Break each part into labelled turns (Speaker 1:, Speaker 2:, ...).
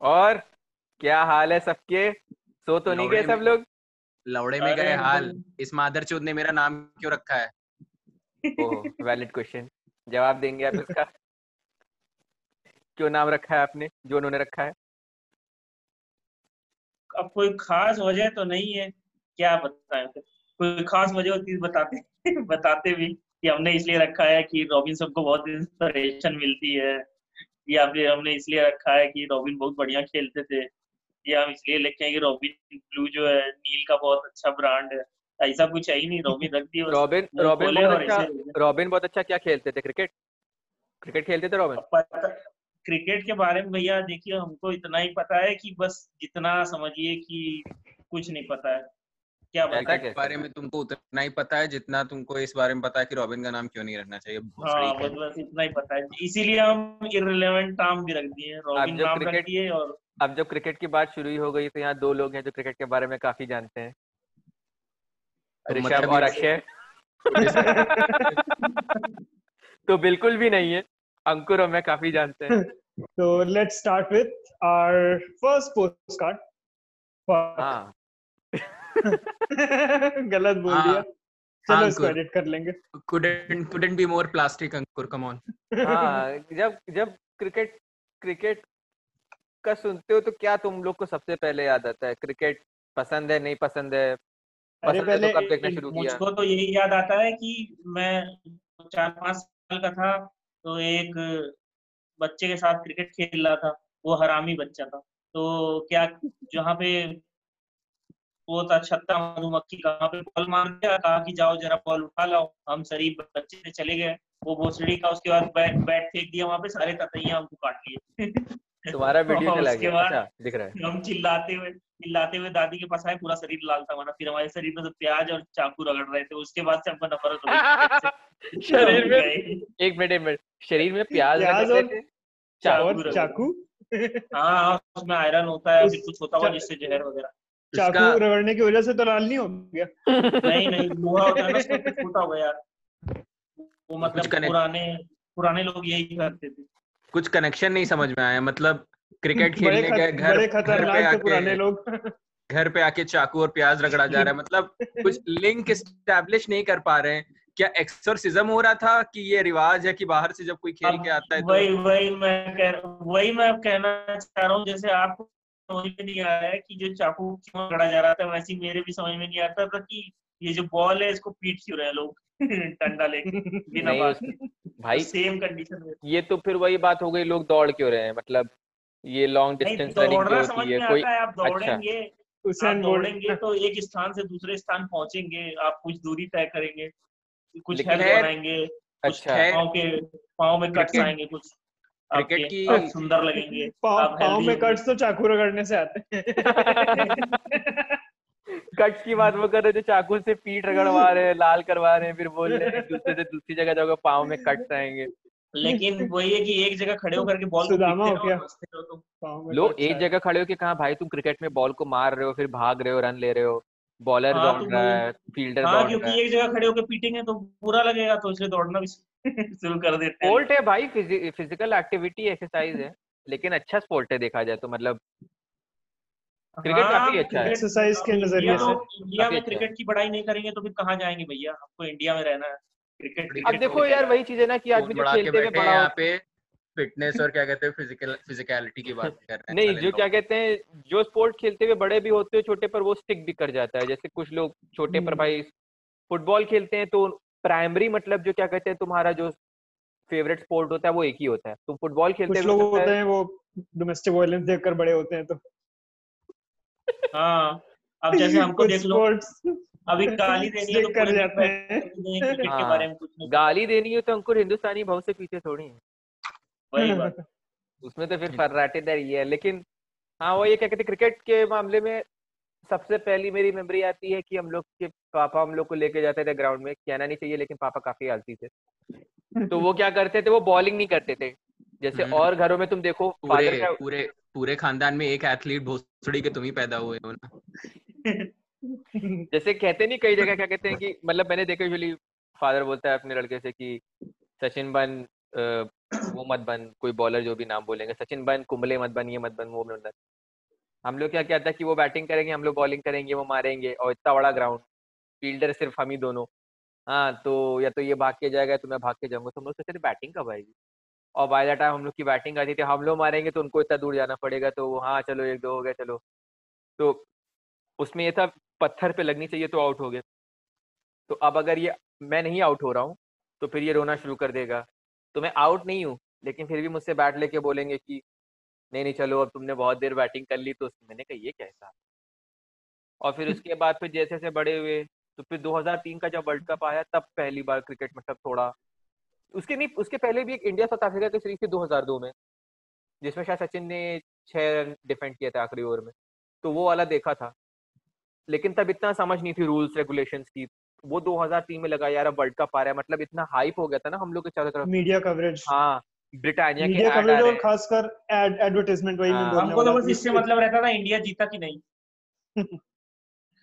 Speaker 1: और क्या हाल है सबके? सो तो नहीं गए सब लोग?
Speaker 2: लौड़े में गए हाल। इस मादर ने मेरा नाम क्यों रखा है?
Speaker 1: वैलिड क्वेश्चन जवाब देंगे आप इसका। क्यों नाम रखा है आपने? जो उन्होंने रखा है।
Speaker 3: अब कोई खास वजह तो नहीं है। क्या बताएँ कोई खास वजह होती है बताते बताते भी कि हमने इसलिए रखा है कि रॉबिन सबको बहुत इंस्पिरेशन मिलती है। या फिर हमने इसलिए रखा है कि रॉबिन बहुत बढ़िया खेलते थे। ये हम इसलिए लिखे हैं कि रॉबिन ब्लू जो है नील का बहुत अच्छा ब्रांड है। ऐसा कुछ है ही नहीं रॉबिन रख दिया
Speaker 1: रॉबिन रॉबिन बहुत अच्छा रॉबिन बहुत अच्छा क्या खेलते थे? क्रिकेट? क्रिकेट खेलते थे रॉबिन?
Speaker 3: क्रिकेट के बारे में भैया देखिए हमको इतना ही पता है कि बस जितना समझिए कि कुछ नहीं पता है। क्या
Speaker 2: क्रिकेट के
Speaker 1: कैसे?
Speaker 2: बारे में तुमको उतना ही पता है जितना तुमको इस बारे में पता है कि रॉबिन का नाम क्यों नहीं रखना चाहिए।
Speaker 3: हाँ बस इतना ही पता है। इसीलिए हम इररिलेवेंट नाम भी रख दिए रॉबिन नाम रख दिए और
Speaker 1: अब जब क्रिकेट की बात शुरू ही हो गई तो यहाँ दो लोग हैं जो क्रिकेट के बारे में काफ़ी जानते हैं।
Speaker 2: तो
Speaker 1: ऋषभ
Speaker 2: मतलब
Speaker 1: और अक्षय। तो बिल्कुल भी नहीं है। अंकुर और मैं काफ़ी जानते हैं।
Speaker 4: So let's start with our first postcard. Fuck. गलत बोल
Speaker 2: हाँ,
Speaker 4: दिया। चलो
Speaker 2: हाँ,
Speaker 4: इसको एडिट कर लेंगे।
Speaker 2: Couldn't couldn't be more plastic Ankur come on.
Speaker 1: हाँ जब जब क्रिकेट क्रिकेट का सुनते हो तो क्या तुम लोग को सबसे पहले याद आता है? क्रिकेट पसंद है नहीं पसंद है?
Speaker 4: अरे
Speaker 1: पसंद है
Speaker 4: पहले
Speaker 1: तो कब देखना शुरू किया?
Speaker 3: मुझको तो यही याद आता है कि मैं चार पाँच साल का था तो एक बच्चे के साथ क्रिकेट खेल रहा था वो हरामी बच्चा था। तो क्या जहाँ पे वो था। छत्ता मधुमक्खी कहाँ पे बॉल मार दिया कहा कि जाओ जरा बॉल उठा लाओ। हम शरीफ बच्चे से चले गए। वो भोसड़ी का उसके बाद बैट बैट फेंक दिया वहाँ पे सारे ततैया हमको काट लिए।
Speaker 1: तुम्हारा वीडियो चला गया। अच्छा दिख रहा है।
Speaker 3: हम चिल्लाते हुए चिल्लाते हुए दादी के पास आए पूरा शरीर लाल था हमारा। फिर हमारे शरीर में से प्याज और चाकू रगड़ रहे थे। उसके बाद से हमको नफरत हो गई।
Speaker 1: शरीर में। एक मिनट एक मिनट। शरीर में प्याज थे?
Speaker 3: चाकू
Speaker 4: चाकू?
Speaker 3: हाँ उसमें आयरन होता है कुछ होता
Speaker 4: हुआ
Speaker 3: जिससे जहर वगैरह।
Speaker 4: चाकू रगड़ने की वजह से तो लाल नहीं हो गया।
Speaker 3: नहीं नहीं लोहा होता है ना होता होगा यार। वो मतलब पुराने पुराने लोग यही करते थे।
Speaker 2: कुछ कनेक्शन नहीं समझ में आया मतलब क्रिकेट खेलने के घर घर पे
Speaker 4: खतरनाक पुराने
Speaker 2: आके
Speaker 4: लोग।
Speaker 2: घर पे आके चाकू और प्याज रगड़ा जा रहा है। मतलब कुछ लिंक एस्टैब्लिश नहीं कर पा रहे हैं। क्या एक्सोर्सिज्म हो रहा था कि ये रिवाज है कि बाहर से जब कोई खेल के आता है तो
Speaker 3: वही वही मैं कह वही मैं कहना चाह रहा हूँ जैसे आपको समझ में नहीं आ रहा है कि जो चाकू क्यों रगड़ा जा रहा था वैसे मेरे भी समझ में नहीं आता था कि ये जो बॉल है इसको पीट क्यों रहे लोग? डंडा लेके बिना
Speaker 1: भाई
Speaker 3: सेम कंडीशन में।
Speaker 1: ये तो फिर वही बात हो गई लोग दौड़ क्यों रहे हैं? मतलब ये लॉन्ग डिस्टेंस रनिंग जो होती है कोई
Speaker 3: आप
Speaker 1: अच्छा।
Speaker 3: दौड़ेंगे आप दौड़ेंगे तो एक स्थान से दूसरे स्थान पहुँचेंगे आप कुछ दूरी तय करेंगे कुछ हेल्थ बनाएँगे कुछ
Speaker 1: अच्छा।
Speaker 2: है-
Speaker 3: पाँव के पाँव में
Speaker 2: कट
Speaker 3: आएँगे कुछ।
Speaker 2: क्रिकेट की-
Speaker 3: सुंदर लगेंगे।
Speaker 4: पाँव पाँव में। कट्स तो चाकू रगड़ने से आते हैं।
Speaker 1: कट्स की बात वो कर रहे थे चाकू से पीठ रगड़वा रहे हैं लाल करवा रहे हैं फिर बोल रहे हैं दूसरे से दूसरी जगह जाओगे पाँव में कट्स आएँगे.
Speaker 3: लेकिन वही है कि एक जगह खड़े होकर के बॉल को
Speaker 4: सुदामा हो क्या?
Speaker 3: रहो, हँसते रहो तो
Speaker 4: पाँव में
Speaker 1: लो एक जगह खड़े हो के कहा भाई तुम क्रिकेट में बॉल को मार रहे हो फिर भाग रहे हो रन ले रहे हो बॉलर
Speaker 3: हाँ,
Speaker 1: दौड़
Speaker 3: तो
Speaker 1: रहा है फील्डर
Speaker 3: हाँ
Speaker 1: दौड़ रहा है.
Speaker 3: क्योंकि एक जगह खड़े होकर पीटेंगे तो बुरा लगेगा तो इसलिए दौड़ना भी शुरू कर देते
Speaker 1: स्पोर्ट है भाई फ़िज़िकल एक्टिविटी एक्सरसाइज है लेकिन अच्छा स्पोर्ट है देखा जाए तो मतलब क्रिकेट काफ़ी अच्छा है।
Speaker 4: Exercise के नज़रिए
Speaker 3: तो-
Speaker 4: से।
Speaker 3: इंडिया में
Speaker 1: अच्छा
Speaker 3: क्रिकेट की पढ़ाई नहीं करेंगे तो फिर कहाँ जाएँगे भैया? आपको इंडिया में रहना है क्रिकेट
Speaker 1: अब देखो यार वही चीज़ है ना कि आदमी जो खेलते हुए
Speaker 2: हैं
Speaker 1: बड़ा
Speaker 2: यहाँ पे फिटनेस और क्या कहते हैं फ़िज़िकल फिजिकलिटी की बात कर रहे हैं
Speaker 1: नहीं जो क्या कहते हैं जो स्पोर्ट खेलते हुए बड़े भी होते हैं छोटे पर वो स्टिक भी कर जाता है। जैसे कुछ लोग छोटे पर
Speaker 4: हम्म।
Speaker 1: भाई फुटबॉल खेलते हैं तो प्राइमरी मतलब जो क्या कहते हैं तुम्हारा जो फेवरेट स्पोर्ट होता है वो एक ही होता है। तुम फुटबॉल खेलते
Speaker 4: कुछ लोग होते
Speaker 1: हैं
Speaker 4: वो डोमेस्टिक वायलेंस देखकर बड़े होते हैं तो।
Speaker 3: हाँ अब जैसे हमको देख लो अभी गाली देनी है तो
Speaker 4: कर जाते हैं।
Speaker 3: क्रिकेट के
Speaker 1: हाँ।
Speaker 3: बारे में कुछ
Speaker 1: गाली देनी हो तो अंकुर हिंदुस्तानी भाव से पीछे थोड़ी है।
Speaker 3: वही बात।
Speaker 1: उसमें तो फिर फर्राटेदार ही है लेकिन हाँ वो ये क्या कहते हैं क्रिकेट के मामले में सबसे पहली मेरी मेमोरी आती है कि हम लोग के पापा हम लोग को लेके जाते थे ग्राउंड में कहना नहीं चाहिए लेकिन पापा काफ़ी आलसी थे। तो वो क्या करते थे वो बॉलिंग नहीं करते थे। जैसे
Speaker 2: हम्म।
Speaker 1: और घरों में तुम देखो
Speaker 2: पूरे
Speaker 1: का
Speaker 2: पूरे पूरे खानदान में एक एथलीट भोसड़ी के तुम ही पैदा हुए हो ना।
Speaker 1: जैसे कहते नहीं कई जगह क्या कहते हैं कि मतलब मैंने देखा यूजुअली फादर बोलता है अपने लड़के से कि सचिन बन वो मत बन कोई बॉलर जो भी नाम बोलेंगे सचिन बन कुंबले मत बन ये मत बन वो मत बन। हम लोग क्या क्या था कि वो बैटिंग करेंगे, हम लोग बॉलिंग करेंगे, वो मारेंगे और इतना बड़ा ग्राउंड फील्डर सिर्फ़ हम ही दोनों। हाँ तो या तो ये भाग के जाएगा तो मैं भाग के जाऊँगा। तो हम लोग सोचे बैटिंग कब आएगी? और बाय द टाइम हम लोग की बैटिंग आती थी, हम लोग मारेंगे तो उनको इतना दूर जाना पड़ेगा तो हाँ चलो, एक दो हो गया चलो। तो उसमें ये था, पत्थर पे लगनी चाहिए तो आउट हो गए तो अब अगर ये, मैं नहीं आउट हो रहा हूँ तो फिर ये रोना शुरू कर देगा। तो मैं आउट नहीं हूँ, लेकिन फिर भी मुझसे बैट लेके बोलेंगे कि नहीं नहीं चलो अब तुमने बहुत देर बैटिंग कर ली तो मैंने कहा ये कैसा और फिर उसके बाद फिर जैसे जैसे बड़े हुए तो फिर 2003 का जब वर्ल्ड कप आया तब पहली बार क्रिकेट मतलब थोड़ा उसके नहीं उसके पहले भी एक इंडिया साउथ अफ्रीका की सीरीज़ थी 2002 में जिसमें शायद सचिन ने छह रन डिफेंड किया था आखिरी ओवर में तो वो वाला देखा था। लेकिन तब इतना समझ नहीं थी रूल्स रेगुलेशन की वो 2003 में लगा यार वर्ल्ड कप आ रहा है। मतलब इतना हाइप हो गया था ना हम लोग के चारों तरफ़।
Speaker 4: Media coverage.
Speaker 1: हाँ ब्रिटानिया
Speaker 4: मीडिया कवरेज और खासकर एड एडवर्टाइजमेंट वही मैं। बोलने
Speaker 3: हमको तो
Speaker 4: वाला
Speaker 3: बस इससे मतलब रहता था इंडिया जीता कि नहीं?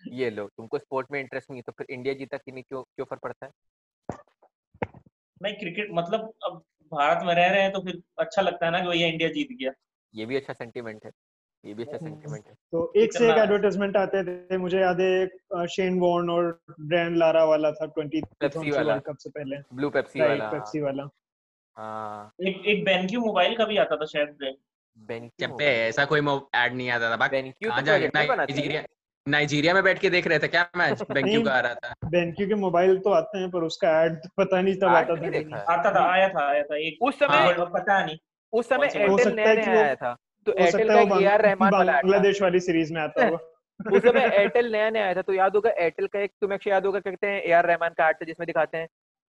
Speaker 1: ये लो तुमको स्पोर्ट में इंटरेस्ट नहीं है तो फिर इंडिया जीता कि नहीं? क्यों क्यों फ़र्क पड़ता है?
Speaker 3: नहीं क्रिकेट मतलब अब भारत में रह रहे हैं तो फिर अच्छा लगता है ना कि भैया इंडिया जीत गया।
Speaker 1: ये भी अच्छा सेंटीमेंट है ये भी अच्छा
Speaker 4: हम्म।
Speaker 1: सेंटीमेंट है।
Speaker 4: तो एक से एक एडवर्टाइजमेंट आते थे मुझे याद है अ, शेन वॉर्न और ब्रायन लारा वाला था 20
Speaker 1: पेप्सी वाला।
Speaker 4: वर्ल्ड कप से पहले।
Speaker 1: ब्लू पेप्सी वाला
Speaker 4: पेप्सी वाला।
Speaker 1: हाँ
Speaker 3: एक एक बेनक्यू मोबाइल का भी आता था शायद
Speaker 1: बेनक्यू
Speaker 2: ऐसा कोई ऐड नहीं आता था। बाकी
Speaker 1: बेनक्यू तो हैं?
Speaker 2: नाइजीरिया नाइजीरिया में बैठ के देख रहे थे क्या मैच? बेंक्यू का आ रहा था।
Speaker 4: बेनक्यू के मोबाइल तो आते हैं पर उसका एड तो पता नहीं तब आता था।
Speaker 3: आता था आया था आया था। एक
Speaker 1: उस समय
Speaker 3: हाँ, पता नहीं।
Speaker 1: उस समय
Speaker 4: हो
Speaker 1: एयरटेल
Speaker 4: सकता
Speaker 1: नया
Speaker 4: है कि
Speaker 1: नया आया था। तो एयरटेल का
Speaker 4: है
Speaker 1: ए आर रहमान वाला
Speaker 4: बांग्लादेश वाली सीरीज़ में आता होगा।
Speaker 1: उस समय एयरटेल नया नया आया था। तो याद होगा एयरटेल का एक तुम्हें याद होगा कहते हैं? ए आर रहमान का आर्ट था जिसमें दिखाते हैं।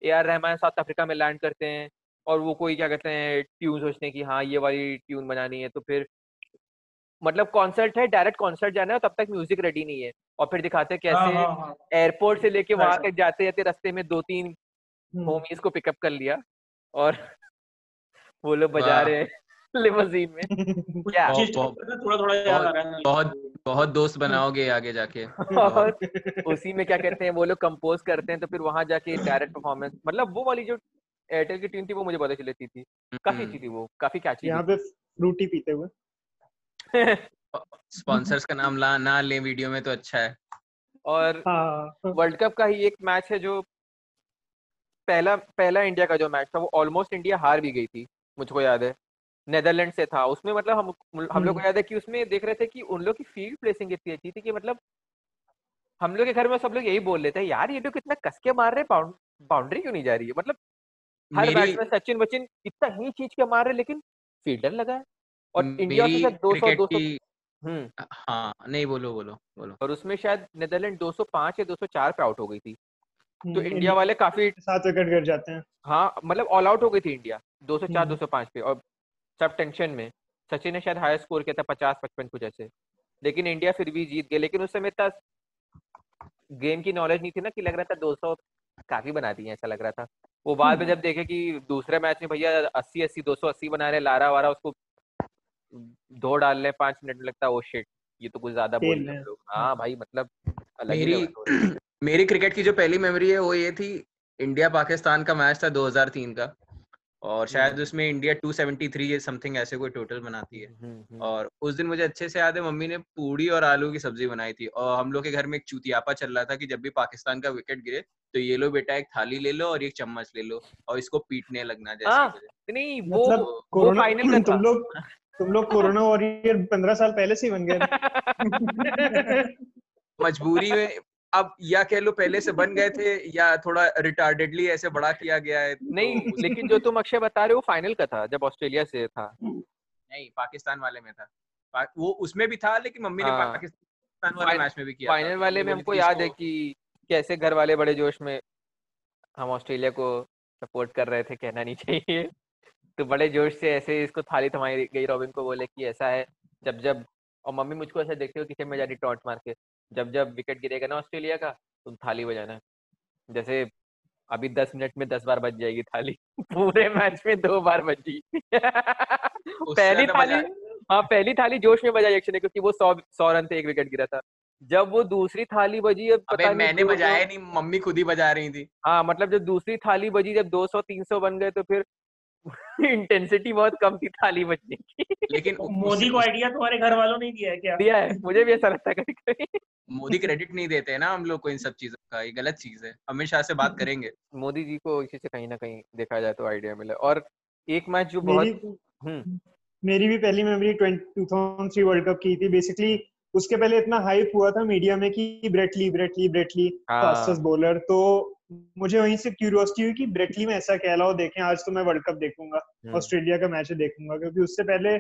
Speaker 1: A R Rahman South Africa में लैंड करते हैं। और वो कोई क्या कहते हैं ट्यून सोचते हैं कि हाँ ये वाली ट्यून बनानी है तो फिर मतलब कॉन्सर्ट है डायरेक्ट कॉन्सर्ट जाना है तब तक म्यूज़िक रेडी नहीं है और फिर दिखाते हैं कैसे
Speaker 3: हाँ हाँ।
Speaker 1: एयरपोर्ट से लेके वहाँ तक जाते जाते रास्ते में दो तीन
Speaker 4: हम्म।
Speaker 1: होमीज को पिकअप कर लिया और वो लोग बजा रहे हैं लिमोजीन में। क्या?
Speaker 2: बहुत-
Speaker 3: थोड़ा थोड़ा याद आ रहा है
Speaker 2: बहुत बहुत दोस्त बनाओगे आगे जाके।
Speaker 1: और उसी में क्या कहते हैं वो लोग कंपोज करते हैं तो फिर वहाँ जाके डायरेक्ट परफॉर्मेंस मतलब वो वाली जो एयरटेल की ट्यून थी वो मुझे बहुत अच्छी लगती थी। काफ़ी
Speaker 2: हम्म।
Speaker 1: अच्छी थी वो? काफ़ी कैची
Speaker 4: यहाँ पे फ्रूटी पीते हुए।
Speaker 2: स्पॉन्सर्स का नाम ला ना ले वीडियो में तो अच्छा है।
Speaker 1: और
Speaker 4: हाँ।
Speaker 1: वर्ल्ड कप का ही एक मैच है जो पहला पहला इंडिया का जो मैच था वो ऑलमोस्ट इंडिया हार भी गई थी मुझको याद है। नेदरलैंड से था उसमें मतलब हम हम लोग को याद है कि उसमें देख रहे थे कि उन लोग की फ़ील्ड प्लेसिंग इतनी अच्छी थी कि मतलब हम लोग के घर में सब लोग यही बोल लेते हैं यार ये लोग कितना कसके मार रहे हैं बाउंड्री क्यों नहीं जा रही है? मतलब हर
Speaker 2: मेरी
Speaker 1: मैच में सचिन बचिन इतना ही चीज़ के मार रहे लेकिन फील्डर लगा है। और इंडिया
Speaker 2: मेरी
Speaker 1: उसमें शायद 200
Speaker 2: क्रिकेट
Speaker 1: 200
Speaker 2: की
Speaker 1: हम्म।
Speaker 2: हाँ नहीं बोलो बोलो बोलो।
Speaker 1: और उसमें शायद नेदरलैंड 205 या 204 पे आउट हो गई थी। तो
Speaker 4: हम्म,
Speaker 1: इंडिया वाले काफ़ी
Speaker 4: सात विकेट गिर जाते हैं।
Speaker 1: हाँ मतलब ऑल आउट हो गई थी इंडिया 204
Speaker 4: हम्म।
Speaker 1: 205 पे। और सब टेंशन में। सचिन ने शायद हाई स्कोर किया था 50 55 कुछ ऐसे। लेकिन इंडिया फिर भी जीत गई लेकिन उस समय इतना गेम की नॉलेज नहीं थी ना कि लग रहा था 200 काफ़ी बना दी है ऐसा लग रहा था। वो बाद में जब देखे कि दूसरे मैच में भैया 80 80 280 बना रहे लारा वारा उसको दो डाल रहे पाँच मिनट में लगता है शिट ये तो कुछ ज़्यादा बोल रहे हैं। लोग भाई मतलब अलग
Speaker 2: मेरी। मेरी क्रिकेट की जो पहली मेमोरी है वो ये थी इंडिया पाकिस्तान का मैच था 2003 का और शायद
Speaker 1: हम्म।
Speaker 2: उसमें इंडिया 273 या समथिंग ऐसे कोई टोटल बनाती है
Speaker 1: हम्म, हम्म।
Speaker 2: और उस दिन मुझे अच्छे से याद है मम्मी ने पूड़ी और आलू की सब्ज़ी बनाई थी और हम लोग के घर में एक चूतियापा चल रहा था कि जब भी पाकिस्तान का विकेट गिरे तो ये लो बेटा एक थाली ले लो और एक चम्मच ले लो और इसको पीटने लगना जैसे
Speaker 1: हाँ,
Speaker 2: मुझे।
Speaker 1: नहीं वो
Speaker 4: मतलब
Speaker 1: वो फाइनल का
Speaker 4: तुम लोग तुम लोग कोरोना वॉरियर पंद्रह साल पहले से ही बन गए
Speaker 2: मजबूरी में अब या कह लो पहले से बन गए थे या थोड़ा रिटार्डेडली ऐसे बड़ा किया गया है तो
Speaker 1: नहीं लेकिन जो तुम अक्षय बता रहे हो फाइनल का था जब ऑस्ट्रेलिया से था।
Speaker 2: नहीं पाकिस्तान वाले में था। वो उसमें भी था लेकिन मम्मी ने
Speaker 1: हाँ।
Speaker 2: पाकिस्तान वाले मैच में भी किया
Speaker 1: फाइनल वाले में हमको याद है कि कैसे घर वाले बड़े जोश में हम ऑस्ट्रेलिया को सपोर्ट कर रहे थे कहना नहीं चाहिए। तो बड़े जोश से ऐसे इसको थाली थमाई गई रॉबिन को बोले कि ऐसा है जब जब और मम्मी मुझको ऐसे देखते हो किचन में जा रही मार के। जब जब विकेट गिरेगा ना ऑस्ट्रेलिया का तुम थाली बजाना। जैसे अभी दस मिनट में दस बार बज जाएगी थाली। पूरे मैच में दो बार बजी। पहली थाली हाँ पहली थाली जोश में बजाई अक्षय ने क्योंकि वो सौ सौ रन थे एक विकेट गिरा था। जब वो दूसरी थाली बजी अब पता नहीं
Speaker 2: मैंने बजाया नहीं मम्मी खुद ही बजा रही थी।
Speaker 1: हाँ मतलब जब दूसरी थाली बजी जब 200 300 बन गए तो फिर इंटेंसिटी बहुत कम थी थाली बचने की।
Speaker 2: लेकिन
Speaker 3: मोदी को आइडिया तुम्हारे घर वालों ने दिया है क्या?
Speaker 1: दिया है। मुझे भी ऐसा लगता है कभी कभी।
Speaker 2: मोदी क्रेडिट नहीं देते हैं ना हम लोग को इन सब चीज़ों का ये गलत चीज़ है। अमित शाह से बात करेंगे।
Speaker 1: मोदी जी को इसी से कहीं ना कहीं देखा जाए तो आइडिया मिला। और एक मैच जो बहुत
Speaker 4: मेरी
Speaker 1: हम्म।
Speaker 4: मेरी भी पहली मेमोरी 2003 वर्ल्ड कप की थी। बेसिकली उसके पहले इतना हाइप हुआ था मीडिया में कि Brett Lee
Speaker 1: Brett Lee
Speaker 4: Brett Lee. Fastest bowler तो मुझे वहीं से क्यूरियोसिटी हुई कि ब्रेटली में ऐसा क्या लाओ देखें आज तो मैं वर्ल्ड कप देखूँगा
Speaker 1: हम्म,
Speaker 4: ऑस्ट्रेलिया का मैच देखूँगा क्योंकि उससे पहले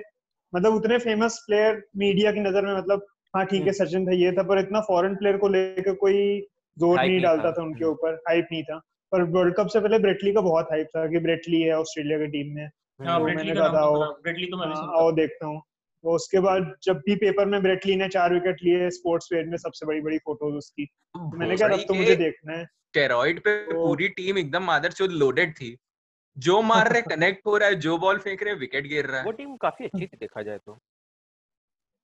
Speaker 4: मतलब उतने फ़ेमस प्लेयर मीडिया की नज़र में मतलब हाँ ठीक है
Speaker 1: हम्म।
Speaker 4: सचिन था ये था पर इतना फॉरेन प्लेयर को लेकर कोई ज़ोर नहीं डालता
Speaker 1: था,
Speaker 4: उनके
Speaker 1: हम्म।
Speaker 4: ऊपर हाइप नहीं था। पर वर्ल्ड कप से पहले ब्रेटली का बहुत हाइप था कि ब्रेटली है ऑस्ट्रेलिया की टीम में।
Speaker 3: हाँ
Speaker 4: तो
Speaker 1: हम्म,
Speaker 4: मैंने कहा था
Speaker 3: तो तो
Speaker 4: हाँ, आओ देखता हूँ। तो उसके बाद जब भी पेपर में ब्रेटली ने चार विकेट लिए स्पोर्ट्स पेज में सबसे बड़ी बड़ी फ़ोटोज़ उसकी। तो मैंने कहा अब तो मुझे देखना है।
Speaker 2: स्टेरॉइड पे
Speaker 4: तो-
Speaker 2: पूरी टीम एकदम मादरचोद लोडेड थी। जो मार रहे कनेक्ट हो रहा है जो बॉल फेंक रहे विकेट गिर रहा है।
Speaker 1: वो टीम काफ़ी अच्छी थी देखा जाए तो।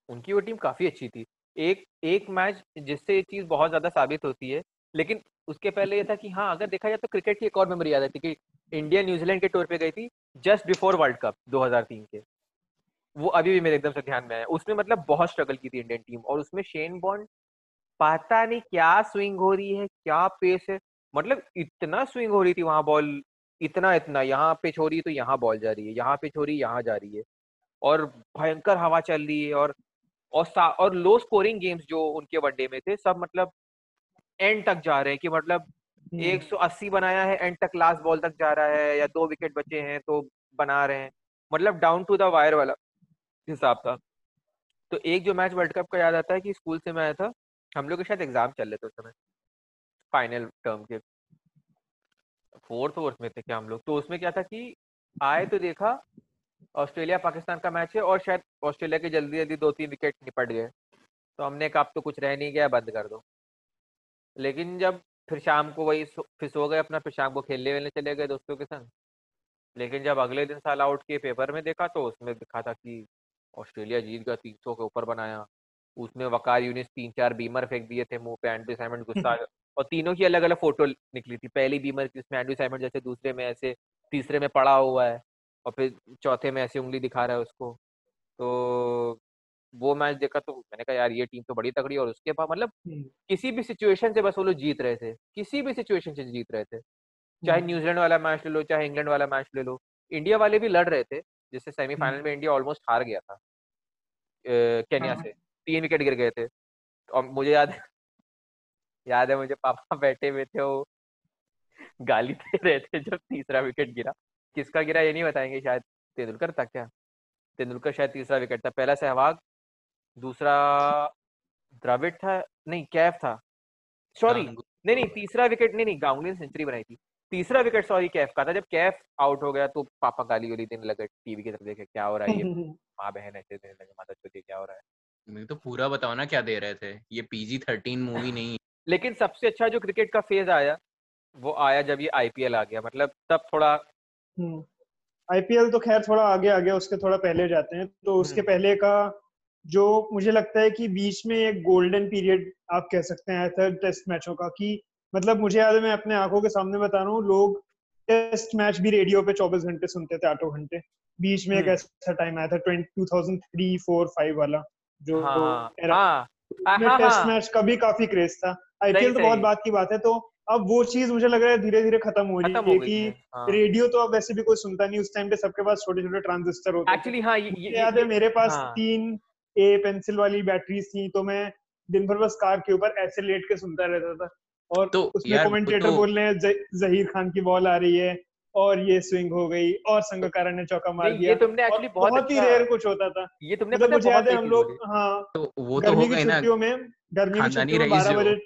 Speaker 1: उनकी वो टीम काफ़ी अच्छी थी। एक एक मैच जिससे ये चीज़ बहुत ज़्यादा साबित होती है लेकिन उसके पहले ये था कि हाँ अगर देखा जाए तो क्रिकेट की एक और मेमोरी याद आती कि इंडिया न्यूजीलैंड के टूर पे गई थी जस्ट बिफोर वर्ल्ड कप 2003 के। वो अभी भी मेरे एकदम से ध्यान में आया उसमें मतलब बहुत स्ट्रगल की थी इंडियन टीम और उसमें शेन बॉन्ड पता नहीं क्या स्विंग हो रही है क्या पेस है। मतलब इतना स्विंग हो रही थी वहाँ बॉल इतना इतना। यहाँ पे छोड़ी तो यहाँ बॉल जा रही है यहाँ पे छोड़ी यहाँ जा रही है। और भयंकर हवा चल रही है और और और लो स्कोरिंग गेम्स जो उनके वनडे में थे सब मतलब एंड तक जा रहे हैं कि मतलब
Speaker 4: हम्म।
Speaker 1: 180 बनाया है एंड तक लास्ट बॉल तक जा रहा है या दो विकेट बचे हैं तो बना रहे हैं। मतलब डाउन टू द वायर वाला। हिसाब था। तो एक जो मैच वर्ल्ड कप का याद आता है कि स्कूल से मैं आया था, हम लोग के शायद एग्ज़ाम चल रहे थे उस समय, फाइनल टर्म के। फोर्थ फोर्थ में थे क्या हम लोग? तो उसमें क्या था कि आए तो देखा ऑस्ट्रेलिया पाकिस्तान का मैच है और शायद ऑस्ट्रेलिया के जल्दी जल्दी दो तीन विकेट निपट गए। तो हमने कहा, अब तो कुछ रह नहीं गया, बंद कर दो। लेकिन जब फिर शाम को वही फिर सो गए अपना, फिर शाम को खेलने वेलने चले गए दोस्तों के संग। लेकिन जब अगले दिन साल आउट के पेपर में देखा तो उसमें दिखा था कि ऑस्ट्रेलिया जीत गया तीन सौ के ऊपर बनाया। उसमें वकार यूनिस तीन चार बीमर फेंक दिए थे मुँह पे एंड्रू साइमंड गुस्सा और तीनों की अलग अलग फ़ोटो निकली थी। पहली बीमर की उसमें एंड्रू साइमंड जैसे दूसरे में ऐसे तीसरे में पड़ा हुआ है और फिर चौथे में ऐसे उंगली दिखा रहा है उसको। तो वो मैच देखा तो मैंने कहा यार ये टीम तो बड़ी तगड़ी है। और उसके बाद मतलब
Speaker 4: हम्म,
Speaker 1: किसी भी सिचुएशन से बस वो लोग जीत रहे थे। किसी भी सिचुएशन से जीत रहे थे। चाहे
Speaker 4: हम्म,
Speaker 1: न्यूजीलैंड वाला मैच ले लो चाहे इंग्लैंड वाला मैच ले लो। इंडिया वाले भी लड़ रहे थे। जिससे सेमीफाइनल में इंडिया ऑलमोस्ट हार गया था। केन्या
Speaker 4: हाँ।
Speaker 1: से। तीन विकेट गिर गए थे। और मुझे याद है याद है मुझे पापा बैठे हुए थे वो गाली दे रहे थे जब तीसरा विकेट गिरा। किसका गिरा ये नहीं बताएँगे शायद। तेंदुलकर था क्या? तेंदुलकर शायद तीसरा विकेट था। पहला सहवाग दूसरा द्रविड था नहीं कैफ था। सॉरी नहीं नहीं तीसरा विकेट नहीं नहीं गांगुली ने सेंचुरी बनाई थी। तीसरा विकेट सॉरी कैफ का था। जब कैफ आउट हो गया तो पापा गाली वाली देने लगे टीवी की तरफ़ देखे क्या हो रहा है ये? माँ बहन ऐसे देने लगे माता चोदी क्या हो रहा है?
Speaker 2: मुझे तो पूरा बताओ ना क्या दे रहे थे। ये पीजी थर्टीन मूवी नहीं
Speaker 1: लेकिन सबसे अच्छा जो क्रिकेट का फ़ेज़ आया वो आया जब ये आईपीएल आ गया। मतलब तब थोड़ा
Speaker 4: आईपीएल तो खैर थोड़ा आगे आ गया उसके थोड़ा पहले जाते हैं। तो उसके
Speaker 1: हम्म।
Speaker 4: पहले का जो मुझे लगता है कि बीच में एक गोल्डन पीरियड आप कह सकते हैं टेस्ट मैचों का कि मतलब मुझे याद है मैं अपने आँखों के सामने बता रहा हूँ लोग टेस्ट मैच भी रेडियो पे 24 घंटे सुनते थे आठों घंटे। बीच में एक
Speaker 1: हम्म।
Speaker 4: ऐसा टाइम आया था 2003 4 5 वाला जो
Speaker 1: हाँ हाँ। हाँ हाँ।
Speaker 4: टेस्ट
Speaker 1: हाँ
Speaker 4: मैच का भी काफ़ी क्रेज था। आईपीएल तो बहुत बात की बात है तो अब वो चीज़ मुझे लग रहा है धीरे धीरे खत्म हो रही है
Speaker 1: हो
Speaker 4: कि
Speaker 1: हाँ
Speaker 4: रेडियो तो अब वैसे भी कोई सुनता नहीं उस टाइम पे सबके पास छोटे छोटे ट्रांजिस्टर होते
Speaker 1: एक्चुअली हाँ ये,
Speaker 4: याद है मेरे पास
Speaker 1: हाँ।
Speaker 4: तीन ए पेंसिल वाली बैटरीज थी तो मैं दिन भर बस कार के ऊपर ऐसे लेट के सुनता रहता था। और
Speaker 2: तो
Speaker 4: उसमें कमेंटेटर
Speaker 2: तो
Speaker 4: बोल रहे हैं जहीर खान की बॉल आ रही है और ये स्विंग हो गई और संगकारा ने चौका मार दिया
Speaker 1: ये तुमने एक्चुअली बहुत
Speaker 4: बहुत ही
Speaker 1: अच्छा
Speaker 4: रेयर कुछ होता था।
Speaker 1: ये तुमने
Speaker 4: मतलब मुझे याद है हम लोग हाँ।
Speaker 2: तो वो तो हो
Speaker 4: गर्मी की
Speaker 2: ना
Speaker 4: छुट्टियों में गर्मी की छुट्टियों में बारह बजे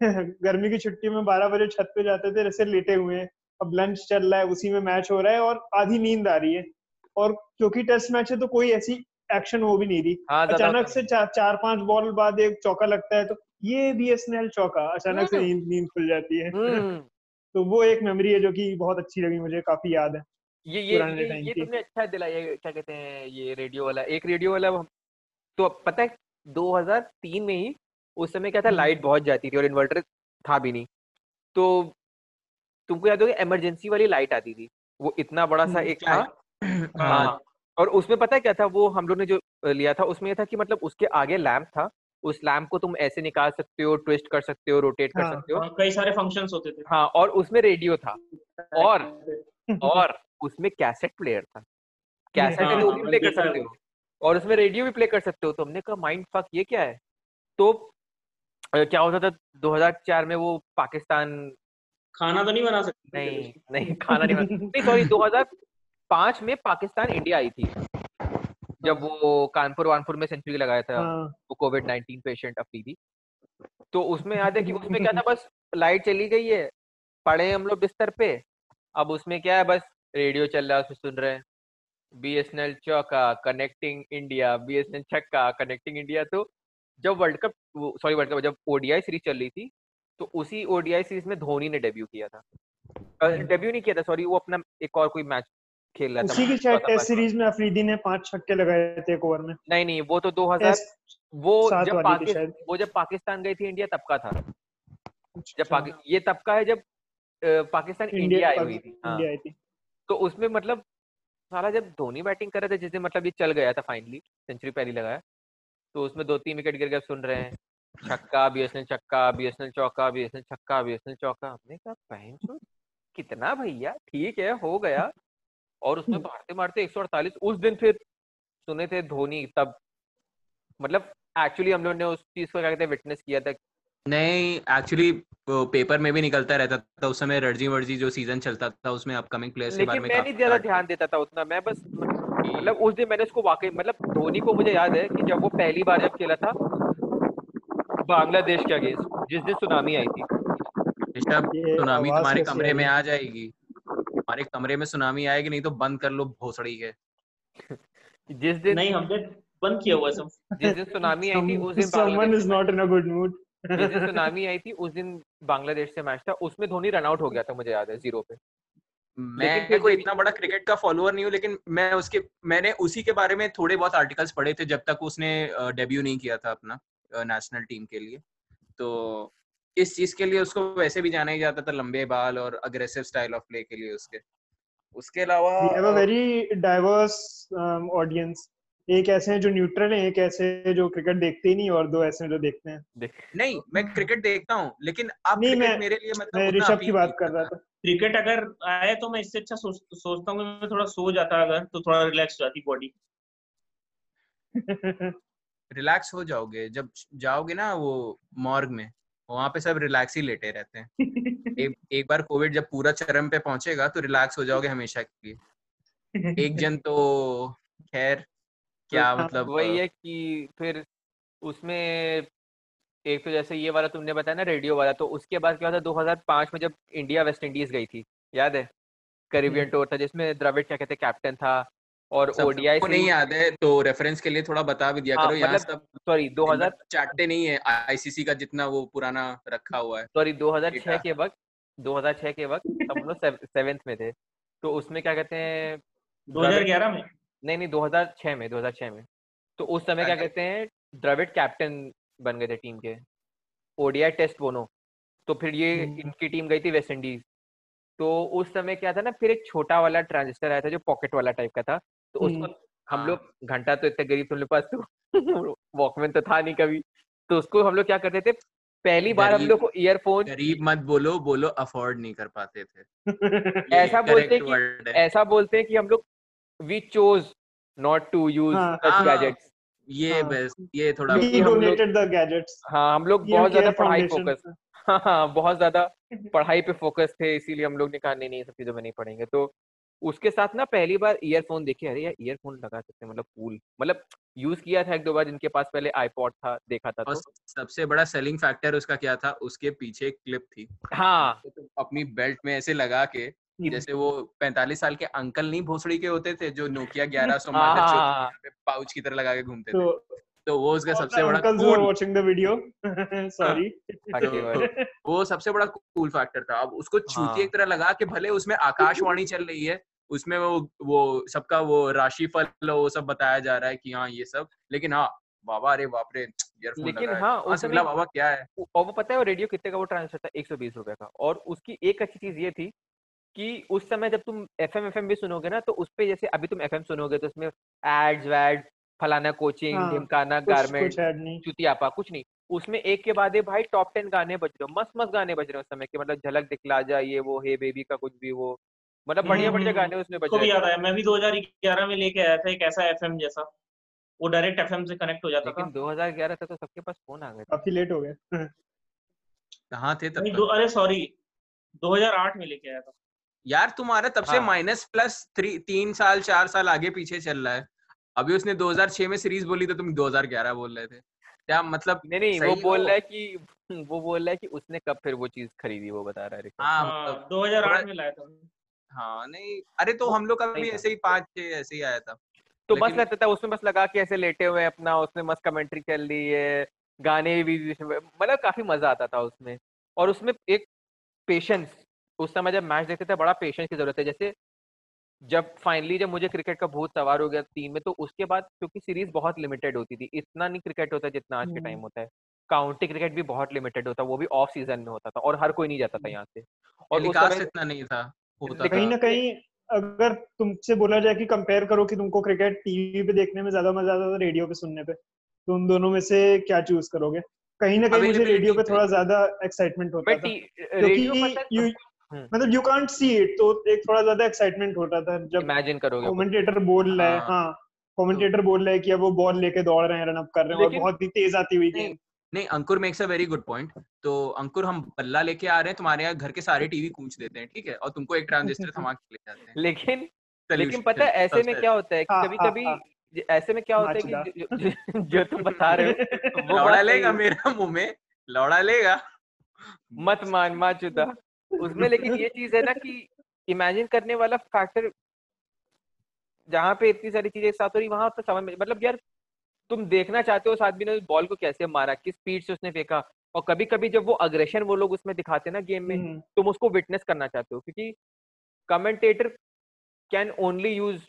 Speaker 4: गर्मी की छुट्टी में बारह बजे छत पे जाते थे जैसे लेटे हुए हैं। अब लंच चल रहा है उसी में मैच हो रहा है और आधी नींद आ रही है। और क्योंकि टेस्ट मैच है तो कोई ऐसी एक्शन हो भी नहीं रही।
Speaker 1: हाँ
Speaker 4: अचानक से चार चार पाँच बॉल बाद एक चौका लगता है तो ये बीएसएनएल चौका अचानक से
Speaker 1: हम्म।
Speaker 4: नींद नींद खुल जाती है।
Speaker 1: हम्म।
Speaker 4: तो वो एक मेमोरी है जो कि बहुत अच्छी लगी मुझे काफ़ी याद है
Speaker 1: ये ये ये ये तुमने अच्छा दिला ये क्या कहते हैं ये रेडियो वाला एक रेडियो वाला तो अब पता है 2003 में ही उस समय क्या था
Speaker 4: हम्म।
Speaker 1: लाइट बहुत जाती थी और इन्वर्टर था भी नहीं। तो तुमको याद होगा इमरजेंसी वाली लाइट आती थी वो इतना बड़ा सा
Speaker 2: हम्म,
Speaker 1: एक था।
Speaker 2: हाँ,
Speaker 1: हाँ। और उसमें पता है क्या था वो हम लोग ने जो लिया था उसमें ये था कि मतलब उसके आगे लैंप था उस लैंप को तुम ऐसे निकाल सकते हो ट्विस्ट कर सकते हो रोटेट कर
Speaker 4: हाँ,
Speaker 1: सकते हो।
Speaker 3: हाँ, कई सारे फ़ंक्शंस होते थे।
Speaker 1: हाँ और उसमें रेडियो था। और और उसमें कैसेट प्लेयर था। कैसेट
Speaker 3: हाँ,
Speaker 1: वो
Speaker 3: हाँ,
Speaker 1: भी प्ले कर सकते हो। और उसमें रेडियो भी प्ले कर सकते हो। तो हमने कहा माइंड फक ये क्या है? तो क्या होता था 2004 में वो पाकिस्तान
Speaker 3: खाना तो नहीं बना सकते
Speaker 1: नहीं नहीं खाना नहीं बना- नहीं सॉरी 2005 में पाकिस्तान इंडिया आई थी। जब वो कानपुर वानपुर में सेंचुरी लगाया था
Speaker 4: हाँ।
Speaker 1: वो कोविड 19 पेशेंट अफरीदी तो उसमें याद है कि उसमें क्या था बस लाइट चली गई है पड़े हम लोग बिस्तर पे। अब उसमें क्या है बस रेडियो चल रहा है उसमें सुन रहे हैं। बी एस एन एल चौका connecting India B S N L छक्का कनेक्टिंग इंडिया। तो जब world cup sorry world cup जब ओडीआई सीरीज़ चल रही थी तो उसी ओडीआई सीरीज़ में धोनी ने डेब्यू किया था। डेब्यू नहीं किया था सॉरी वो अपना एक और कोई मैच खेल रहा था
Speaker 4: उसी की शायद टेस्ट सीरीज़ में अफरीदी ने पाँच छक्के लगाए थे एक ओवर में।
Speaker 1: नहीं नहीं वो तो 2000
Speaker 4: टेस्ट
Speaker 1: वो जब पाकिस्तान वो जब पाकिस्तान गई थी इंडिया तब का था। जब
Speaker 4: अच्छा,
Speaker 1: ये तब का है जब पाकिस्तान इंडिया आई हुई थी हाँ।
Speaker 4: थी।
Speaker 1: तो उसमें मतलब साला जब धोनी बैटिंग कर रहे थे जिस दिन मतलब ये चल गया था फाइनली सेंचुरी पहली लगाया तो उसमें दो तीन विकेट गिर गए सुन रहे हैं। छक्का बीएसएनएल छक्का बीएसएनएल चौका बीएसएनएल छक्का बीएसएनएल चौका। हमने कहा बहन चो कितना भैया ठीक है हो गया। और उसमें मारते मारते 148 उस दिन फिर सुने थे धोनी तब। मतलब एक्चुअली हम लोग ने उस चीज़ को क्या कहते हैं विटनेस किया था।
Speaker 2: नहीं एक्चुअली पेपर में भी निकलता रहता था उस समय रणजी वर्जी जो सीज़न चलता था उसमें अपकमिंग प्लेयर्स के बारे में
Speaker 1: मैं नहीं ज़्यादा ध्यान देता था उतना मैं बस मतलब उस दिन मैंने उसको वाकई मतलब धोनी को मुझे याद है कि जब वो पहली बार जब खेला था बांग्लादेश के अगेंस्ट जिस दिन सुनामी आई थी।
Speaker 2: ऋषभ सुनामी तुम्हारे कमरे में आ जाएगी। हमारे कमरे में सुनामी आएगी नहीं तो बंद कर लो भोसड़ी के।
Speaker 1: जिस दिन
Speaker 3: नहीं हमने बंद किया हुआ सब।
Speaker 1: जिस दिन सुनामी आई थी उस दिन
Speaker 4: someone
Speaker 1: बांग्लादेश
Speaker 4: is
Speaker 1: से
Speaker 4: not in a good mood.
Speaker 1: जिस दिन सुनामी आई थी उस दिन बांग्लादेश से मैच था। उसमें धोनी रन आउट हो गया था मुझे याद है ज़ीरो पे।
Speaker 2: मैं कोई इतना बड़ा क्रिकेट का फॉलोअर नहीं हूँ लेकिन मैं उसके मैंने उसी के बारे में थोड़े बहुत आर्टिकल्स पढ़े थे जब तक उसने डेब्यू नहीं किया था अपना नेशनल टीम के लिए। तो इस चीज़ के लिए उसको वैसे भी जाना ही जाता था लंबे बाल और अग्रेसिव स्टाइल ऑफ़ प्ले के लिए उसके। उसके अलावा
Speaker 4: we have a very diverse um, audience एक ऐसे हैं जो न्यूट्रल हैं एक ऐसे हैं जो क्रिकेट देखते ही नहीं और दो ऐसे हैं जो देखते हैं।
Speaker 1: देख।
Speaker 2: नहीं मैं क्रिकेट देखता हूँ लेकिन अब
Speaker 4: नहीं, मैं-
Speaker 2: मेरे लिए मतलब
Speaker 4: मैं ऋषभ की बात कर रहा था।
Speaker 3: क्रिकेट अगर आए तो मैं इससे अच्छा सोच, सोचता हूँ कि मैं थोड़ा सो जाता अगर तो थोड़ा रिलैक्स हो जाती बॉडी
Speaker 2: रिलैक्स हो जाओगे जब जाओगे ना वो मॉर्ग में। वहाँ पे सब रिलैक्स ही लेटे रहते हैं। एक एक बार कोविड जब पूरा चरम पे पहुंचेगा तो रिलैक्स हो जाओगे हमेशा के लिए। एक जन तो खैर क्या
Speaker 1: हाँ,
Speaker 2: मतलब
Speaker 1: वही है कि फिर उसमें एक तो जैसे ये वाला तुमने बताया ना रेडियो वाला तो उसके बाद क्या था 2005 में जब इंडिया वेस्ट इंडीज गई थी याद है? कैरिबियन टूर था जिसमें द्रविड़ क्या कहते कैप्टन था और ओडीआई
Speaker 2: सबको नहीं याद है तो रेफरेंस के लिए थोड़ा बता भी दिया
Speaker 1: हाँ,
Speaker 2: करो यहाँ
Speaker 1: मतलब
Speaker 2: सब
Speaker 1: सॉरी 2000
Speaker 2: चाटते नहीं है आईसीसी का जितना वो पुराना रखा हुआ है
Speaker 1: सॉरी 2006
Speaker 2: डेटा।
Speaker 1: के वक्त 2006 के वक्त हम लोग सेवेंथ में थे तो उसमें क्या कहते हैं द्रविड़
Speaker 3: 2011 में
Speaker 1: नहीं नहीं 2006 में 2006 में तो उस समय क्या कहते हैं द्रविड़ कैप्टन बन गए थे टीम के ओडीआई टेस्ट दोनों तो फिर ये
Speaker 4: हम्म।
Speaker 1: इनकी टीम गई थी वेस्ट इंडीज तो उस समय क्या था ना फिर एक छोटा वाला ट्रांजिस्टर आया था जो पॉकेट वाला टाइप का था तो उसको। हम
Speaker 2: हाँ।
Speaker 1: लोग घंटा तो इतने गरीब तुम पास तो वॉकमैन तो था नहीं कभी। तो उसको हम लोग क्या करते थे पहली बार हम लोग को ईयरफोन
Speaker 2: गरीब मत बोलो बोलो अफोर्ड नहीं कर पाते थे।
Speaker 1: ऐसा बोलते कि- ऐसा बोलते हैं कि हम लोग we chose
Speaker 4: not
Speaker 1: to
Speaker 2: use
Speaker 1: gadgets
Speaker 2: ये
Speaker 4: हाँ।
Speaker 2: बस ये थोड़ा
Speaker 1: हम लोग-
Speaker 4: donated
Speaker 1: हाँ हम लोग बहुत ज़्यादा पढ़ाई फोकस हाँ हाँ बहुत ज़्यादा पढ़ाई पे फोकस थे इसीलिए हम लोग ने कहा नहीं नहीं सब चीज़ों में नहीं पढ़ेंगे। तो उसके साथ ना पहली बार ईयरफोन देखे अरे यार ईयरफोन लगा सकते हैं मतलब कूल मतलब यूज़ किया था एक दो बार जिनके पास पहले आईपॉड था देखा था
Speaker 2: और
Speaker 1: तो।
Speaker 2: सबसे बड़ा सेलिंग फैक्टर उसका क्या था उसके पीछे क्लिप थी।
Speaker 1: हाँ।
Speaker 2: तो अपनी बेल्ट में ऐसे लगा के जैसे वो 45 साल के अंकल नहीं भोसड़ी के होते थे जो नोकिया 1100
Speaker 1: हाँ
Speaker 2: मॉडल जो
Speaker 1: हाँ,
Speaker 2: पाउच की तरह लगा के घूमते थे।
Speaker 4: तो
Speaker 2: वो उसका सबसे बड़ा
Speaker 4: the video. Sorry.
Speaker 1: हकी वाली।
Speaker 2: वो सबसे बड़ा कूल फैक्टर था। अब उसको चूती
Speaker 1: हाँ।
Speaker 2: एक तरह लगा के भले उसमें आकाशवाणी चल रही है उसमें वो वो सबका वो राशिफल वो सब बताया जा रहा है कि हाँ ये सब। लेकिन हाँ बाबा अरे बाप रे ईयरफोन
Speaker 1: लेकिन
Speaker 2: हाँ,
Speaker 1: उस
Speaker 2: समझला बाबा? क्या है?
Speaker 1: और वो पता है वो रेडियो कितने का वो ट्रांसफ़र था? एक सौ बीस रुपए का। और उसकी एक अच्छी चीज़ ये थी कि उस समय जब तुम एफ़ एम एफ़ एम भी सुनोगे ना तो उस पे जैसे अभी तुम एफ़ एम सुनोगे तो उसमें एड्स वैड फलाना कोचिंग
Speaker 4: हाँ,
Speaker 1: ढिमकाना गारमेंट
Speaker 4: कुछ ऐड
Speaker 1: चुतियापा कुछ नहीं। उसमें एक के बाद भाई टॉप टेन गाने बज रहे हो मस्त मस्त गाने बज रहे हो उस समय के मतलब झलक दिखला जा ये वो हे बेबी का कुछ भी वो मतलब बढ़िया
Speaker 3: हम्म,
Speaker 1: बढ़िया
Speaker 3: हम्म,
Speaker 1: गाने उसमें बज
Speaker 3: को भी
Speaker 1: रहे
Speaker 3: याद आया मैं भी 2011 में लेके आया था एक ऐसा एफएम जैसा वो डायरेक्ट एफएम से कनेक्ट हो जाता था।
Speaker 1: लेकिन 2011 तक तो सबके पास फ़ोन आ गए
Speaker 4: काफ़ी लेट हो गए।
Speaker 2: कहाँ थे तब
Speaker 3: दो अरे सॉरी 2008 में लेके आया था।
Speaker 2: यार तुम्हारा तब से
Speaker 1: हाँ।
Speaker 2: माइनस प्लस थ्री तीन साल चार साल आगे पीछे चल रहा है। अभी उसने 2006 में सीरीज़ बोली तो तुम 2011 बोल रहे थे। क्या मतलब
Speaker 1: नहीं नहीं वो बोल रहा है कि वो बोल रहा है कि उसने कब फिर वो चीज़ खरीदी वो बता रहा है।
Speaker 2: हाँ
Speaker 3: हाँ
Speaker 2: मतलब
Speaker 3: 2008 में लाया था
Speaker 2: हाँ नहीं अरे तो हम लोग का भी ऐसे ही पाँच छह ऐसे ही आया था।
Speaker 1: तो मस्त
Speaker 2: लेकिन-
Speaker 1: लगता था उसमें बस लगा के ऐसे लेटे हुए अपना उसमें मस्त कमेंट्री चल रही है गाने भी मतलब काफ़ी मज़ा आता था उसमें। और उसमें एक पेशेंस उस समय जब मैच देखते थे बड़ा पेशेंस की ज़रूरत है। जैसे जब फाइनली जब मुझे क्रिकेट का भूत सवार हो गया टीम में तो उसके बाद क्योंकि सीरीज़ बहुत लिमिटेड होती थी इतना नहीं क्रिकेट होता जितना आज के टाइम
Speaker 4: हम्म।
Speaker 1: होता है। काउंटी क्रिकेट भी बहुत लिमिटेड होता वो भी ऑफ़ सीज़न में होता था और हर कोई नहीं जाता था यहाँ से। और उस समय
Speaker 2: इतना नहीं था
Speaker 4: कहीं ना कहीं अगर तुमसे बोला जाए कि कंपेयर करो कि तुमको क्रिकेट टीवी पे देखने में ज़्यादा मज़ा आता था रेडियो पे सुनने पे तो उन दोनों में से क्या चूज़ करोगे? कहीं ना कहीं मुझे रेडियो पे थोड़ा ज़्यादा एक्साइटमेंट होता था। क्योंकि
Speaker 1: हम्म।
Speaker 4: मतलब यू कांट सी इट तो एक थोड़ा ज़्यादा एक्साइटमेंट होता था जब
Speaker 1: इमेजिन करोगे।
Speaker 4: कमेंटेटर बोल रहा है
Speaker 2: हाँ।
Speaker 4: हाँ कमेंटेटर बोल रहा है कि अब वो बॉल लेके दौड़ रहे हैं रन अप कर रहे हैं और बहुत ही तेज आती हुई
Speaker 2: नहीं
Speaker 4: गेम
Speaker 2: नहीं Ankur makes a very good point तो अंकुर हम बल्ला लेके आ रहे हैं तुम्हारे यहाँ घर के सारे टीवी कूच देते हैं ठीक है? और तुमको एक ट्रांजिस्टर थमा के ले जाते हैं।
Speaker 1: लेकिन लेकिन पता है ऐसे में क्या होता है कि
Speaker 4: हाँ,
Speaker 1: कभी
Speaker 4: हाँ,
Speaker 1: कभी
Speaker 4: हाँ।
Speaker 1: ऐसे में क्या होता है कि जो तुम बता रहे हो वो
Speaker 2: लौड़ा लेगा मेरा मुँह में? लौड़ा लेगा?
Speaker 1: मत मान माचुदा। उसमें लेकिन ये चीज़ है ना कि इमेजिन करने वाला फैक्टर जहाँ पे इतनी सारी चीज़ें एक साथ हो रही वहाँ पे समझ में मतलब यार तुम देखना चाहते हो उस आदमी ने बॉल को कैसे मारा किस स्पीड से उसने फेंका और कभी कभी जब वो अग्रेशन वो लोग उसमें दिखाते हैं ना गेम में
Speaker 4: हम्म,
Speaker 1: तुम उसको विटनेस करना चाहते हो क्योंकि commentator can only use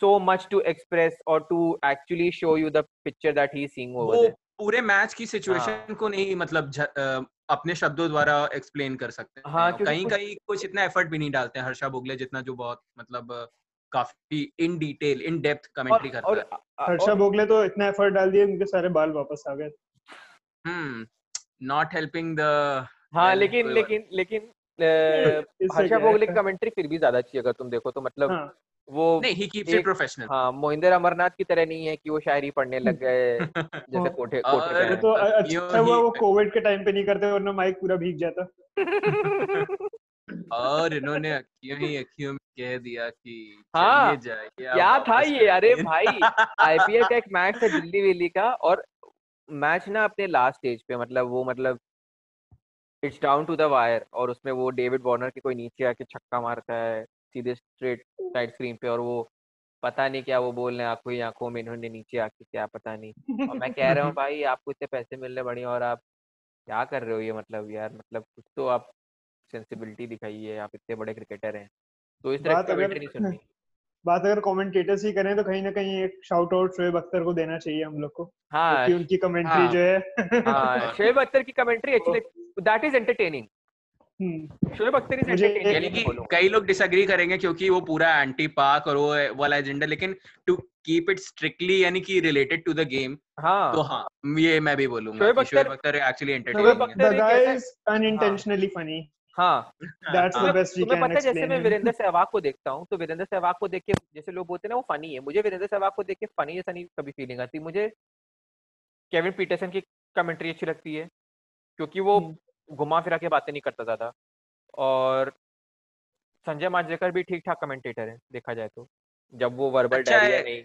Speaker 1: so much to express और to actually show you that he's seeing over
Speaker 2: वो
Speaker 1: there.
Speaker 2: पूरे मैच की सिचुएशन
Speaker 1: हाँ।
Speaker 2: को नहीं मतलब अपने शब्दों द्वारा एक्सप्लेन कर सकते हैं।
Speaker 1: हाँ,
Speaker 2: कहीं
Speaker 1: कुछ-
Speaker 2: कहीं कुछ इतना एफर्ट भी नहीं डालते हैं हर्षा बोगले जितना जो बहुत मतलब काफ़ी in detail in depth
Speaker 1: commentary
Speaker 2: करता
Speaker 1: और,
Speaker 2: है।
Speaker 4: हर्षा बोगले तो इतना एफर्ट डाल दिए उनके सारे बाल वापस आ गए।
Speaker 2: हम्म नॉट हेल्पिंग द
Speaker 1: हाँ लेकिन लेकिन लेकिन हर्षा? भोगले की कमेंट्री फिर भी ज़्यादा अच्छी है अगर तुम देखो तो मतलब
Speaker 4: हाँ।
Speaker 1: वो
Speaker 2: नहीं ही कीप्स इट प्रोफेशनल
Speaker 1: हाँ मोहिंदर अमरनाथ की तरह नहीं है कि वो शायरी पढ़ने लग गए जैसे। कोठे कोठे
Speaker 4: वो तो अच्छा हुआ वो कोविड के टाइम पे नहीं करते वरना माइक पूरा भीग जाता
Speaker 2: और इन्होंने अखियों ही अखियों में कह दिया कि
Speaker 1: हाँ,
Speaker 2: जाइए
Speaker 1: क्या था ये? अरे भाई, आईपीएल का एक मैच था दिल्ली वेली का और मैच ना अपने लास्ट स्टेज पे मतलब वो मतलब it's down to the wire और उसमें वो डेविड वार्नर के कोई नीचे आके छक्का मारता है सीधे स्ट्रेट साइड स्क्रीन पे और वो पता नहीं क्या वो बोल रहे हैं आँखों ही आँखों में इन्होंने नीचे आके क्या पता नहीं। और मैं कह रहा हूँ भाई आपको इतने पैसे मिल रहे बढ़िया और आप क्या कर रहे हो ये मतलब यार? मतलब कुछ तो आप सेंसिबिलिटी दिखाइए आप इतने बड़े क्रिकेटर हैं। तो इस तरह की कमेंट्री नहीं सुननी।
Speaker 4: बात अगर कमेंटेटर्स ही करें तो कहीं ना कहीं एक शाउट आउट शोएब अख्तर को देना चाहिए हम लोग को
Speaker 1: हाँ
Speaker 4: क्योंकि उनकी कमेंट्री
Speaker 2: हाँ।
Speaker 4: जो है
Speaker 1: हाँ शोएब अख्तर की commentary actually that
Speaker 4: is
Speaker 1: entertaining Shoaib Akhtar
Speaker 4: is
Speaker 2: यानी
Speaker 1: एंटरटेनिंग
Speaker 2: कि कई लोग डिसएग्री करेंगे क्योंकि वो पूरा एंटी पाक और वो वाला एजेंडा लेकिन टू कीप इट स्ट्रिक्टली यानी कि रिलेटेड टू द गेम
Speaker 1: हाँ।
Speaker 2: तो हाँ ये मैं भी बोलूँगा
Speaker 1: Shoaib
Speaker 4: Akhtar-
Speaker 1: Akhtar
Speaker 4: actually
Speaker 1: entertaining
Speaker 4: is unintentionally funny.
Speaker 1: हाँ।
Speaker 4: That's the best
Speaker 1: तुम्हें पता जैसे मैं वीरेंद्र सहवाग को देखता हूँ तो वीरेंद्र सहवाग को देख के जैसे लोग बोलते हैं ना वो फनी है। मुझे वीरेंद्र सहवाग को देख के फनी जैसा नहीं कभी फीलिंग आती। मुझे केविन पीटरसन की कमेंट्री अच्छी लगती है क्योंकि वो
Speaker 4: हम्म।
Speaker 1: घुमा फिरा के बातें नहीं करता ज़्यादा। और संजय मांजरेकर भी ठीक ठाक कमेंटेटर है देखा जाए तो। जब वो वर्बल
Speaker 2: अच्छा
Speaker 1: डायरिया नहीं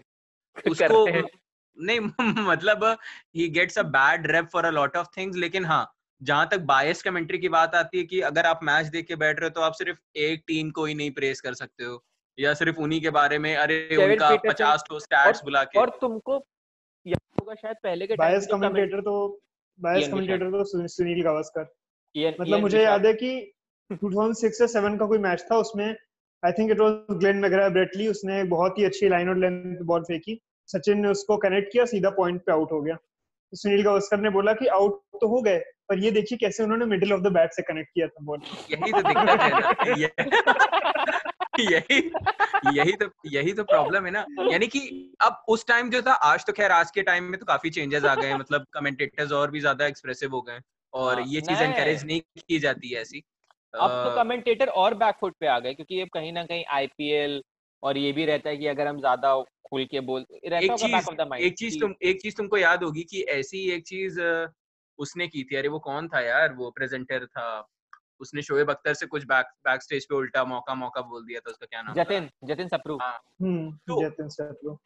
Speaker 2: उसको नहीं मतलब he gets a bad rap for a lot of things लेकिन हाँ जहाँ तक बायस कमेंट्री की बात आती है कि अगर आप मैच देख के बैठ रहे हो तो आप सिर्फ़ एक टीम को ही नहीं प्रेस कर सकते हो। या सिर्फ़ उन्हीं के बारे में अरे उनका पचास ठो स्टैट्स बुला के।
Speaker 1: और तुमको याद होगा शायद पहले के टाइम
Speaker 4: बायस कमेंटेटर तो बायस कमेंटेटर तो सुनील गावस्कर।
Speaker 1: इयन
Speaker 4: मतलब मुझे याद है कि 2006 या 7 का कोई मैच था उसमें I think it was Glenn McGrath Brett Lee उसने एक बहुत ही अच्छी लाइन और लेंथ बॉल फेंकी। सचिन ने उसको कनेक्ट किया सीधा पॉइंट पे आउट हो गया। सुनील गावस्कर ने बोला कि आउट तो हो गए पर ये देखिए कैसे उन्होंने मिडिल ऑफ़ द बैट से कनेक्ट किया था बॉल
Speaker 2: यही तो दिक्कत है यही यही तो यही तो प्रॉब्लम है ना। यानी कि अब उस टाइम जो था आज तो खैर आज के टाइम में तो काफ़ी चेंजेस आ गए हैं मतलब कमेंटेटर्स और भी ज़्यादा एक्सप्रेसिव हो गए और हाँ, ये चीज़ एनकरेज नहीं की जाती है ऐसी।
Speaker 1: अब तो कमेंटेटर और बैकफुट पे आ गए क्योंकि अब कहीं ना कहीं आईपीएल और ये भी रहता है कि अगर हम ज़्यादा खुल के बोल
Speaker 2: एक चीज़ एक चीज़ तुम एक चीज़ तुमको याद होगी कि ऐसी एक चीज़ उसने की थी। अरे वो कौन था यार? वो प्रेजेंटर था। उसने शोएब अख्तर से कुछ बैक बैक स्टेज पे उल्टा मौका मौका बोल दिया था उसका क्या नाम
Speaker 1: जतिन जतिन सप्रू।
Speaker 2: हाँ। हम्म, तो जतिन सप्रू।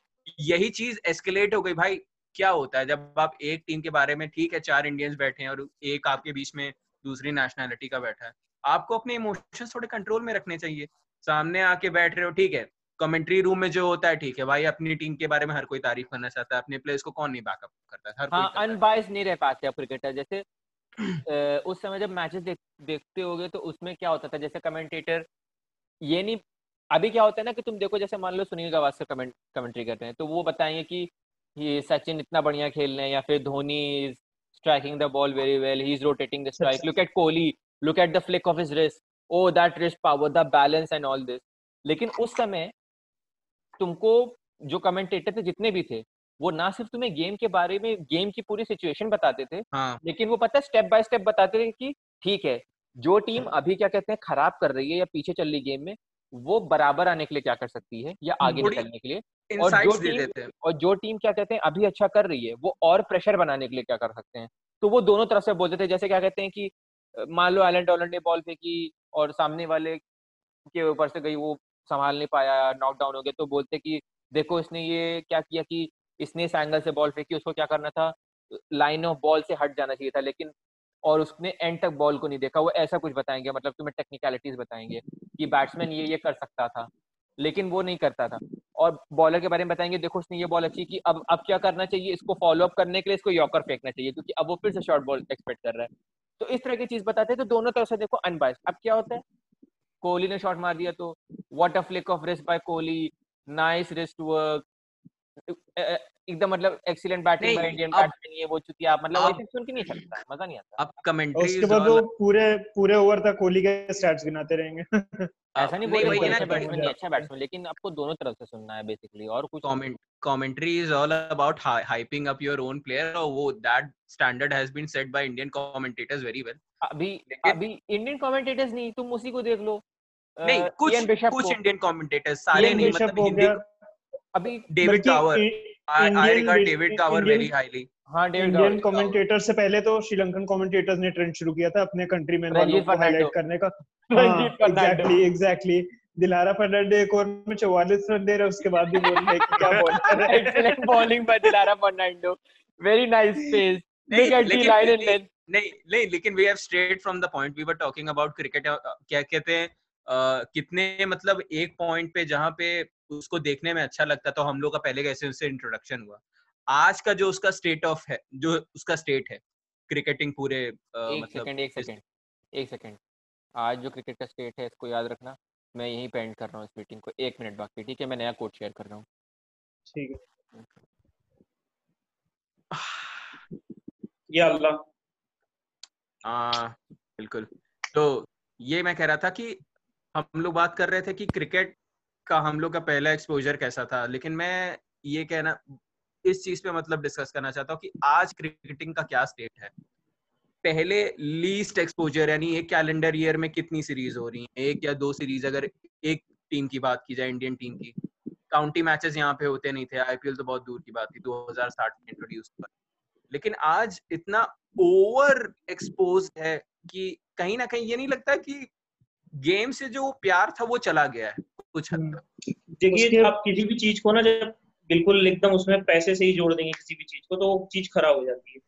Speaker 2: यही चीज़ एस्केलेट हो गई। भाई क्या होता है? जब आप एक टीम के बारे में ठीक है चार इंडियंस बैठे हैं और एक आपके बीच में दूसरी नेशनैलिटी का बैठा है आपको अपने इमोशंस थोड़े कंट्रोल में रखने चाहिए। सामने आके बैठ रहे हो ठीक है कमेंट्री रूम में जो होता है ठीक है भाई अपनी टीम के बारे में हर कोई तारीफ़ करना चाहता है अपने प्लेयर्स को कौन नहीं बैकअप करता? है हर
Speaker 1: हाँ, कोई अनबाइस नहीं रह पाते अब क्रिकेटर जैसे उस समय जब मैचेस देख, देखते होगे तो उसमें क्या होता था? जैसे कमेंटेटर ये नहीं अभी क्या होता है ना कि तुम देखो जैसे मान लो सुनील गावस्कर कमेंट कमेंट्री करते हैं तो वो बताएँगे कि ये सचिन इतना बढ़िया खेल रहे हैं या फिर Dhoni is striking the ball very well he is rotating the strike look at Kohli look at the flick of his wrist oh that wrist power the balance and all this लेकिन उस समय तुमको जो commentator थे जितने भी थे वो ना सिर्फ़ तुम्हें गेम के बारे में गेम की पूरी सिचुएशन बताते थे हाँ. लेकिन वो पता है स्टेप बाय स्टेप बताते थे कि ठीक है जो टीम अभी क्या कहते हैं खराब कर रही है या पीछे चल रही गेम में वो बराबर आने के लिए क्या कर सकती है? या आगे निकलने के लिए। और जो टीम और जो टीम क्या कहते हैं अभी अच्छा कर रही है वो और प्रेशर बनाने के लिए क्या कर सकते हैं? तो वो दोनों तरफ़ से बोलते हैं जैसे क्या कहते हैं कि मान लो एलन डॉलर ने बॉल फेंकी और सामने वाले के ऊपर से गई वो संभाल नहीं पाया नॉकडाउन हो गया तो बोलते कि देखो इसने ये क्या किया कि इसने इस एंगल से बॉल फेंकी उसको क्या करना था? लाइन ऑफ़ बॉल से हट जाना चाहिए था। लेकिन और उसने एंड तक बॉल को नहीं देखा। वो ऐसा कुछ बताएँगे मतलब तुम्हें टेक्निकलिटीज बताएँगे कि बैट्समैन ये ये कर सकता था, लेकिन वो नहीं करता था। और बॉलर के बारे में बताएँगे, देखो उसने ये बॉल अच्छी की, अब अब क्या करना चाहिए? इसको फॉलो अप करने के लिए इसको यॉकर फेंकना चाहिए, क्योंकि अब वो फिर से शॉर्ट बॉल एक्सपेक्ट कर रहा है। तो इस तरह की चीज़ बताते हैं तो दोनों तरफ़ से देखो अनबाइस अब क्या होता है? कोहली ने शॉट मार दिया तो what a flick of wrist by Kohli nice wrist work एकदम मतलब excellent batting by Indian batsman ये वो चुकी आप मतलब वैसे सुन के नहीं चलता मज़ा नहीं आता।
Speaker 2: अब कमेंट्री
Speaker 4: उसके बाद वो पूरे पूरे ओवर तक कोहली के स्टैट्स गिनाते रहेंगे।
Speaker 1: ऐसा नहीं बोल रहे अच्छा बैट्समैन नहीं अच्छा बैट्समैन लेकिन आपको दोनों तरफ़ से सुनना है बेसिकली और कुछ
Speaker 2: comment commentary is all about hyping up your own player और वो that standard has been set by Indian commentators very well
Speaker 1: अभी अभी इंडियन कमेंटेटर्स नहीं तुम उसी को देख लो।
Speaker 2: नहीं कुछ कुछ इंडियन कमेंटेटर्स सारे नहीं मतलब हिंदी
Speaker 1: अभी
Speaker 2: David Gower David Gower very highly
Speaker 4: हाँ डेविड इंडियन कमेंटेटर से पहले तो श्रीलंकन कमेंटेटर्स ने ट्रेंड शुरू किया था अपने कंट्री में हाईलाइट करने का। एग्जैक्टली एग्जैक्टली दिलारा फर्नांडे एक ओवर में 44 रन दे रहे उसके बाद भी बोल रहे हैं क्या ball
Speaker 1: excellent bowling by Dilhara Fernando. Very nice pace
Speaker 2: नहीं लेकिन नहीं नहीं लेकिन we have strayed from the point we were talking about cricket क्या कहते हैं? कितने मतलब एक पॉइंट पे जहाँ पे उसको देखने में अच्छा लगता तो हम लोग का पहले कैसे उससे इंट्रोडक्शन हुआ। आज का जो उसका स्टेट ऑफ़ है जो उसका स्टेट है क्रिकेटिंग पूरे
Speaker 1: एक मतलब सेकंड एक सेकंड एक सेकंड आज जो क्रिकेट का स्टेट है इसको याद रखना मैं यहीं पे एंड कर रहा हूँ इस मीटिंग को एक मिनट बाकी ठीक है? मैं नया कोड शेयर कर रहा हूँ।
Speaker 4: ठीक है।
Speaker 3: या अल्लाह।
Speaker 2: हाँ बिल्कुल। तो ये मैं कह रहा था कि हम लोग बात कर रहे थे कि क्रिकेट का हम लोग का पहला एक्सपोजर कैसा था, लेकिन मैं ये कहना, इस चीज़ पे मतलब डिस्कस करना चाहता हूँ कि आज क्रिकेटिंग का क्या स्टेट है? पहले लीस्ट एक्सपोजर यानी एक कैलेंडर ईयर में कितनी सीरीज़ हो रही है? एक या दो सीरीज़ अगर एक टीम की बात की जाए इंडियन टीम की। काउंटी मैचेस यहाँ पे होते नहीं थे आईपीएल तो बहुत दूर की बात थी 2060 में इंट्रोड्यूस हुआ। लेकिन आज इतना ओवर एक्सपोज है कि कहीं ना कहीं ये नहीं लगता कि गेम से जो प्यार था वो चला गया है कुछ हद
Speaker 3: तक। देखिए आप किसी भी चीज़ को ना जब बिल्कुल एकदम उसमें पैसे से ही जोड़ देंगे किसी भी चीज़ को तो वो चीज़ खराब हो जाती है।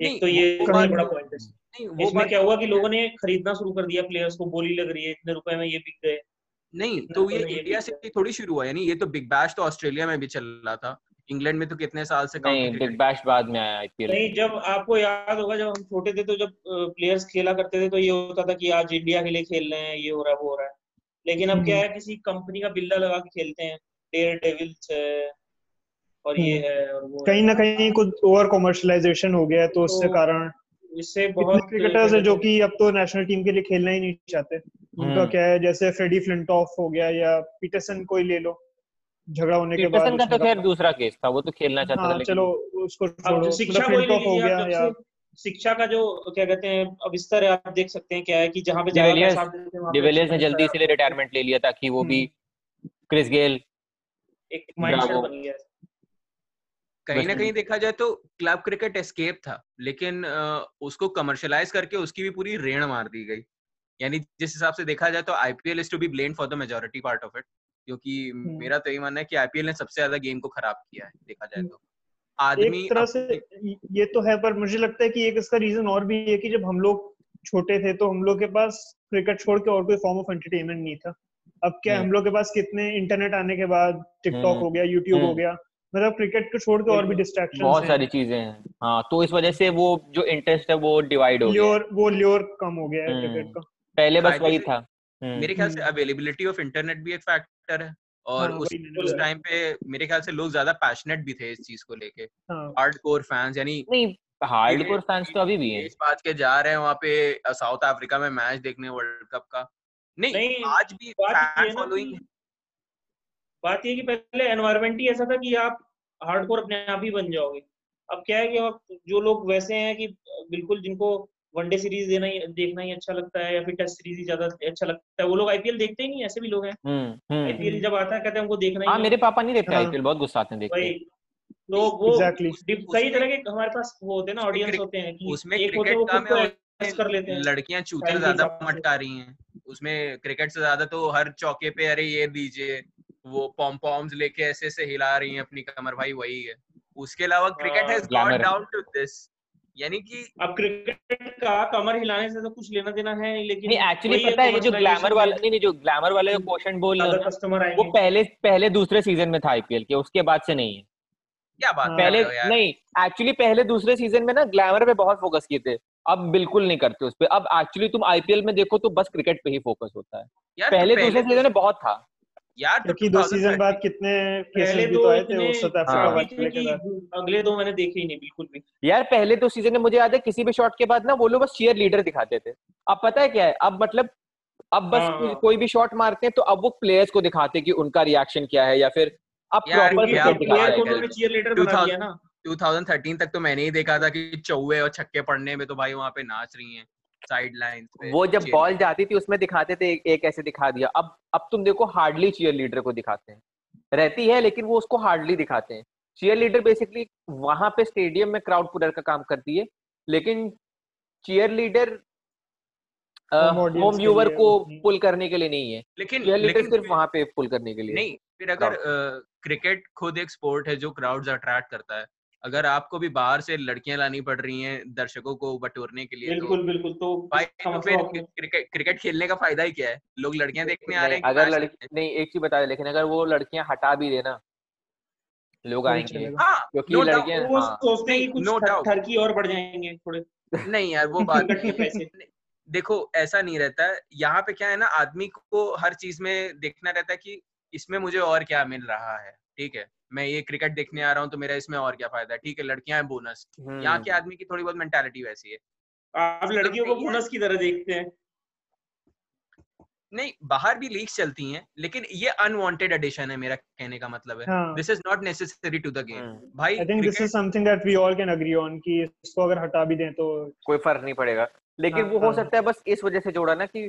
Speaker 3: एक तो ये बड़ा पॉइंट है। इसमें क्या हुआ कि लोगों ने खरीदना शुरू कर दिया प्लेयर्स को बोली लग रही है इतने रुपए में ये बिक गए।
Speaker 2: नहीं तो ये इंडिया से थोड़ी शुरू हुआ यानी ये तो बिग बैश तो ऑस्ट्रेलिया में भी चल रहा था। इंग्लैंड में तो कितने साल से
Speaker 1: नहीं बिग बैश बाद में आया आईपीएल
Speaker 3: नहीं जब आपको याद होगा जब हम छोटे थे तो जब प्लेयर्स खेला करते थे तो ये होता था कि आज इंडिया के लिए खेल रहे हैं ये हो रहा है वो हो रहा है। लेकिन अब क्या हम्म। है किसी कंपनी का बिल्ला लगा के खेलते हैं। डेयर डेविल्स है और ये हम्म। है और वो
Speaker 4: कहीं ना कहीं कुछ ओवर कमर्शियलाइजेशन हो गया है तो उससे तो कारण
Speaker 3: इससे बहुत
Speaker 4: क्रिकेटर्स है जो कि अब तो नेशनल टीम के लिए खेलना ही नहीं चाहते। उनका
Speaker 1: हम्म।
Speaker 4: क्या है जैसे फ्रेडी फ्लिंटॉफ हो गया या पीटरसन कोई ले लो। झगड़ा होने के बाद
Speaker 1: का तो खैर दूसरा केस था वो तो खेलना चाहता था
Speaker 4: हाँ
Speaker 1: लेकिन
Speaker 4: चलो उसको
Speaker 3: जो शिक्षा
Speaker 4: मतलब हो गया या
Speaker 3: शिक्षा का जो क्या कहते हैं अब स्तर है आप देख सकते हैं क्या है कि जहाँ पे
Speaker 1: डिविलियर्स ने जल्दी इसीलिए रिटायरमेंट ले लिया ताकि वो भी क्रिस गेल
Speaker 3: एक माइंडसेट। बन गया
Speaker 2: कहीं ना कहीं देखा जाए तो क्लब क्रिकेट एस्केप था लेकिन उसको कमर्शलाइज करके उसकी भी पूरी रेण मार दी गई। यानी जिस हिसाब से देखा जाए तो IPL is to be blame for the majority part of it क्योंकि मेरा तो ये मानना है कि आईपीएल ने सबसे ज़्यादा गेम को खराब किया है देखा जाए तो आदमी
Speaker 4: एक तरह से ये तो है पर मुझे लगता है कि एक इसका रीजन और भी है कि जब हम लोग छोटे थे तो हम लोग के पास क्रिकेट छोड़ के और कोई फॉर्म ऑफ़ एंटरटेनमेंट नहीं था अब क्या हम
Speaker 1: हम्म।
Speaker 4: लोग के पास कितने इंटरनेट आने के बाद टिकटॉक
Speaker 1: हम्म।
Speaker 4: हो गया यूट्यूब हो
Speaker 1: हम्म।
Speaker 4: गया मतलब क्रिकेट को छोड़ के और भी। डिस्ट्रैक्शन
Speaker 1: बहुत सारी चीज़ें हैं हाँ तो इस वजह से वो जो इंटरेस्ट है वो डिवाइड हो गया
Speaker 4: वो ल्योर कम हो गया है
Speaker 1: हम्म।
Speaker 4: क्रिकेट का
Speaker 1: पहले बस वही था हम्म,
Speaker 2: मेरे ख्याल से
Speaker 4: हम्म।
Speaker 2: अवेलेबिलिटी ऑफ़ इंटरनेट भी एक फैक्टर है और
Speaker 4: हाँ,
Speaker 2: उस उस टाइम पे मेरे ख्याल से लोग ज़्यादा पैशनेट भी थे इस चीज़ को लेके। हार्डकोर फैंस यानी
Speaker 1: नहीं हार्डकोर फैंस तो अभी भी हैं।
Speaker 2: इस बात के जा रहे हैं वहाँ पे साउथ अफ्रीका में मैच देखने वर्ल्ड कप का। नहीं,
Speaker 3: नहीं,
Speaker 2: आज भी
Speaker 3: बात ये
Speaker 2: फ़ैन फॉलोइंग
Speaker 3: कि बात ये कि पहले एनवायरनमेंट ही ऐसा था कि आप हार्डकोर अपने आप ही बन जाओगे। अब क्या है कि अब जो लोग वैसे हैं कि बिल्कुल जिनको वनडे सीरीज़ देना ही देखना ही अच्छा लगता है या फिर टेस्ट सीरीज़ ही ज़्यादा अच्छा लगता है। वो लोग आईपीएल देखते ही नहीं ऐसे भी लोग हैं।
Speaker 1: हम्म हम्म
Speaker 3: आईपीएल जब आता है कहते हैं हमको देखना ही
Speaker 1: हाँ मेरे पापा नहीं देखते
Speaker 4: हाँ।
Speaker 1: आईपीएल बहुत गुस्सा आते हैं देखते हैं।
Speaker 3: तो वो कई तरह के हमारे पास वो होते हैं ना ऑडियंस होते हैं कि
Speaker 2: उसमें
Speaker 3: एक होते हैं वो
Speaker 2: का
Speaker 3: खुद को कर लेते हैं।
Speaker 2: लड़कियाँ चूते ज़्यादा मटका रही हैं। उसमें क्रिकेट से ज़्यादा तो हर चौके पे अरे ये दीजिए वो पॉम पॉम्स लेके ऐसे ऐसे हिला रही हैं अपनी कमर भाई वही है। उसके अलावा क्रिकेट
Speaker 3: हाँ,
Speaker 2: has
Speaker 1: got
Speaker 2: down to this यानी कि
Speaker 3: अब क्रिकेट का कमर हिलाने से तो कुछ लेना देना है नहीं लेकिन
Speaker 1: नहीं एक्चुअली पता है ये जो ग्लैमर वाला नहीं नहीं जो ग्लैमर वाले जो क्वेश्चन बोल रहे हो
Speaker 3: कस्टमर
Speaker 1: वो पहले पहले दूसरे सीज़न में था आईपीएल के उसके बाद से नहीं है।
Speaker 2: क्या बात
Speaker 4: हाँ।
Speaker 1: पहले नहीं एक्चुअली पहले दूसरे सीज़न में ना ग्लैमर पे बहुत फोकस किए थे अब बिल्कुल नहीं करते उस पे। अब एक्चुअली तुम आईपीएल में देखो तो बस क्रिकेट पे ही फोकस होता है।
Speaker 2: यार तो
Speaker 1: पहले दूसरे सीज़न में बहुत था।
Speaker 2: यार तो
Speaker 4: क्योंकि दो सीज़न बाद कितने
Speaker 3: पहले दो
Speaker 4: तो आए थे वो साउथ अफ्रीका
Speaker 1: हाँ।
Speaker 4: वाले के
Speaker 3: कि अगले दो मैंने देखे ही नहीं बिल्कुल भी।
Speaker 1: यार पहले दो सीज़न में मुझे याद है किसी भी शॉट के बाद ना वो लोग बस चीयर लीडर दिखाते थे। अब पता है क्या है? अब मतलब अब बस
Speaker 3: हाँ।
Speaker 1: कोई- भी शॉट मारते हैं तो अब वो प्लेयर्स को दिखाते हैं कि उनका रिएक्शन क्या है या फिर अब प्रॉपर
Speaker 3: चीयर लीडर बना दिया ना।
Speaker 2: 2013 तक तो मैंने ही देखा था कि चौवे और छक्के पड़ने में तो भाई वहाँ पे नाच रही हैं। साइड लाइन
Speaker 1: वो जब बॉल जाती थी उसमें दिखाते थे एक, एक ऐसे दिखा दिया। अब अब तुम देखो हार्डली चीयर लीडर को दिखाते हैं। रहती है लेकिन वो उसको हार्डली दिखाते हैं। चीयर लीडर बेसिकली वहाँ पे स्टेडियम में क्राउड पुलर का काम करती है लेकिन चीयर लीडर होम
Speaker 4: के
Speaker 1: व्यूअर को पुल करने के लिए नहीं है।
Speaker 2: लेकिन
Speaker 1: चीयर लीडर सिर्फ़ वहाँ पे पुल करने के लिए।
Speaker 2: नहीं फिर अगर क्रिकेट खुद एक स्पोर्ट है जो क्राउड्स अट्रैक्ट करता है अगर आपको भी बाहर से लड़कियाँ लानी पड़ रही हैं दर्शकों को बटोरने के लिए तो
Speaker 3: बिल्कुल बिल्कुल तो
Speaker 2: भाई तो
Speaker 3: मतलब
Speaker 2: फिर क्रिकेट क्रिकेट खेलने का फ़ायदा ही क्या है? लोग लड़कियाँ देखने आ रहे हैं
Speaker 1: अगर लड़की नहीं एक चीज़ बता दे लेकिन अगर वो लड़कियाँ हटा भी देना लोग
Speaker 4: कोई
Speaker 1: आएँगे।
Speaker 2: हाँ
Speaker 1: क्योंकि लड़कियाँ हाँ।
Speaker 3: सोचते हैं कि कुछ ठरकी और बढ़ जाएँगे थोड़े।
Speaker 2: नहीं यार वो बात। देखो ऐसा नहीं रहता। है यहाँ पे क्या है ना आदमी को हर चीज़ में देखना रहता है कि इसमें मुझे और क्या मिल रहा है ठीक है? मैं ये क्रिकेट देखने आ रहा हूँ तो मेरा इसमें और क्या फ़ायदा है? ठीक है लड़कियाँ हैं बोनस यहाँ के
Speaker 1: हम्म,
Speaker 2: आदमी की थोड़ी बहुत मेंटालिटी वैसी है।
Speaker 3: आप लड़कियों को बोनस की तरह देखते हैं।
Speaker 2: नहीं बाहर भी लीक्स चलती हैं लेकिन ये अनवांटेड एडिशन है मेरा कहने का मतलब है। This is not necessary to the game
Speaker 1: hmm,
Speaker 2: भाई
Speaker 4: I think this
Speaker 2: is
Speaker 4: something that we all can agree on कि इसको अगर हटा भी दें तो
Speaker 1: कोई फ़र्क नहीं पड़ेगा। लेकिन
Speaker 4: हाँ,
Speaker 1: वो हाँ,
Speaker 4: हो। हाँ।
Speaker 1: सकता है बस इस वजह से जोड़ा ना कि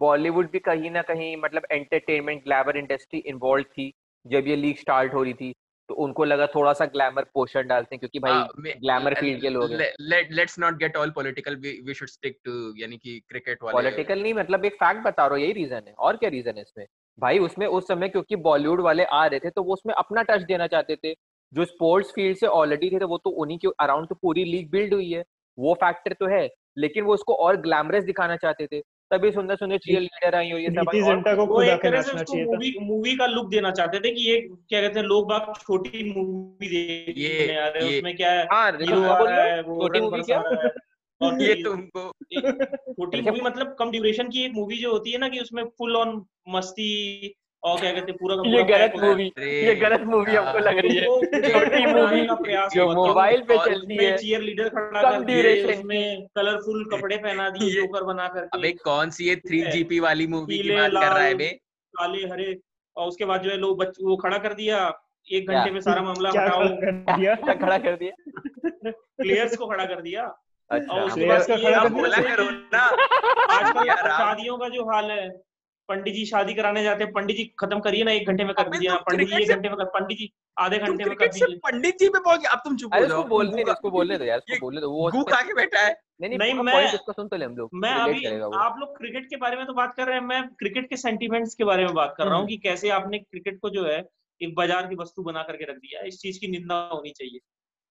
Speaker 1: बॉलीवुड भी कहीं ना कहीं मतलब एंटरटेनमेंट ग्लैमर इंडस्ट्री इन्वॉल्व थी। जब ये लीग स्टार्ट हो रही थी तो उनको लगा थोड़ा सा ग्लैमर पोर्शन डालते हैं क्योंकि भाई ग्लैमर फ़ील्ड के लोग हैं।
Speaker 2: Let's not get all political we should stick to यानी कि क्रिकेट वाले
Speaker 1: पॉलिटिकल नहीं मतलब एक फैक्ट बता रहा हूँ यही रीजन है। और क्या रीजन है इसमें? भाई उसमें उस समय क्योंकि बॉलीवुड वाले आ रहे थे तो वो उसमें अपना टच देना चाहते थे। जो स्पोर्ट्स फ़ील्ड से ऑलरेडी थे तो वो तो उन्हीं के अराउंड तो पूरी लीग बिल्ड हुई है। वो फैक्टर तो है लेकिन वो उसको और ग्लैमरस दिखाना चाहते थे। तभी सुंदर सुंदर चीयर लीडर आई और ये
Speaker 3: सबको
Speaker 4: खुद नाचना चाहिए
Speaker 3: मूवी मूवी का लुक देना चाहते थे कि ये क्या कहते हैं लोग बाग छोटी मूवी देखने रहे हैं
Speaker 2: ये-
Speaker 3: उसमें क्या है
Speaker 1: हाँ छोटी मूवी क्या?
Speaker 3: और
Speaker 2: ये तुमको।
Speaker 3: छोटी
Speaker 1: अच्छा,
Speaker 3: मूवी मतलब कम ड्यूरेशन की एक मूवी जो होती है ना कि उसमें फुल ऑन मस्ती और क्या कहते हैं पूरा का
Speaker 1: ये गलत
Speaker 3: है।
Speaker 1: मूवी ये गलत मूवी हमको लग रही है। छोटी मूवी
Speaker 3: का प्रयास
Speaker 1: जो मोबाइल पे चलती है
Speaker 3: चीयर लीडर खड़ा कर दिए उसमें कलरफुल कपड़े पहना दिए जोकर बना करके।
Speaker 2: अबे कौन सी ये थ्री
Speaker 3: है।
Speaker 2: जीपी वाली मूवी की बात कर रहा है बे?
Speaker 3: काले हरे और उसके बाद जो है लोग वो खड़ा कर दिया। एक घंटे में सारा मामला हटाओ।
Speaker 4: कर
Speaker 1: खड़ा कर दिया?
Speaker 3: प्लेयर्स को खड़ा कर दिया।
Speaker 1: अच्छा।
Speaker 3: और उसके बाद
Speaker 4: कर
Speaker 3: बोला
Speaker 2: करो ना
Speaker 3: आजकल शादियों का जो हाल है पंडित जी शादी कराने जाते हैं पंडित जी खत्म करिए ना एक घंटे में कर दीजिए पंडित जी एक घंटे में कर पंडित जी आधे घंटे में कर दीजिए।
Speaker 2: पंडित जी पे पहुँच गए अब तुम चुप हो जाओ
Speaker 1: उसको बोलने दे
Speaker 2: गूगा-
Speaker 1: उसको बोलने दे यार उसको बोलने दे वो
Speaker 2: गू खा के बैठा है।
Speaker 1: नहीं नहीं
Speaker 3: नहीं, मैं-
Speaker 1: पॉइंट उसका सुन तो ले हम लोग
Speaker 3: मैं अभी आप लोग क्रिकेट के बारे में तो बात कर रहे हैं मैं क्रिकेट के सेंटिमेंट्स के बारे में बात कर रहा हूँ
Speaker 1: हम्म।
Speaker 3: कि कैसे आपने क्रिकेट को जो है एक बाज़ार की वस्तु बना करके रख दिया इस चीज़ की निंदा होनी चाहिए।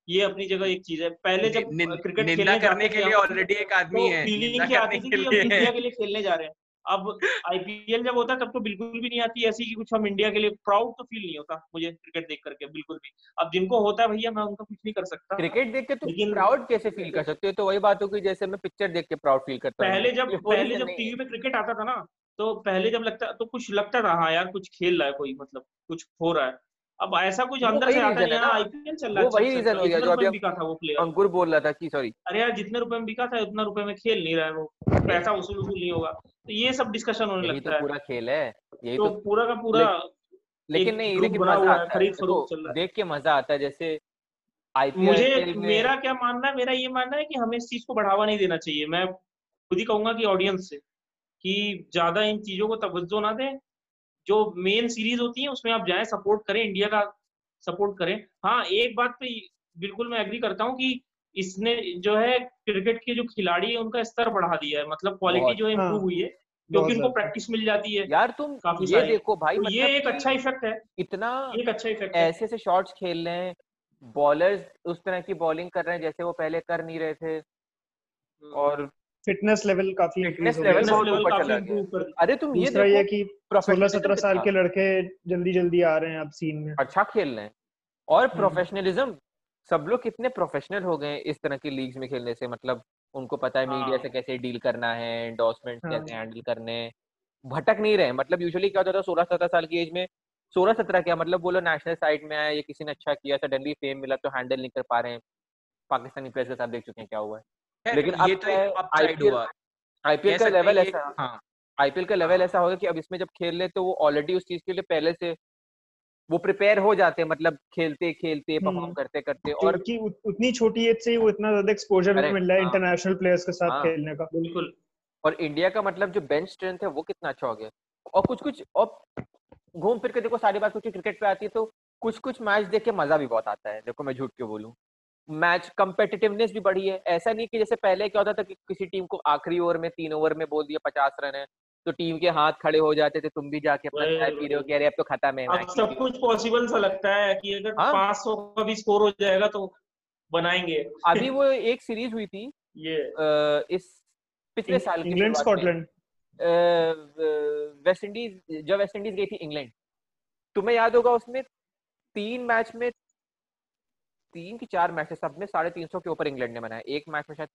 Speaker 3: ये अपनी जगह एक चीज़ है पहले जब क्रिकेट खेलने
Speaker 2: करने के लिए ऑलरेडी एक आदमी
Speaker 3: तो
Speaker 2: है
Speaker 3: फीलिंग क्या आती थी
Speaker 2: कि
Speaker 3: हम इंडिया के लिए खेलने जा रहे हैं। अब आईपीएल जब होता है तब तो बिल्कुल भी नहीं आती ऐसी कि कुछ हम इंडिया के लिए प्राउड तो फील नहीं होता मुझे क्रिकेट देख करके बिल्कुल भी। अब जिनको होता है भैया मैं उनका कुछ नहीं कर सकता।
Speaker 1: क्रिकेट देख के तुम
Speaker 3: लेकिन-
Speaker 1: प्राउड कैसे फील कर सकते हो? तो वही बात हो कि जैसे मैं पिक्चर देख के प्राउड फील करता
Speaker 3: पहले जब पहले जब टीवी में क्रिकेट आता था ना तो पहले जब लगता तो कुछ लगता था हाँ यार कुछ खेल रहा है कोई मतलब कुछ हो रहा है। अब ऐसा कुछ अंदर से आता
Speaker 1: है ना।
Speaker 3: आईपीएल चल रहा है
Speaker 1: वही
Speaker 3: अच्छा,
Speaker 1: हो गया जो अभी
Speaker 3: बिका था वो प्लेयर
Speaker 1: अंकुर बोल रहा था कि सॉरी
Speaker 3: अरे यार जितने रुपए में बिका था उतना रुपए में खेल नहीं रहा है वो। पैसा वसूल वसूल नहीं होगा। तो ये सब डिस्कशन होने लगता
Speaker 1: तो
Speaker 3: है।
Speaker 1: पूरा खेल है यही
Speaker 3: तो
Speaker 1: तो
Speaker 3: पूरा का पूरा
Speaker 1: लेकिन नहीं लेकिन मज़ा आता है
Speaker 3: खरीद
Speaker 1: देखो
Speaker 3: चल रहा है।
Speaker 1: देख के मज़ा आता है जैसे
Speaker 3: मुझे मेरा क्या मानना है मेरा ये मानना है कि हमें इस चीज़ को बढ़ावा नहीं देना चाहिए। मैं खुद ही कहूँगा कि ऑडियंस से कि ज़्यादा इन चीज़ों को तवज्जो ना दें। जो मेन सीरीज़ होती है उसमें आप जाएँ सपोर्ट करें इंडिया का सपोर्ट करें। हाँ एक बात पे बिल्कुल मैं एग्री करता हूँ कि इसने जो है क्रिकेट के जो खिलाड़ी है उनका स्तर बढ़ा दिया है। मतलब क्वालिटी जो है इम्प्रूव
Speaker 4: हाँ,
Speaker 3: हुई है क्योंकि उनको प्रैक्टिस मिल जाती है।
Speaker 1: यार तुम
Speaker 3: काफ़ी
Speaker 1: ये देखो भाई
Speaker 3: तो
Speaker 1: मतलब
Speaker 3: ये एक अच्छा इफ़ेक्ट है।
Speaker 1: इतना
Speaker 3: एक अच्छा इफ़ेक्ट
Speaker 1: ऐसे ऐसे शॉट्स खेल रहे हैं बॉलर्स उस तरह की बॉलिंग कर रहे हैं जैसे वो पहले कर नहीं रहे थे। और
Speaker 4: फिटनेस लेवल काफ़ी फिटनेस हो
Speaker 1: बहुत
Speaker 3: लेवल
Speaker 1: ऊपर चला गया। अरे तुम ये
Speaker 4: दूसरा ये
Speaker 1: देखो
Speaker 4: कि सोलह
Speaker 1: प्रोफेशनलिज्म
Speaker 4: सत्रह साल के लड़के जल्दी जल्दी आ रहे हैं अब सीन में।
Speaker 1: अच्छा खेल रहे हैं। और
Speaker 3: हम्म।
Speaker 1: प्रोफेशनलिज्म सब लोग कितने प्रोफेशनल हो गए इस तरह की लीग्स में खेलने से मतलब उनको पता है मीडिया
Speaker 3: हाँ।
Speaker 1: से कैसे डील करना है एंडोर्समेंट
Speaker 4: हाँ।
Speaker 1: कैसे हैंडल करने भटक नहीं रहे मतलब यूजुअली क्या होता था सोलह सत्रह साल की एज में सोलह सत्रह क्या मतलब बोलो नेशनल साइड में आया या किसी ने अच्छा किया सडनली फेम मिला तो हैंडल नहीं कर पा रहे हैं। पाकिस्तानी प्लेयर्स के साथ देख चुके हैं क्या हुआ है। लेकिन अब
Speaker 2: तो
Speaker 1: है, आईपीएल
Speaker 2: कह
Speaker 1: का लेवल ऐसा
Speaker 2: हाँ।
Speaker 1: आईपीएल का लेवल ऐसा होगा कि अब इसमें जब खेल ले तो वो ऑलरेडी उस चीज़ के लिए पहले से वो प्रिपेयर हो जाते हैं मतलब खेलते खेलते परफॉर्म
Speaker 4: हम्म।
Speaker 1: करते करते और
Speaker 4: उत- उतनी छोटी एज से ही वो इतना ज़्यादा एक्सपोजर मिल रहा है
Speaker 1: हाँ।
Speaker 4: इंटरनेशनल प्लेयर्स के साथ
Speaker 1: हाँ।
Speaker 4: खेलने का
Speaker 3: बिल्कुल
Speaker 1: और इंडिया का मतलब जो बेंच स्ट्रेंथ है वो कितना अच्छा हो गया और कुछ कुछ और घूम फिर के देखो सारी बात क्योंकि क्रिकेट पे आती है तो कुछ कुछ मैच देख के मज़ा भी बहुत आता है देखो मैं झूठ क्यों बोलूँ मैच कंपेटिटिवनेस भी बढ़ी है ऐसा नहीं कि जैसे पहले क्या होता था कि किसी टीम को आखिरी ओवर में तीन ओवर में बोल दिया पचास रन है तो टीम के हाथ खड़े हो जाते थे तुम भी जाके अपना चाय पी रहे हो। कि अरे अब तो खत्म है
Speaker 3: अब सब कुछ पॉसिबल सा लगता है कि अगर
Speaker 1: हाँ।
Speaker 3: 500 का भी स्कोर हो जाएगा तो बनाएँगे।
Speaker 1: अभी वो एक सीरीज़ हुई थी
Speaker 3: ये।
Speaker 1: इस पिछले साल की
Speaker 4: इंग्लैंड स्कॉटलैंड।
Speaker 1: वेस्ट इंडीज जब वेस्ट इंडीज गई थी इंग्लैंड तुम्हें याद होगा उसमें तीन मैच में तीन की चार मैच सब में साढ़े तीन सौ के ऊपर इंग्लैंड ने बनाया। एक मैच में शायद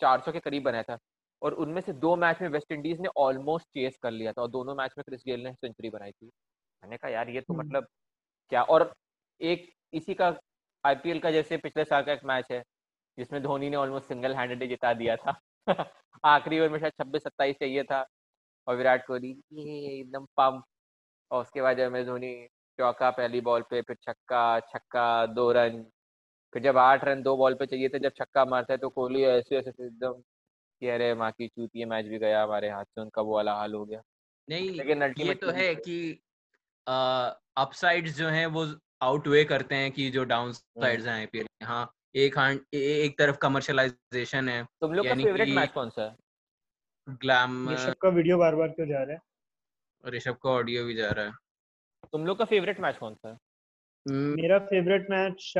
Speaker 1: चार सौ के करीब बनाया था। और उनमें से दो मैच में वेस्ट इंडीज ने ऑलमोस्ट चेस कर लिया था और दोनों मैच में क्रिस गेल ने सेंचुरी बनाई थी। मैंने कहा यार ये तो
Speaker 4: हम्म।
Speaker 1: मतलब क्या? और एक इसी का आईपीएल का जैसे पिछले साल का एक मैच है जिसमें धोनी ने ऑलमोस्ट सिंगल हैंडेड जिता दिया था। आखिरी ओवर में शायद छब्बीस सत्ताईस चाहिए था और विराट कोहली एकदम पंप और उसके बाद जब धोनी चौका पहली बॉल पे फिर छक्का छक्का दो रन फिर जब आठ रन दो बॉल पे चाहिए थे जब छक्का मारता है तो कोहली ऐसे ऐसे एकदम कि अरे माँ की चूती है मैच भी गया हमारे हाथ से उनका वो वाला हाल हो गया।
Speaker 2: नहीं
Speaker 1: लेकिन
Speaker 2: ये तो है कि अपसाइड्स जो हैं वो आउटवे करते हैं कि जो डाउन
Speaker 1: हम्म।
Speaker 2: साइड्स हैं आईपीएल हाँ एक हांड एक तरफ़ कमर्शलाइजेशन है
Speaker 1: तुम लोग का फेवरेट मैच कौन सा है?
Speaker 2: ग्लैम
Speaker 4: ऋषभ का वीडियो बार बार क्यों जा रहा है?
Speaker 2: ऋषभ का ऑडियो भी जा रहा है।
Speaker 1: तुम लोग का फेवरेट मैच कौन सा है?
Speaker 2: हम्म,
Speaker 4: मेरा फेवरेट मैच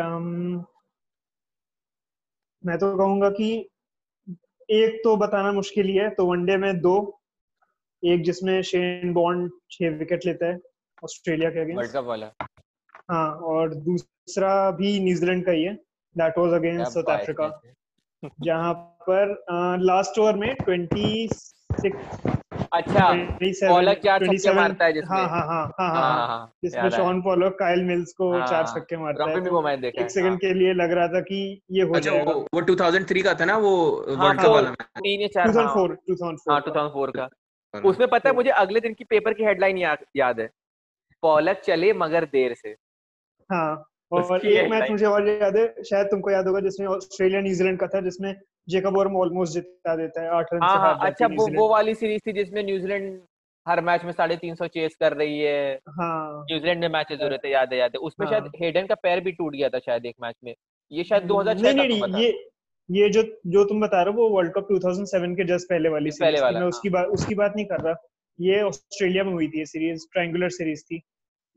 Speaker 4: मैं तो कहूँगा कि एक तो बताना मुश्किल ही है तो वनडे में दो। एक जिसमें शेन बॉन्ड छह विकेट लेता है ऑस्ट्रेलिया के
Speaker 1: वर्ल्ड
Speaker 4: अगेंस्ट
Speaker 1: कप वाला।
Speaker 4: हाँ और दूसरा भी न्यूजीलैंड का ही है that
Speaker 1: was
Speaker 4: against
Speaker 1: South
Speaker 4: Africa
Speaker 1: जहाँ
Speaker 4: जहाँ पर लास्ट ओवर में 26
Speaker 1: अच्छा
Speaker 4: 27
Speaker 1: पॉलक चार छक्के मारता है जिसमें
Speaker 4: हाँ हाँ हाँ हाँ
Speaker 1: हाँ
Speaker 4: हाँ
Speaker 1: हाँ
Speaker 4: जिसमें शॉन पॉलक काइल मिल्स को
Speaker 1: हाँ,
Speaker 4: चार। छक्के मारता है।
Speaker 1: वो मैच देखा
Speaker 4: एक सेकंड के लिए लग रहा था कि ये हो
Speaker 2: अच्छा
Speaker 4: जाएगा।
Speaker 2: वो वो 2003 का था ना वो वर्ल्ड कप वाला
Speaker 1: तीन या चार हाँ।
Speaker 4: 2004 2004
Speaker 1: हाँ 2004 का। उसमें पता है मुझे अगले दिन की पेपर की हेडलाइन याद है। पॉलक चले मगर देर से।
Speaker 4: हाँ। और एक मैच मुझे और याद है शायद तुमको याद होगा जिसमें ऑस्ट्रेलिया न्यूजीलैंड का था जिसमें जेकब वर्म ऑलमोस्ट जिता देता है आठ रन से
Speaker 1: हाँ हाँ अच्छा वो वो वाली सीरीज़ थी जिसमें न्यूजीलैंड हर मैच में साढ़े तीन सौ चेस कर रही है।
Speaker 4: हाँ।
Speaker 1: न्यूजीलैंड में मैचेस हो। रहे थे याद है याद है। उसमें
Speaker 4: हाँ।
Speaker 1: शायद हेडन का पैर भी टूट गया था शायद एक मैच में। ये शायद 2006
Speaker 4: नहीं नहीं नहीं ये ये जो जो तुम बता रहे हो वो वर्ल्ड कप 2007 के जस्ट पहले वाली
Speaker 1: पहले वाला,
Speaker 4: मैं
Speaker 1: हाँ।
Speaker 4: उसकी बात उसकी बात नहीं कर रहा। ये ऑस्ट्रेलिया में हुई थी ये सीरीज़ ट्रायंगुलर सीरीज़ थी।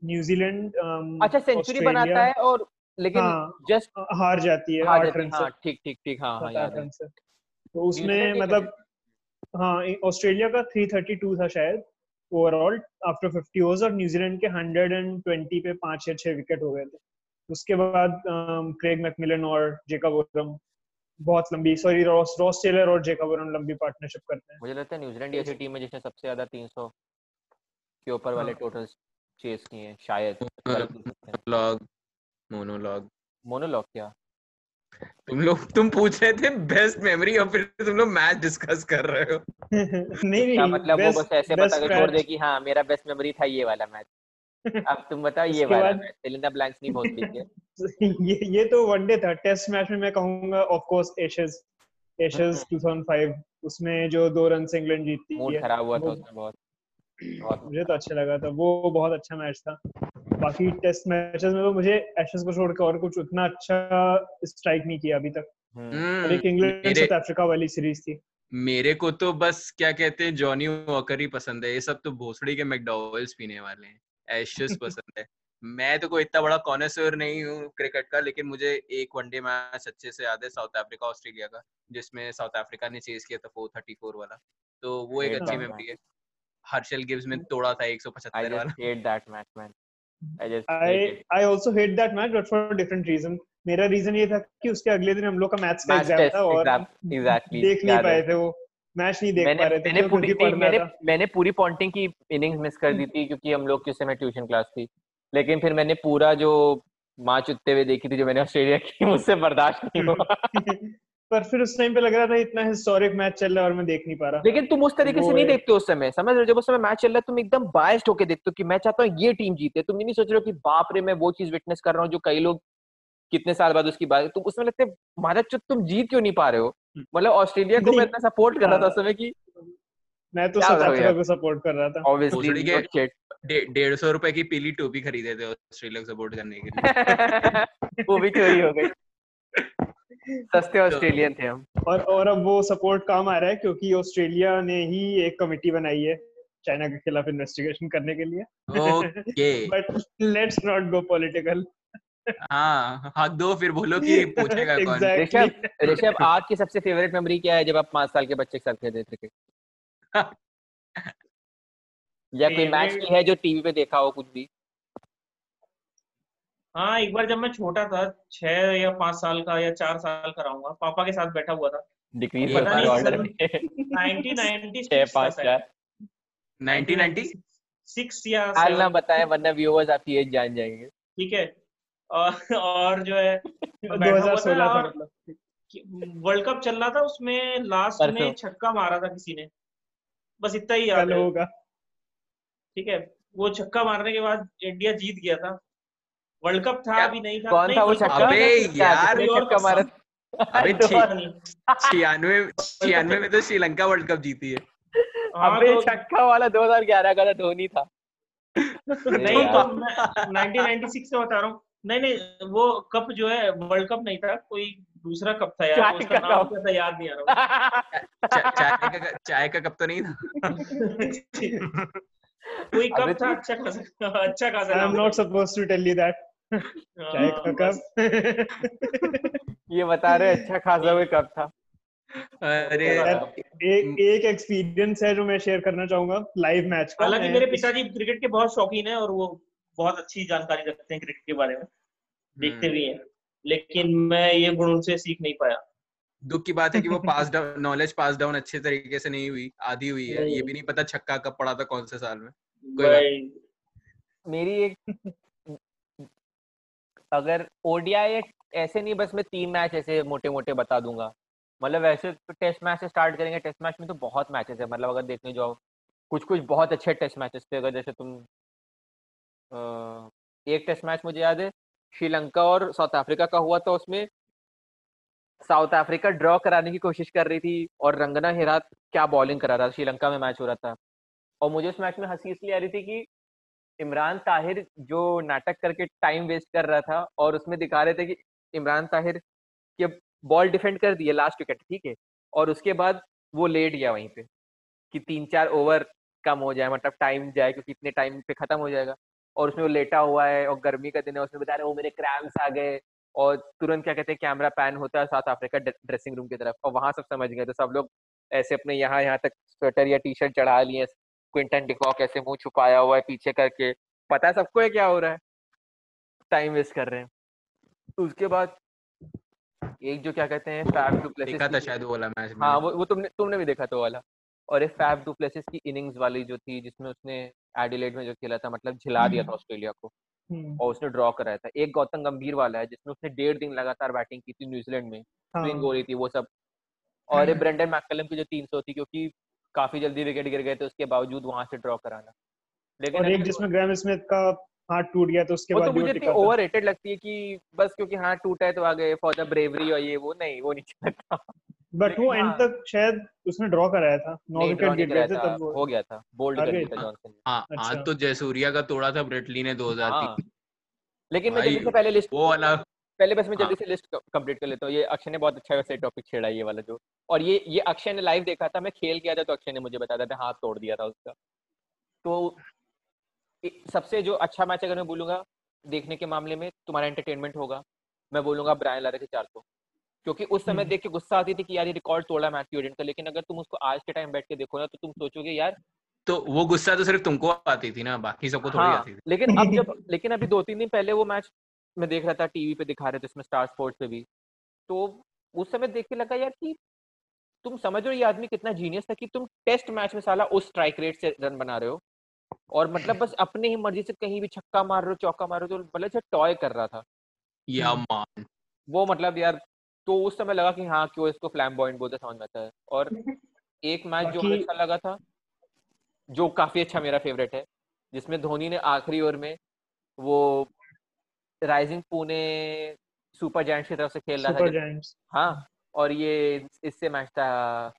Speaker 4: न्यूजीलैंड
Speaker 1: अच्छा सेंचुरी बनाता है और लेकिन
Speaker 4: हाँ,
Speaker 1: जस्ट
Speaker 4: हार जाती है
Speaker 1: हार जाती है
Speaker 4: रन से।
Speaker 1: हाँ ठीक ठीक ठीक हाँ हाँ याद है।
Speaker 4: तो उसमें मतलब हाँ। ऑस्ट्रेलिया का 332 था शायद ओवरऑल आफ्टर 50 ओवर्स और न्यूजीलैंड के 120 पे पाँच या छह विकेट हो गए थे। उसके बाद क्रेग मैकमिलन और जेकब ओरम बहुत लंबी सॉरी रॉस रॉस टेलर और जेकब ओरम लंबी पार्टनरशिप करते हैं।
Speaker 1: मुझे लगता है न्यूजीलैंड ऐसी टीम है जिसने सबसे ज़्यादा 300 के ऊपर वाले
Speaker 4: हाँ।
Speaker 1: चेस किए हैं शायद
Speaker 2: मोनोलॉग मोनोलॉग
Speaker 1: मोनोलॉग। क्या?
Speaker 2: तुम लोग तुम पूछ रहे थे बेस्ट मेमोरी और फिर तुम लोग मैच डिस्कस कर रहे हो।
Speaker 4: नहीं नहीं
Speaker 1: मतलब वो बस ऐसे बता के छोड़ दे कि हाँ मेरा बेस्ट मेमोरी था ये वाला मैच अब तुम बताओ ये वाला मैच फिल इन ब्लैंक्स नहीं बहुत लीजिए
Speaker 4: ये ये तो वनडे था। टेस्ट मैच में मैं कहूँगा ऑफ़ कोर्स एशेज एशेज 2005 उसमें जो दो रन से इंग्लैंड जीतती
Speaker 1: मूड
Speaker 4: है
Speaker 1: खराब हुआ था उसमें बहुत।
Speaker 4: मुझे तो अच्छा लगा था। वो बहुत अच्छा मैच था। बाकी टेस्ट मैचेस में तो मुझे एशेज को छोड़ के और कुछ उतना अच्छा स्ट्राइक नहीं किया अभी तक।
Speaker 1: हम्म,
Speaker 4: और एक इंग्लैंड साउथ अफ्रीका वाली सीरीज़ थी।
Speaker 2: मेरे को तो बस क्या कहते हैं जॉनी वॉकर ही पसंद है। ये सब तो भोसड़ी के मैकडॉवेल्स पीने वाले हैं। एशेस पसंद है। मैं तो कोई इतना बड़ा कॉनेसर नहीं हूँ क्रिकेट का लेकिन मुझे एक वनडे मैच अच्छे से याद है साउथ अफ्रीका ऑस्ट्रेलिया का जिसमें साउथ अफ्रीका ने चेस किया था 434 वाला। तो वो एक अच्छी मेमोरी है। हर्षल गिव्स में तोड़ा था 175 वाला
Speaker 1: just hate that match man. I just
Speaker 4: I
Speaker 1: hate it.
Speaker 4: I also hate that match but for different reason मेरा रीजन ये था कि उसके अगले दिन हम लोग का मैथ्स का
Speaker 1: Match
Speaker 4: एग्ज़ाम था और
Speaker 1: exact- exactly,
Speaker 4: देख नहीं पाए थे वो। मैच नहीं देख
Speaker 1: मैंने
Speaker 4: पा रहे थे
Speaker 1: मैंने? पूरी मैंने मैंने पूरी पॉन्टिंग की इनिंग्स मिस कर दी थी क्योंकि हम लोग की उस समय ट्यूशन क्लास थी। लेकिन फिर मैंने पूरा जो माँ चुतते हुए देखी थी जो मैंने ऑस्ट्रेलिया की मुझसे बर्दाश्त नहीं हुआ।
Speaker 4: पर फिर उस टाइम पे लग रहा था इतना हिस्टोरिक मैच चल रहा है और मैं देख नहीं पा रहा।
Speaker 1: लेकिन तुम उस तरीके से नहीं देखते उस समय। समझ रहे हो? जब उस समय मैच चल रहा है तुम एकदम बायस्ड होके देखते हो कि मैं चाहता हूँ ये टीम जीते। तुम ये नहीं सोच रहे हो कि बाप रे मैं वो चीज़ विटनेस कर रहा हूँ जो कई लोग कितने साल बाद उसकी बात तुम उसमें लगता महाराज चुत तुम जीत क्यों नहीं पा रहे हो? मतलब ऑस्ट्रेलिया को मैं इतना सपोर्ट कर रहा था उस समय की
Speaker 4: मैं तो? को सपोर्ट कर रहा था।
Speaker 1: ऑब्वियसली
Speaker 2: डेढ़ सौ रुपए की पीली टोपी खरीदे थे ऑस्ट्रेलिया को सपोर्ट करने के लिए।
Speaker 1: वो भी चोरी हो गई। सस्ते ऑस्ट्रेलियन थे हम।
Speaker 4: और और अब वो सपोर्ट काम आ रहा है क्योंकि ऑस्ट्रेलिया ने ही एक कमेटी बनाई है चाइना के खिलाफ इन्वेस्टिगेशन करने के लिए।
Speaker 2: Okay.
Speaker 4: But let's not go political
Speaker 2: हाँ हक दो फिर बोलो कि पूछेगा कौन।
Speaker 4: Exactly.
Speaker 1: ऋषभ ऋषभ आपकी सबसे फेवरेट मेमोरी क्या है जब आप पाँच साल के बच्चे के साथ खेलते थे क्रिकेट या कोई मैच की है जो टीवी पे देखा हो कुछ भी?
Speaker 3: हाँ एक बार जब मैं छोटा था छह या पाँच साल का या चार साल का रहूँगा पापा के साथ बैठा हुआ था।
Speaker 1: डिक्रीज होता है ऑर्डर में
Speaker 3: 1996
Speaker 1: छह
Speaker 3: था?
Speaker 1: चार
Speaker 2: 1990
Speaker 3: सिक्स या
Speaker 1: हाल ना बताएँ वरना व्यूअर्स आपकी एज जान जाएँगे।
Speaker 3: ठीक है। और और जो है बैठा हुआ
Speaker 4: 2016
Speaker 3: था
Speaker 4: था
Speaker 3: और
Speaker 4: मतलब।
Speaker 3: वर्ल्ड कप चल रहा था उसमें लास्ट में छक्का मारा था किसी ने। बस इतना ही याद है।
Speaker 4: होगा।
Speaker 3: ठीक है वो छक्का मारने के बाद इंडिया जीत गया था। वर्ल्ड कप था अभी नहीं था।
Speaker 1: कौन
Speaker 3: नहीं,
Speaker 1: था वो छक्का?
Speaker 2: अबे यार,
Speaker 3: और
Speaker 1: छक्का मारा।
Speaker 2: अबे
Speaker 1: तो-।
Speaker 2: छियानवे छियानवे में तो श्रीलंका वर्ल्ड कप जीती है।
Speaker 3: हाँ,
Speaker 1: अबे
Speaker 3: तो-
Speaker 1: छक्का वाला 2011 का था धोनी था।
Speaker 3: नहीं तो मैं 1996 से बता रहा हूँ। नहीं नहीं वो कप जो है वर्ल्ड कप नहीं था कोई दूसरा कप था यार
Speaker 1: चाय
Speaker 3: उसका
Speaker 1: का
Speaker 3: नाम
Speaker 1: कप।
Speaker 3: क्या था याद नहीं आ रहा
Speaker 2: चाय का चाय का कप तो नहीं था?
Speaker 3: कोई कप था अच्छा खासा अच्छा खासा
Speaker 4: आई एम नॉट
Speaker 3: था।
Speaker 4: Suppose to tell you that चाय
Speaker 3: हाँ,
Speaker 4: का
Speaker 3: बस।
Speaker 4: कप
Speaker 1: ये बता रहे अच्छा खासा कोई कब था?
Speaker 2: अरे
Speaker 4: यार, एक एक एक्सपीरियंस है जो मैं शेयर करना चाहूँगा लाइव मैच का।
Speaker 3: हालाँकि मेरे पिताजी क्रिकेट के बहुत शौकीन है और वो बहुत अच्छी जानकारी रखते हैं क्रिकेट के बारे में देखते
Speaker 2: हम्म।
Speaker 3: भी हैं लेकिन मैं ये गुण उनसे सीख नहीं पाया।
Speaker 2: दुख की बात है कि वो pass down knowledge pass down अच्छे तरीके से नहीं हुई आधी हुई है ये भी नहीं पता छक्का कब पड़ा था कौन से साल में। कोई
Speaker 1: मेरी एक अगर ओडीआई ऐसे नहीं, बस मैं तीन मैच ऐसे मोटे मोटे बता दूँगा। मतलब वैसे तो टेस्ट मैच से स्टार्ट करेंगे टेस्ट मैच में तो बहुत मैचेस है। मतलब अगर देखने जाओ कुछ कुछ बहुत अच्छे टेस्ट मैचेस थे अगर जैसे तुम एक टेस्ट मैच मुझे याद है, श्रीलंका और साउथ अफ्रीका का हुआ था उसमें। साउथ अफ्रीका ड्रॉ कराने की कोशिश कर रही थी और रंगना हेरात क्या बॉलिंग करा रहा था। श्रीलंका में मैच हो रहा था। और मुझे उस मैच में हँसी इसलिए आ रही थी कि इमरान ताहिर जो नाटक करके टाइम वेस्ट कर रहा था और उसमें दिखा रहे थे कि इमरान ताहिर के बॉल डिफेंड कर दिए लास्ट विकेट ठीक है? और उसके बाद वो लेट गया वहीं पे कि तीन चार ओवर कम हो जाए मतलब टाइम जाए, क्योंकि इतने टाइम पे खत्म हो जाएगा। और उसमें वो लेटा हुआ है और गर्मी का दिन है, उसमें बता रहे वो मेरे क्रैम्स आ गए। और तुरंत क्या कहते हैं कैमरा पैन होता है साउथ अफ्रीका ड्रेसिंग रूम की तरफ़। और वहाँ सब समझ गए तो सब लोग ऐसे अपने यहाँ यहाँ तक स्वेटर या टी शर्ट चढ़ा लिए क्विंटन डिकॉक ऐसे मुँह छुपाया हुआ है पीछे करके। पता है सबको है क्या हो रहा है? टाइम वेस्ट कर रहे हैं। उसके बाद एक जो क्या कहते हैं फैब
Speaker 2: डुप्लेसिस देखा था शायद वाला मैच
Speaker 1: हाँ वो वो तुमने तुमने भी देखा था वाला। और एक फैब डुप्लेसिस की इनिंग्स वाली जो थी जिसमें उसने एडिलेड में जो खेला था मतलब झिला दिया था हम्म। ऑस्ट्रेलिया को। हम्म। और उसने ड्रॉ कराया था। एक गौतम गंभीर वाला है जिसमें उसने डेढ़ दिन लगातार बैटिंग की थी न्यूजीलैंड में। स्विंग हाँ। हो रही थी वो सब। और ये ब्रेंडन मैकलम की जो तीन सौ थी क्योंकि काफ़ी जल्दी विकेट गिर गए थे उसके बावजूद वहाँ से ड्रॉ कराना।
Speaker 4: लेकिन और एक जिसमें ग्रैम स्मिथ का हाथ टूट गया तो उसके बाद
Speaker 1: तो मुझे इतनी ओवररेटेड लगती है कि बस क्योंकि हाथ टूटा है तो आ गए फॉर द ब्रेवरी और ये वो नहीं वो नहीं चलता।
Speaker 4: बट वो एंड हाँ। तक शायद उसने ड्रॉ कराया था। नौ विकेट गिर गए थे तब
Speaker 1: हो गया था। बोल्ड कर दिया
Speaker 2: जॉनसन हाँ आज अच्छा। तो जयसूर्या का तोड़ा था ब्रेटली ने 2003 हाँ।
Speaker 1: लेकिन मैं जल्दी से पहले लिस्ट वो वाला पहले बस मैं जल्दी हाँ। से लिस्ट कंप्लीट कर लेता हूँ। ये अक्षय ने बहुत अच्छा वैसे टॉपिक छेड़ा ये वाला जो। और ये ये अक्षय ने लाइव देखा था मैं खेल किया था तो अक्षय ने मुझे बताया था हाथ तोड़ दिया था उसका। तो सबसे जो अच्छा मैच अगर मैं बोलूँगा देखने के मामले में तुम्हारा एंटरटेनमेंट होगा। मैं बोलूँगा ब्रायन लारा के चार सौ। क्योंकि उस समय हम्म। देख के गुस्सा आती थी कि यार ये रिकॉर्ड तोड़ा मैथ्यू एडेन का लेकिन अगर तुम उसको आज के टाइम बैठ के देखो ना तो तुम सोचोगे यार
Speaker 2: तो वो गुस्सा तो सिर्फ़ तुमको आती थी ना बाकी सबको थोड़ी हाँ, आती थी।
Speaker 1: लेकिन अब जब लेकिन अभी दो तीन दिन पहले वो मैच मैं देख रहा था टीवी पे दिखा रहे थे इसमें स्टार स्पोर्ट्स पे भी। तो उस समय देख के लगा यार कि तुम समझ रहे हो ये आदमी कितना जीनियस था कि तुम टेस्ट मैच में साला उस स्ट्राइक रेट से रन बना रहे हो। और मतलब बस अपने ही मर्ज़ी से कहीं भी छक्का मार रहे हो चौका मार रहे हो तो मतलब टॉय कर रहा था।
Speaker 2: या मान।
Speaker 1: वो मतलब यार तो उस समय लगा कि हाँ क्यों इसको फ्लैम बॉइंट बोलते समझ में आता है। और एक मैच जो अच्छा लगा था जो काफ़ी अच्छा मेरा फेवरेट है जिसमें धोनी ने आखिरी ओवर में वो राइजिंग पुणे सुपर जायंट्स की तरफ़ से खेल रहा था हाँ और ये इससे मैच था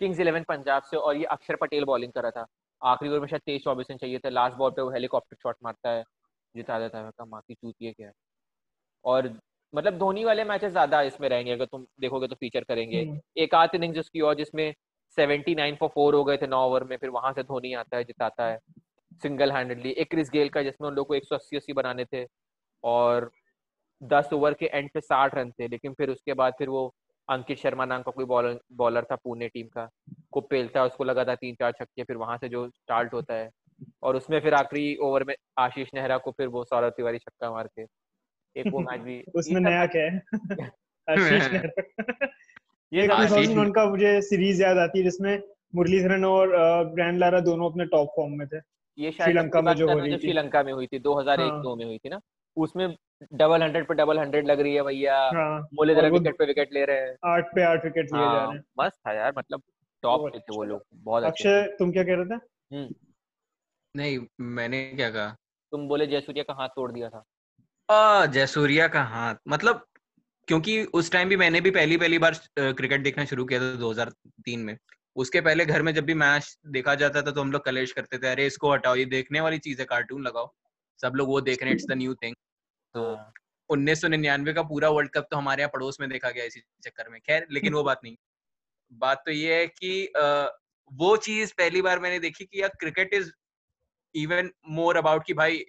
Speaker 1: किंग्स इलेवन पंजाब से और ये अक्षर पटेल बॉलिंग कर रहा था। आखिरी ओवर में शायद तेईस चौबीस रन चाहिए थे। लास्ट बॉल पे वो हेलीकॉप्टर शॉट मारता है जिता देता है। मैं चूती है क्या? और मतलब धोनी वाले मैचेस ज़्यादा इसमें रहेंगे अगर तुम देखोगे तो फीचर करेंगे। हम्म। एक आध इनिंग्स उसकी और जिसमें सेवेंटी नाइन फॉर फोर हो गए थे नौ ओवर में फिर वहाँ से धोनी आता है जिताता है सिंगल हैंडेडली एक क्रिस गेल का जिसमें उन लोग को एक सौ अस्सी अस्सी बनाने थे। और दस ओवर के एंड पे साठ रन थे लेकिन फिर उसके बाद फिर वो अंकित शर्मा नाम का कोई बॉलर बॉलर था पुणे टीम का को पेलता है उसको लगा था तीन चार छक्के फिर वहाँ से जो स्टार्ट होता है। और उसमें फिर आखिरी ओवर में आशीष नेहरा को फिर वो सौरभ तिवारी छक्का मार के एक वो मैच भी
Speaker 4: उसमें नया क्या है? आशीष ये टू का मुझे सीरीज़ याद आती है जिसमें मुरलीधरन और ग्रैंड लारा दोनों अपने टॉप फॉर्म में थे।
Speaker 1: ये श्रीलंका में जो हो रही थी। श्रीलंका में हुई थी 2001 हाँ। में हुई थी ना? उसमें डबल हंड्रेड पे डबल हंड्रेड लग रही है भैया। हाँ, मुरलीधरन विकेट पे विकेट ले रहे हैं।
Speaker 4: आठ पे आठ विकेट लिए जा रहे हैं
Speaker 1: मस्त था यार मतलब टॉप पे थे वो लोग बहुत
Speaker 4: अक्षय तुम क्या कह रहे थे?
Speaker 2: हम्म। नहीं मैंने क्या कहा?
Speaker 1: तुम बोले जयसूर्या का हाथ तोड़ दिया था।
Speaker 2: जयसूर्या का हाथ मतलब क्योंकि उस टाइम भी मैंने भी पहली पहली बार क्रिकेट देखना शुरू किया था 2003 में। उसके पहले घर में जब भी मैच देखा जाता था तो हम लोग कलेश करते थे अरे इसको हटाओ ये देखने वाली चीज़ है कार्टून लगाओ। सब लोग वो देख रहे हैं इट्स द न्यू थिंग तो हाँ। उन्नीस सौ निन्यानवे का पूरा वर्ल्ड कप तो हमारे यहाँ पड़ोस में देखा गया इसी चक्कर में। खैर लेकिन वो बात नहीं। बात तो ये है कि आ, वो चीज़ पहली बार मैंने देखी कि यार cricket is even more about कि भाई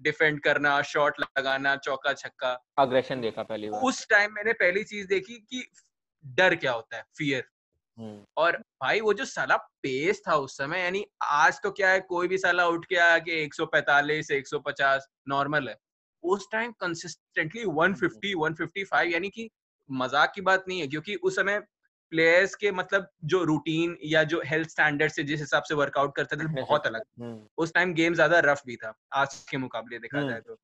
Speaker 2: डिफेंड करना शॉट लगाना चौका छक्का।
Speaker 1: अग्रेशन देखा पहली बार।
Speaker 2: उस टाइम मैंने पहली चीज़ देखी कि डर क्या होता है फियर। और भाई वो जो साला पेस था उस समय यानी आज तो क्या है कोई भी साला उठ के आया कि 145 150 नॉर्मल है। उस टाइम कंसिस्टेंटली 150 155 यानी कि मज़ाक की बात नहीं है क्योंकि उस समय प्लेयर्स के मतलब जो रूटीन या जो हेल्थ स्टैंडर्ड से जिस हिसाब से वर्कआउट करते थे बहुत अलग।
Speaker 1: हम्म,
Speaker 2: उस टाइम गेम ज़्यादा रफ भी था आज के मुकाबले देखा
Speaker 1: हम्म।
Speaker 2: जाए तो।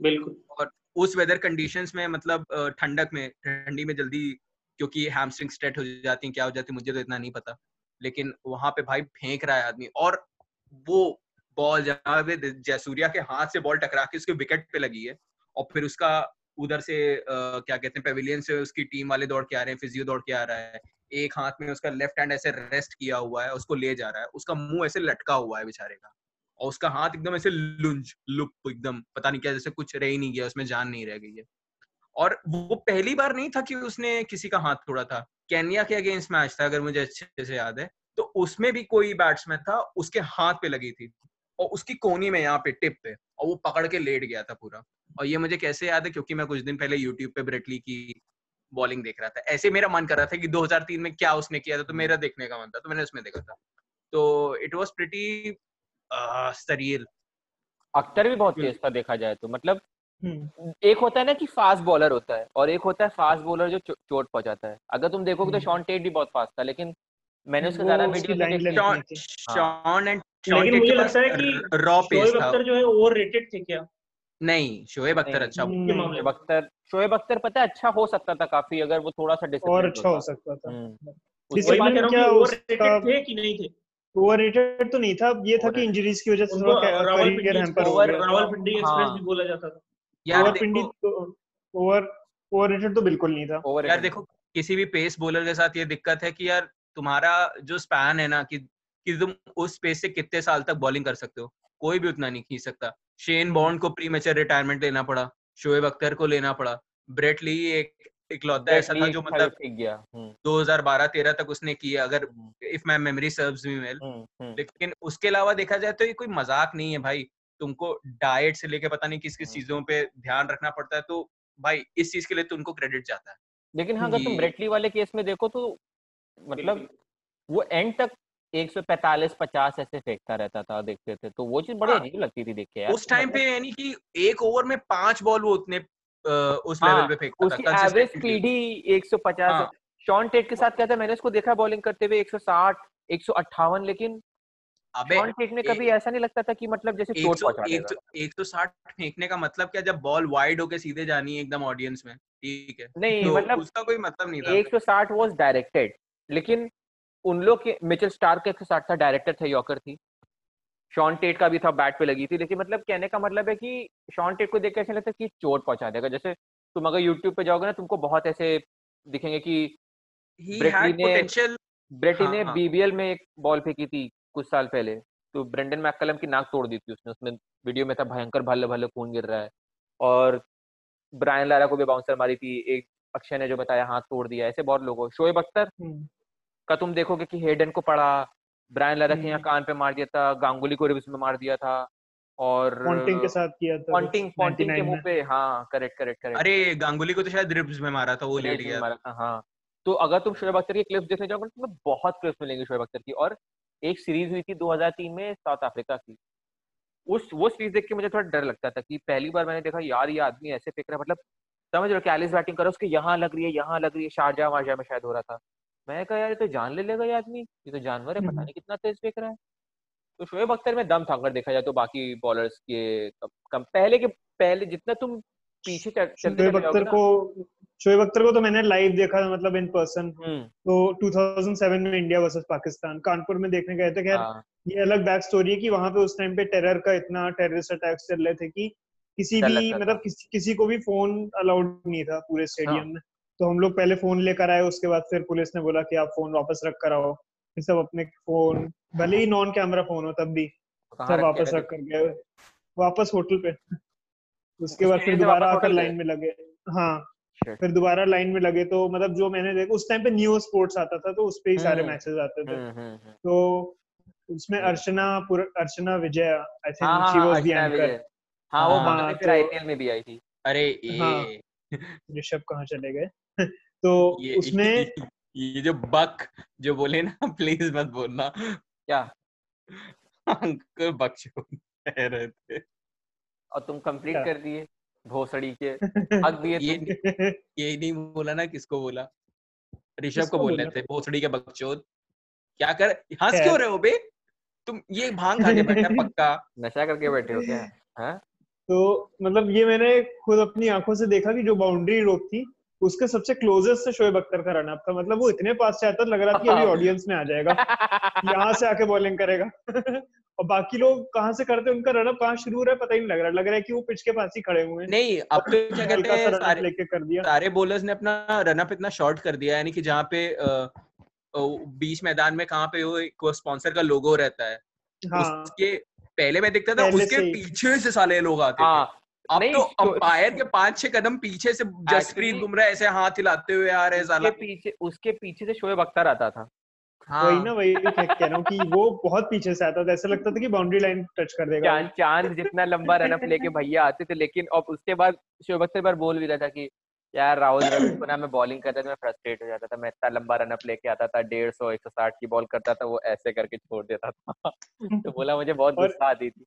Speaker 3: बिल्कुल।
Speaker 2: और उस वेदर कंडीशंस में मतलब ठंडक में ठंडी में जल्दी क्योंकि हैमस्ट्रिंग स्ट्रेट हो जाती हैं क्या हो जाती है मुझे तो इतना नहीं पता। लेकिन वहाँ पे भाई फेंक रहा है आदमी और वो बॉल जहाँ पे जयसूर्या के हाथ से बॉल टकरा के उसके विकेट पे लगी है और फिर उसका उधर से अ, क्या कहते हैं पेविलियन से उसकी टीम वाले दौड़ के आ रहे हैं फिजियो दौड़ के आ रहा है। एक हाथ में उसका लेफ़्ट हैंड ऐसे रेस्ट किया हुआ है उसको ले जा रहा है। उसका मुँह ऐसे लटका हुआ है बेचारे का और उसका हाथ एकदम ऐसे लुंज लुप एकदम पता नहीं क्या जैसे कुछ रह ही नहीं गया उसमें जान नहीं रह गई है। और वो पहली बार नहीं था कि उसने किसी का हाथ तोड़ा था। केन्या के अगेंस्ट मैच था अगर मुझे अच्छे से याद है। तो उसमें भी कोई बैट्समैन था उसके हाथ पे लगी थी और उसकी कोनी में यहाँ पे टिप पे और वो पकड़ के लेट गया था पूरा। और ये मुझे कैसे याद है क्योंकि मैं कुछ दिन पहले यूट्यूब पे ब्रेटली की बॉलिंग देख रहा था। ऐसे मेरा मन कर रहा था कि 2003 में क्या उसने किया था तो मेरा देखने का मन था तो मैंने उसमें देखा था। तो it was pretty surreal
Speaker 1: Akhtar भी बहुत तेज था देखा जाए तो मतलब एक होता है ना कि फास्ट बॉलर होता है और एक होता है फास्ट बॉलर जो चो- चोट पहुंचाता है। अगर तुम देखोगे तो
Speaker 4: हम्म।
Speaker 1: शॉन टेट भी बहुत फास्ट था लेकिन मैंने उसका ज़्यादा वीडियो।
Speaker 2: शॉन एंड
Speaker 3: लेकिन मुझे लगता है कि
Speaker 2: रॉ पेस
Speaker 3: शोएब
Speaker 2: था।
Speaker 3: अख्तर जो है ओवर रेटेड थे क्या?
Speaker 2: नहीं शोएब अख्तर अच्छा
Speaker 4: हम्म,
Speaker 1: शोएब अख्तर शोएब अख्तर पता है अच्छा हो सकता था काफ़ी अगर वो थोड़ा सा
Speaker 4: और अच्छा हो सकता था।
Speaker 1: हम्म।
Speaker 3: हूँ थे कि नहीं थे?
Speaker 4: ओवररेटेड तो नहीं था ये था कि इंजरीज की वजह से थोड़ा करियर हैम्पर हो गया।
Speaker 3: रावलपिंडी एक्सप्रेस
Speaker 1: हाँ।
Speaker 3: भी बोला जाता था।
Speaker 2: यार
Speaker 4: ओवरपिंडी तो ओवर ओवररेटेड तो बिल्कुल नहीं था।
Speaker 2: यार देखो किसी भी पेस बॉलर के साथ ये दिक्कत है कि यार तुम्हारा जो स्पैन है ना कि कि तुम उस पेस से कितने साल तक बॉलिंग कर सकते हो? कोई भी उतना नहीं खींच सकता। शेन बॉन्ड को प्री मेचर रिटायरमेंट लेना पड़ा। शोएब अख्तर को लेना पड़ा। ब्रेट ली एक इकलौता ऐसा था जो मतलब
Speaker 1: गया। हम्म,
Speaker 2: 2012-13 तक उसने किया अगर
Speaker 1: हम्म,
Speaker 2: if my memory serves me well
Speaker 1: hmm, hmm,
Speaker 2: लेकिन उसके अलावा देखा जाए तो ये कोई मज़ाक नहीं है भाई। तुमको डाइट से लेके पता नहीं किस किस
Speaker 1: हम्म।
Speaker 2: चीज़ों पे ध्यान रखना पड़ता है तो भाई इस चीज़ के लिए तुमको क्रेडिट जाता है
Speaker 1: लेकिन हाँ अगर तुम ब्रेटली वाले केस में देखो तो मतलब वो एंड तक 145 50 ऐसे फेंकता रहता था देखते थे तो वो चीज़ बड़ी
Speaker 2: हाँ।
Speaker 1: अजीब लगती थी देख के यार
Speaker 2: उस टाइम पे यानी कि एक ओवर में पाँच बॉल वो उतने उस
Speaker 1: हाँ,
Speaker 2: लेवल पे फेंकता
Speaker 1: उसकी
Speaker 2: था
Speaker 1: एवरेज स्पीड ही 150
Speaker 2: हाँ।
Speaker 1: है शॉन टेट के साथ क्या था मैंने उसको देखा बॉलिंग करते हुए 160 158 लेकिन टेट में कभी ऐसा नहीं लगता था कि मतलब जैसे
Speaker 2: एक
Speaker 1: चोट पहुँचा
Speaker 2: एक सौ साठ फेंकने का मतलब क्या? जब बॉल वाइड होके सीधे जानी है एकदम ऑडियंस में ठीक है?
Speaker 1: नहीं
Speaker 2: तो
Speaker 1: मतलब
Speaker 2: उसका कोई मतलब नहीं था।
Speaker 1: 160 वाज डायरेक्टेड लेकिन उन लोग के मिचेल स्टार्क का 160 था डायरेक्टर था यॉकर थी। शॉन टेट का भी था बैट पे लगी थी लेकिन मतलब कहने का मतलब है कि शॉन टेट को देख के ऐसा लगता है कि चोट पहुँचा देगा। जैसे तुम अगर यूट्यूब पे जाओगे ना तुमको बहुत ऐसे दिखेंगे कि
Speaker 2: ही
Speaker 1: ब्रेटली ने-
Speaker 2: पोटेंशियल
Speaker 1: ब्रेटी
Speaker 2: हाँ,
Speaker 1: ने
Speaker 2: हाँ।
Speaker 1: बीबीएल में एक बॉल फेंकी थी। कुछ साल पहले तो ब्रेंडन मैकलम की नाक तोड़ दी थी उसने। उसमें वीडियो में था भयंकर भल्ले भल्ले खून गिर रहा है। और ब्रायन लारा को भी बाउंसर मारी थी एक अक्षय ने जो बताया हाथ तोड़ दिया। ऐसे बहुत लोगों शोएब अख्तर?
Speaker 4: हम्म,
Speaker 1: का तुम देखोगे कि हेडन को पड़ा ब्रायन लारा के यहाँ
Speaker 4: हम्म।
Speaker 1: कान पे मार दिया था गांगुली को रिव्स में मार दिया था और
Speaker 4: पॉन्टिंग के साथ किया था
Speaker 1: पॉन्टिंग पॉन्टिंग के मुँह पे हाँ करेक्ट करेक्ट करेक्ट।
Speaker 2: अरे गांगुली को तो शायद रिब्स में मारा था वो लेट गया।
Speaker 1: मारा था हाँ। तो अगर तुम शोएब अख्तर की क्लिप्स देखने जाओगे तो तुम्हें बहुत क्लिप्स मिलेंगे शोएब अख्तर की। और एक सीरीज़ हुई थी 2003 में साउथ अफ्रीका की। उस वो सीरीज़ देख के मुझे थोड़ा डर लगता था कि पहली बार मैंने देखा यार ये आदमी ऐसे फेंक रहा है मतलब समझ रहे कैलिस बैटिंग करो उसके यहाँ लग रही है यहाँ लग रही है शारजा वारजा में शायद हो रहा था। मैं कहा यार ये तो जान ले लेगा ये आदमी ये तो जानवर है पता
Speaker 4: हम्म।
Speaker 1: नहीं कितना तेज फेंक रहा है। तो शोएब अख्तर में दम था अगर देखा जाए तो बाकी बॉलर्स के कम, कम पहले के पहले जितना तुम पीछे
Speaker 4: शोएब अख्तर को शोएब अख्तर को तो मैंने लाइव देखा था मतलब इन पर्सन
Speaker 1: हम्म,
Speaker 4: तो 2007 में इंडिया वर्सेस पाकिस्तान कानपुर में देखने गए थे। खैर
Speaker 1: हाँ,
Speaker 4: ये अलग बैक स्टोरी है कि वहाँ पे उस टाइम पे टेरर का इतना टेररिस्ट अटैक्स चल रहे थे कि किसी भी मतलब किसी, किसी को भी फ़ोन अलाउड नहीं था पूरे
Speaker 1: हाँ।
Speaker 4: स्टेडियम में। तो हम लोग पहले फ़ोन लेकर आए उसके बाद फिर पुलिस ने बोला कि आप फ़ोन वापस रख कर आओ। फिर सब अपने फ़ोन भले ही नॉन कैमरा फ़ोन हो तब भी सब वापस रख कर गए। वापस होटल पे। उसके बाद फिर दोबारा आकर लाइन में लगे। हाँ फिर दोबारा लाइन में लगे तो मतलब जो मैंने देखा उस टाइम पे न्यू स्पोर्ट्स आता था तो उस पे ही सारे
Speaker 1: हम्म,
Speaker 4: मैचेस आते थे।
Speaker 1: हम्म, हम्म, हम्म।
Speaker 4: तो उसमें
Speaker 1: हम्म।
Speaker 4: अर्चना अर्चना विजय आई
Speaker 1: हाँ
Speaker 4: थिंक
Speaker 1: हाँ
Speaker 4: शी
Speaker 1: हाँ
Speaker 4: वाज द एंकर
Speaker 1: विजय। हाँ वो
Speaker 2: हाँ,
Speaker 1: बाद फिर
Speaker 4: तो-
Speaker 1: आईपीएल में भी आई थी।
Speaker 2: अरे ये।
Speaker 4: हाँ। ऋषभ कहाँ चले गए? तो उसमें
Speaker 2: ये जो बक जो बोले ना प्लीज़ मत बोलना।
Speaker 1: क्या?
Speaker 2: अंकल बक कह रहे थे।
Speaker 1: और तुम कंप्लीट कर दिए भोसड़ी के हक दिए
Speaker 2: ये ये नहीं बोला ना किसको बोला? ऋषभ को बोलने
Speaker 4: बोला?
Speaker 2: थे भोसड़ी के बकचोद क्या कर हंस क्यों रहे हो बे? तुम ये भाँग खा के बैठा पक्का?
Speaker 1: नशा करके बैठे हो क्या? हाँ?
Speaker 4: तो मतलब ये मैंने खुद अपनी आँखों से देखा कि जो बाउंड्री रोक थी उसके सबसे क्लोजेस्ट से शोएब अख्तर का रन था। मतलब वो इतने पास से आता लग रहा था कि अभी ऑडियंस में आ जाएगा। यहाँ से आके बॉलिंग करेगा। और बाकी लोग कहाँ से करते हैं? उनका रनअप कहाँ शुरू हो रहा है? पता ही नहीं लग रहा। लग रहा है कि वो पिच के पास ही खड़े हुए हैं।
Speaker 2: नहीं अब तो क्या कहते हैं सारे
Speaker 4: लेके कर दिया।
Speaker 2: सारे बॉलर्स ने अपना रनअप इतना शॉर्ट कर दिया यानी कि जहाँ पे बीच मैदान में कहाँ पे वो एक स्पॉन्सर का लोगो रहता है।
Speaker 4: हाँ।
Speaker 2: उसके पहले मैं देखता था उसके पीछे से साले लोग आते थे।
Speaker 1: हाँ।
Speaker 2: अब तो अंपायर के पाँच छह कदम पीछे से जसप्रीत बुमराह ऐसे हाथ हिलाते हुए आ रहे हैं
Speaker 1: उसके
Speaker 2: साला
Speaker 1: पीछे उसके पीछे से शोएब अख्तर आता था।
Speaker 4: वही ना
Speaker 2: हाँ
Speaker 4: वही कह रहा हूँ कि वो बहुत पीछे से आता था ऐसा लगता था कि बाउंड्री लाइन टच कर देगा।
Speaker 1: चाँद चाँद जितना लंबा रनअप लेके भैया आते थे लेकिन अब उसके बाद शोएब अख्तर बार बोल भी रहा था कि यार राहुल द्रविड़ को ना मैं बॉलिंग करता था मैं फ्रस्ट्रेट हो जाता था मैं इतना लंबा रनअप लेके आता था डेढ़ सौ एक सौ साठ की बॉल करता था वो ऐसे करके छोड़ देता था। तो बोला मुझे बहुत गुस्सा आती थी।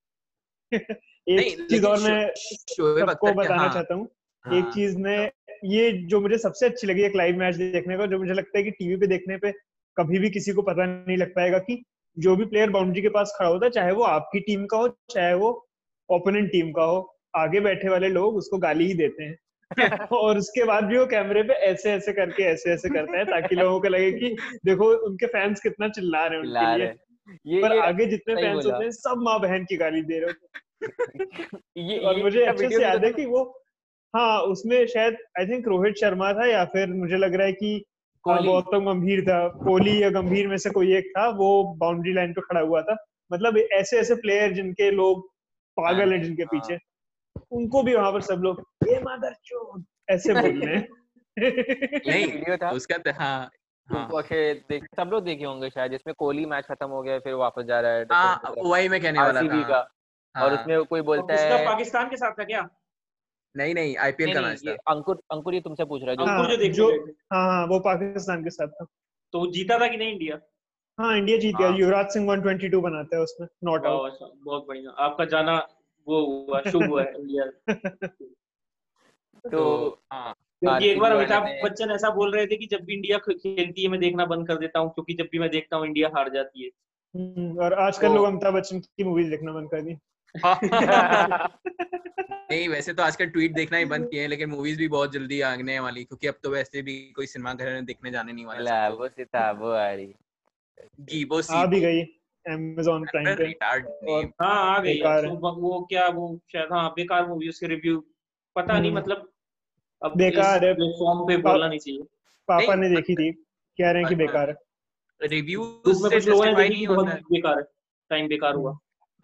Speaker 4: एक चीज़ और मैं सबको बताना
Speaker 2: हाँ।
Speaker 4: चाहता हूँ
Speaker 2: हाँ,
Speaker 4: एक चीज़ में ये जो मुझे सबसे अच्छी लगी एक लाइव मैच देखने को जो मुझे लगता है कि टीवी पे देखने पे कभी भी किसी को पता नहीं लग पाएगा कि जो भी प्लेयर बाउंड्री के पास खड़ा होता है चाहे वो आपकी टीम का हो चाहे वो ओपोनेंट टीम का हो आगे बैठे वाले लोग उसको गाली ही देते हैं। और उसके बाद भी वो कैमरे पे ऐसे ऐसे करके ऐसे ऐसे करता है ताकि लोगों को लगे कि देखो उनके फैंस कितना चिल्ला रहे हैं उनके लिए।
Speaker 1: ये
Speaker 4: पर
Speaker 1: ये
Speaker 4: आगे जितने फैंस होते हैं सब माँ बहन की गाली दे रहे होते
Speaker 1: ये
Speaker 4: और
Speaker 1: ये
Speaker 4: मुझे अच्छे से याद है कि वो हाँ उसमें शायद आई थिंक रोहित शर्मा था या फिर मुझे लग रहा है कि। गौतम गंभीर था। कोहली या गंभीर में से कोई एक था वो बाउंड्री लाइन पे खड़ा हुआ था। मतलब ऐसे ऐसे प्लेयर जिनके लोग पागल हैं जिनके
Speaker 1: हाँ।
Speaker 4: पीछे। उनको भी वहाँ पर सब लोग ये मदर ऐसे बोल रहे
Speaker 2: नहीं
Speaker 1: वीडियो था।
Speaker 2: उसका तो हाँ हाँ।
Speaker 1: सब लोग देखे होंगे शायद जिसमें कोहली मैच खत्म हो गया फिर वापस जा रहा है
Speaker 2: हाँ वही मैं कहने वाला था।
Speaker 1: का। और
Speaker 2: हाँ,
Speaker 1: उसमें कोई बोलता है
Speaker 3: पाकिस्तान के साथ था क्या?
Speaker 2: नहीं नहीं आईपीएल का मैच था।
Speaker 1: अंकुर अंकुर ये तुमसे पूछ रहा है जो
Speaker 4: हाँ,
Speaker 3: अंकुर जो देखने
Speaker 4: जो- हाँ हाँ वो पाकिस्तान के साथ था।
Speaker 3: तो जीता था कि नहीं इंडिया?
Speaker 4: हाँ इंडिया जीत गया।
Speaker 1: हाँ।
Speaker 4: युवराज सिंह 122 बनाता है उसमें नॉट आउट
Speaker 3: अच्छा, बहुत बढ़िया। आपका जाना वो हुआ शुभ हुआ है इंडिया।
Speaker 1: तो
Speaker 2: हाँ
Speaker 3: क्योंकि एक बार अमिताभ बच्चन ऐसा बोल रहे थे कि जब भी इंडिया खेलती है मैं देखना बंद कर देता हूँ क्योंकि जब भी मैं देखता हूँ इंडिया हार जाती है।
Speaker 4: और आजकल
Speaker 2: तो-
Speaker 4: लोग अमिताभ बच्चन की मूवीज़ देखना बंद कर दी
Speaker 2: नहीं वैसे तो आजकल ट्वीट देखना ही बंद किए हैं लेकिन मूवीज़ भी बहुत जल्दी आगने वाली क्योंकि अब तो वैसे भी कोई सिनेमा घर में देखने जाने नहीं वाला
Speaker 1: ला,
Speaker 2: सबको।
Speaker 1: वो सिताबो आ रही
Speaker 2: गीबो
Speaker 4: आ भी गई अमेजोन प्राइम पे और
Speaker 3: हाँ आ गई
Speaker 4: बेकार।
Speaker 3: तो वो क्या वो शायद हाँ बेकार मूवी उसके रिव्यू पता नहीं
Speaker 4: हम्म।
Speaker 3: मतलब अब
Speaker 4: बेकार है।
Speaker 3: प्लेटफॉर्म पे बोलना नहीं चाहिए
Speaker 4: पापा ने देखी थी कह रहे हैं कि
Speaker 2: अच्छा।
Speaker 4: बेकार है
Speaker 2: रिव्यू
Speaker 3: उसमें
Speaker 2: से
Speaker 3: कुछ लोगों ने
Speaker 2: जस्टिफाई
Speaker 3: देखी
Speaker 2: नहीं होता
Speaker 3: बेकार है टाइम बेकार हुआ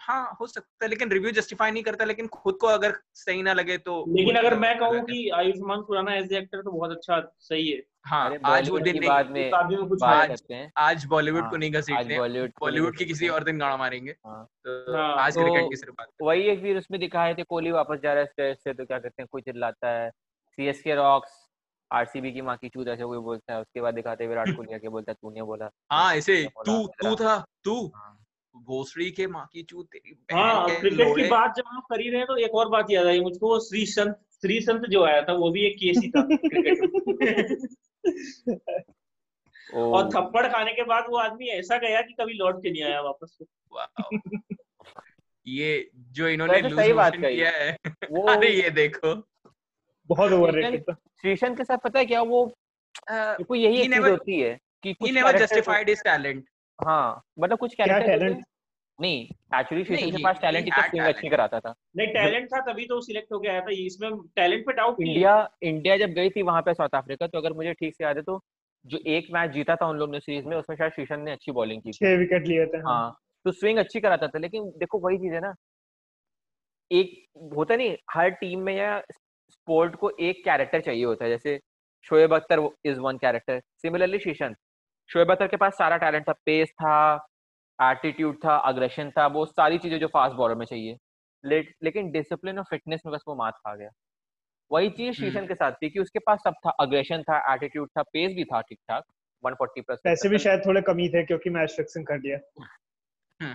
Speaker 2: हाँ हो सकता है लेकिन रिव्यू जस्टिफाई नहीं करता लेकिन खुद को अगर सही ना लगे तो
Speaker 3: लेकिन अगर
Speaker 2: तो
Speaker 3: मैं कहूँ कि आयुष्मान खुराना एज एक्टर तो बहुत अच्छा सही है।
Speaker 2: हाँ आज वो
Speaker 1: बॉलीवुड
Speaker 2: दिन नहीं
Speaker 1: बाद में
Speaker 3: उस कुछ
Speaker 1: बात करते हैं।
Speaker 2: आज बॉलीवुड
Speaker 1: हाँ,
Speaker 2: को नहीं
Speaker 1: आज
Speaker 2: घसीटते
Speaker 1: बॉलीवुड
Speaker 2: बॉलीवुड की किसी और दिन गाड़ा मारेंगे।
Speaker 1: हाँ।
Speaker 2: तो
Speaker 3: हाँ,
Speaker 2: आज
Speaker 1: तो
Speaker 2: क्रिकेट की सिर्फ़ बात
Speaker 1: वही एक फिर उसमें दिखाए थे कोहली वापस जा रहा है स्टेज से तो क्या कहते हैं कोई चिल्लाता है। सीएसके रॉक्स आरसीबी की माँ की चूत ऐसे कोई बोलता है उसके बाद दिखाते विराट कोहली आके बोलता है तूने बोला
Speaker 2: हाँ ऐसे तू तू था तू। भोसड़ी के माँ की चूत तेरी
Speaker 3: हाँ क्रिकेट की बात जब हम कर ही रहे हैं तो एक और बात याद आई मुझको वो श्री संत श्री संत जो आया था वो भी एक केस ही था क्रिकेट और थप्पड़ खाने के बाद वो आदमी ऐसा गया कि कभी लौट के नहीं आया वापस
Speaker 2: वाओ। ये जो इन्होंने लूज
Speaker 1: सही बात कही।
Speaker 2: किया है।
Speaker 1: वो
Speaker 2: अरे ये देखो।
Speaker 4: बहुत ओवररेटेड
Speaker 1: श्रीशंत के साथ पता है क्या वो को यही एक चीज़ होती है कि कुछ
Speaker 2: जस्टिफाइड हिज टैलेंट
Speaker 1: हो- हाँ मतलब कुछ
Speaker 4: क्या
Speaker 1: कैरेक्टर
Speaker 4: टैलेंट
Speaker 1: नहीं एक्चुअली के पास टैलेंट
Speaker 2: had
Speaker 1: स्विंग अच्छी कराता था।
Speaker 3: नहीं टैलेंट था तभी तो सिलेक्ट होके आया था इसमें टैलेंट पे डाउट
Speaker 1: इंडिया इंडिया जब गई थी वहाँ पे साउथ अफ्रीका तो अगर मुझे ठीक से याद है तो जो एक मैच जीता था उन लोग ने सीरीज़ में उसमें शायद श्रीशंत ने अच्छी बॉलिंग की थी।
Speaker 4: छह विकेट लिए थे हाँ।
Speaker 1: हाँ तो स्विंग अच्छी कराता था लेकिन देखो वही चीज़ है ना एक होता नहीं हर टीम में या स्पोर्ट को एक कैरेक्टर चाहिए होता है जैसे Shoaib Akhtar is one character similarly शीशन Shoaib Akhtar के पास सारा टैलेंट था पेस था एटीट्यूड था अग्रेशन था वो सारी चीज़ें जो फास्ट बॉलर में चाहिए। ले, लेकिन डिसिप्लिन और फिटनेस में बस वो मात खा गया। वही चीज़ शीशन के साथ थी कि उसके पास सब था अग्रेशन था एटीट्यूड था पेस भी था ठीक ठाक 140 प्लस
Speaker 4: पैसे भी शायद थोड़े कमी थे क्योंकि मैच फिक्सिंग कर दिया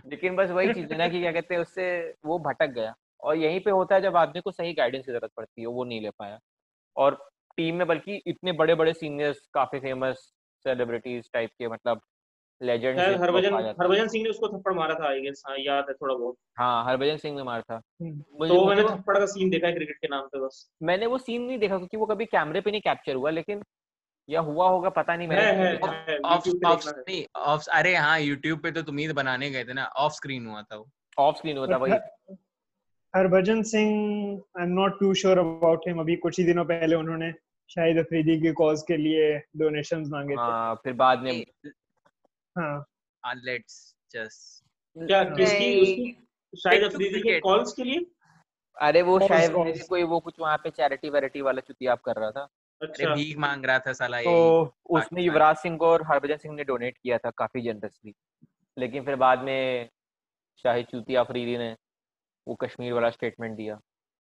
Speaker 1: लेकिन बस वही चीज़ है ना कि क्या कहते हैं उससे वो भटक गया। और यहीं पे होता है जब आदमी को सही गाइडेंस की ज़रूरत पड़ती है वो नहीं ले पाया। और टीम में बल्कि इतने बड़े बड़े सीनियर्स काफ़ी फ़ेमस सेलिब्रिटीज टाइप के मतलब लेजेंड
Speaker 3: हरभजन हरभजन सिंह ने उसको थप्पड़ मारा था आई गेस हाँ याद है थोड़ा बहुत।
Speaker 1: हाँ हरभजन सिंह ने मारा था।
Speaker 3: हम्म। तो मैंने थप्पड़ का सीन देखा है क्रिकेट के नाम पे बस।
Speaker 1: मैंने वो सीन नहीं देखा क्योंकि वो कभी कैमरे पे नहीं कैप्चर हुआ लेकिन या हुआ होगा पता नहीं मैंने
Speaker 2: नहीं ऑफ़ अरे हाँ यूट्यूब पे तो तुम ही बनाने गए थे ना ऑफ़ स्क्रीन हुआ था वो।
Speaker 1: ऑफ़ स्क्रीन हुआ था वही।
Speaker 4: Harbhajan Singh I am not too sure about him अभी कुछ ही दिनों पहले उन्होंने शाहिद अफरीदी की कॉज के लिए डोनेशंस मांगे थे।
Speaker 1: हाँ फिर बाद में
Speaker 4: हाँ।
Speaker 2: लेट्स जस्ट
Speaker 3: क्या किसकी उसकी शाहिद अफरीदी के कॉल्स के लिए?
Speaker 1: अरे वो शायद कोई वो कुछ वहाँ पे चैरिटी वैरिटी वाला चुतियाप कर रहा था।
Speaker 2: अच्छा। भीख मांग रहा था साला
Speaker 1: तो उसने युवराज सिंह को और हरभजन सिंह ने डोनेट किया था काफ़ी जनरसली लेकिन फिर बाद में शाहिद चूती अफरीदी ने वो कश्मीर वाला स्टेटमेंट दिया।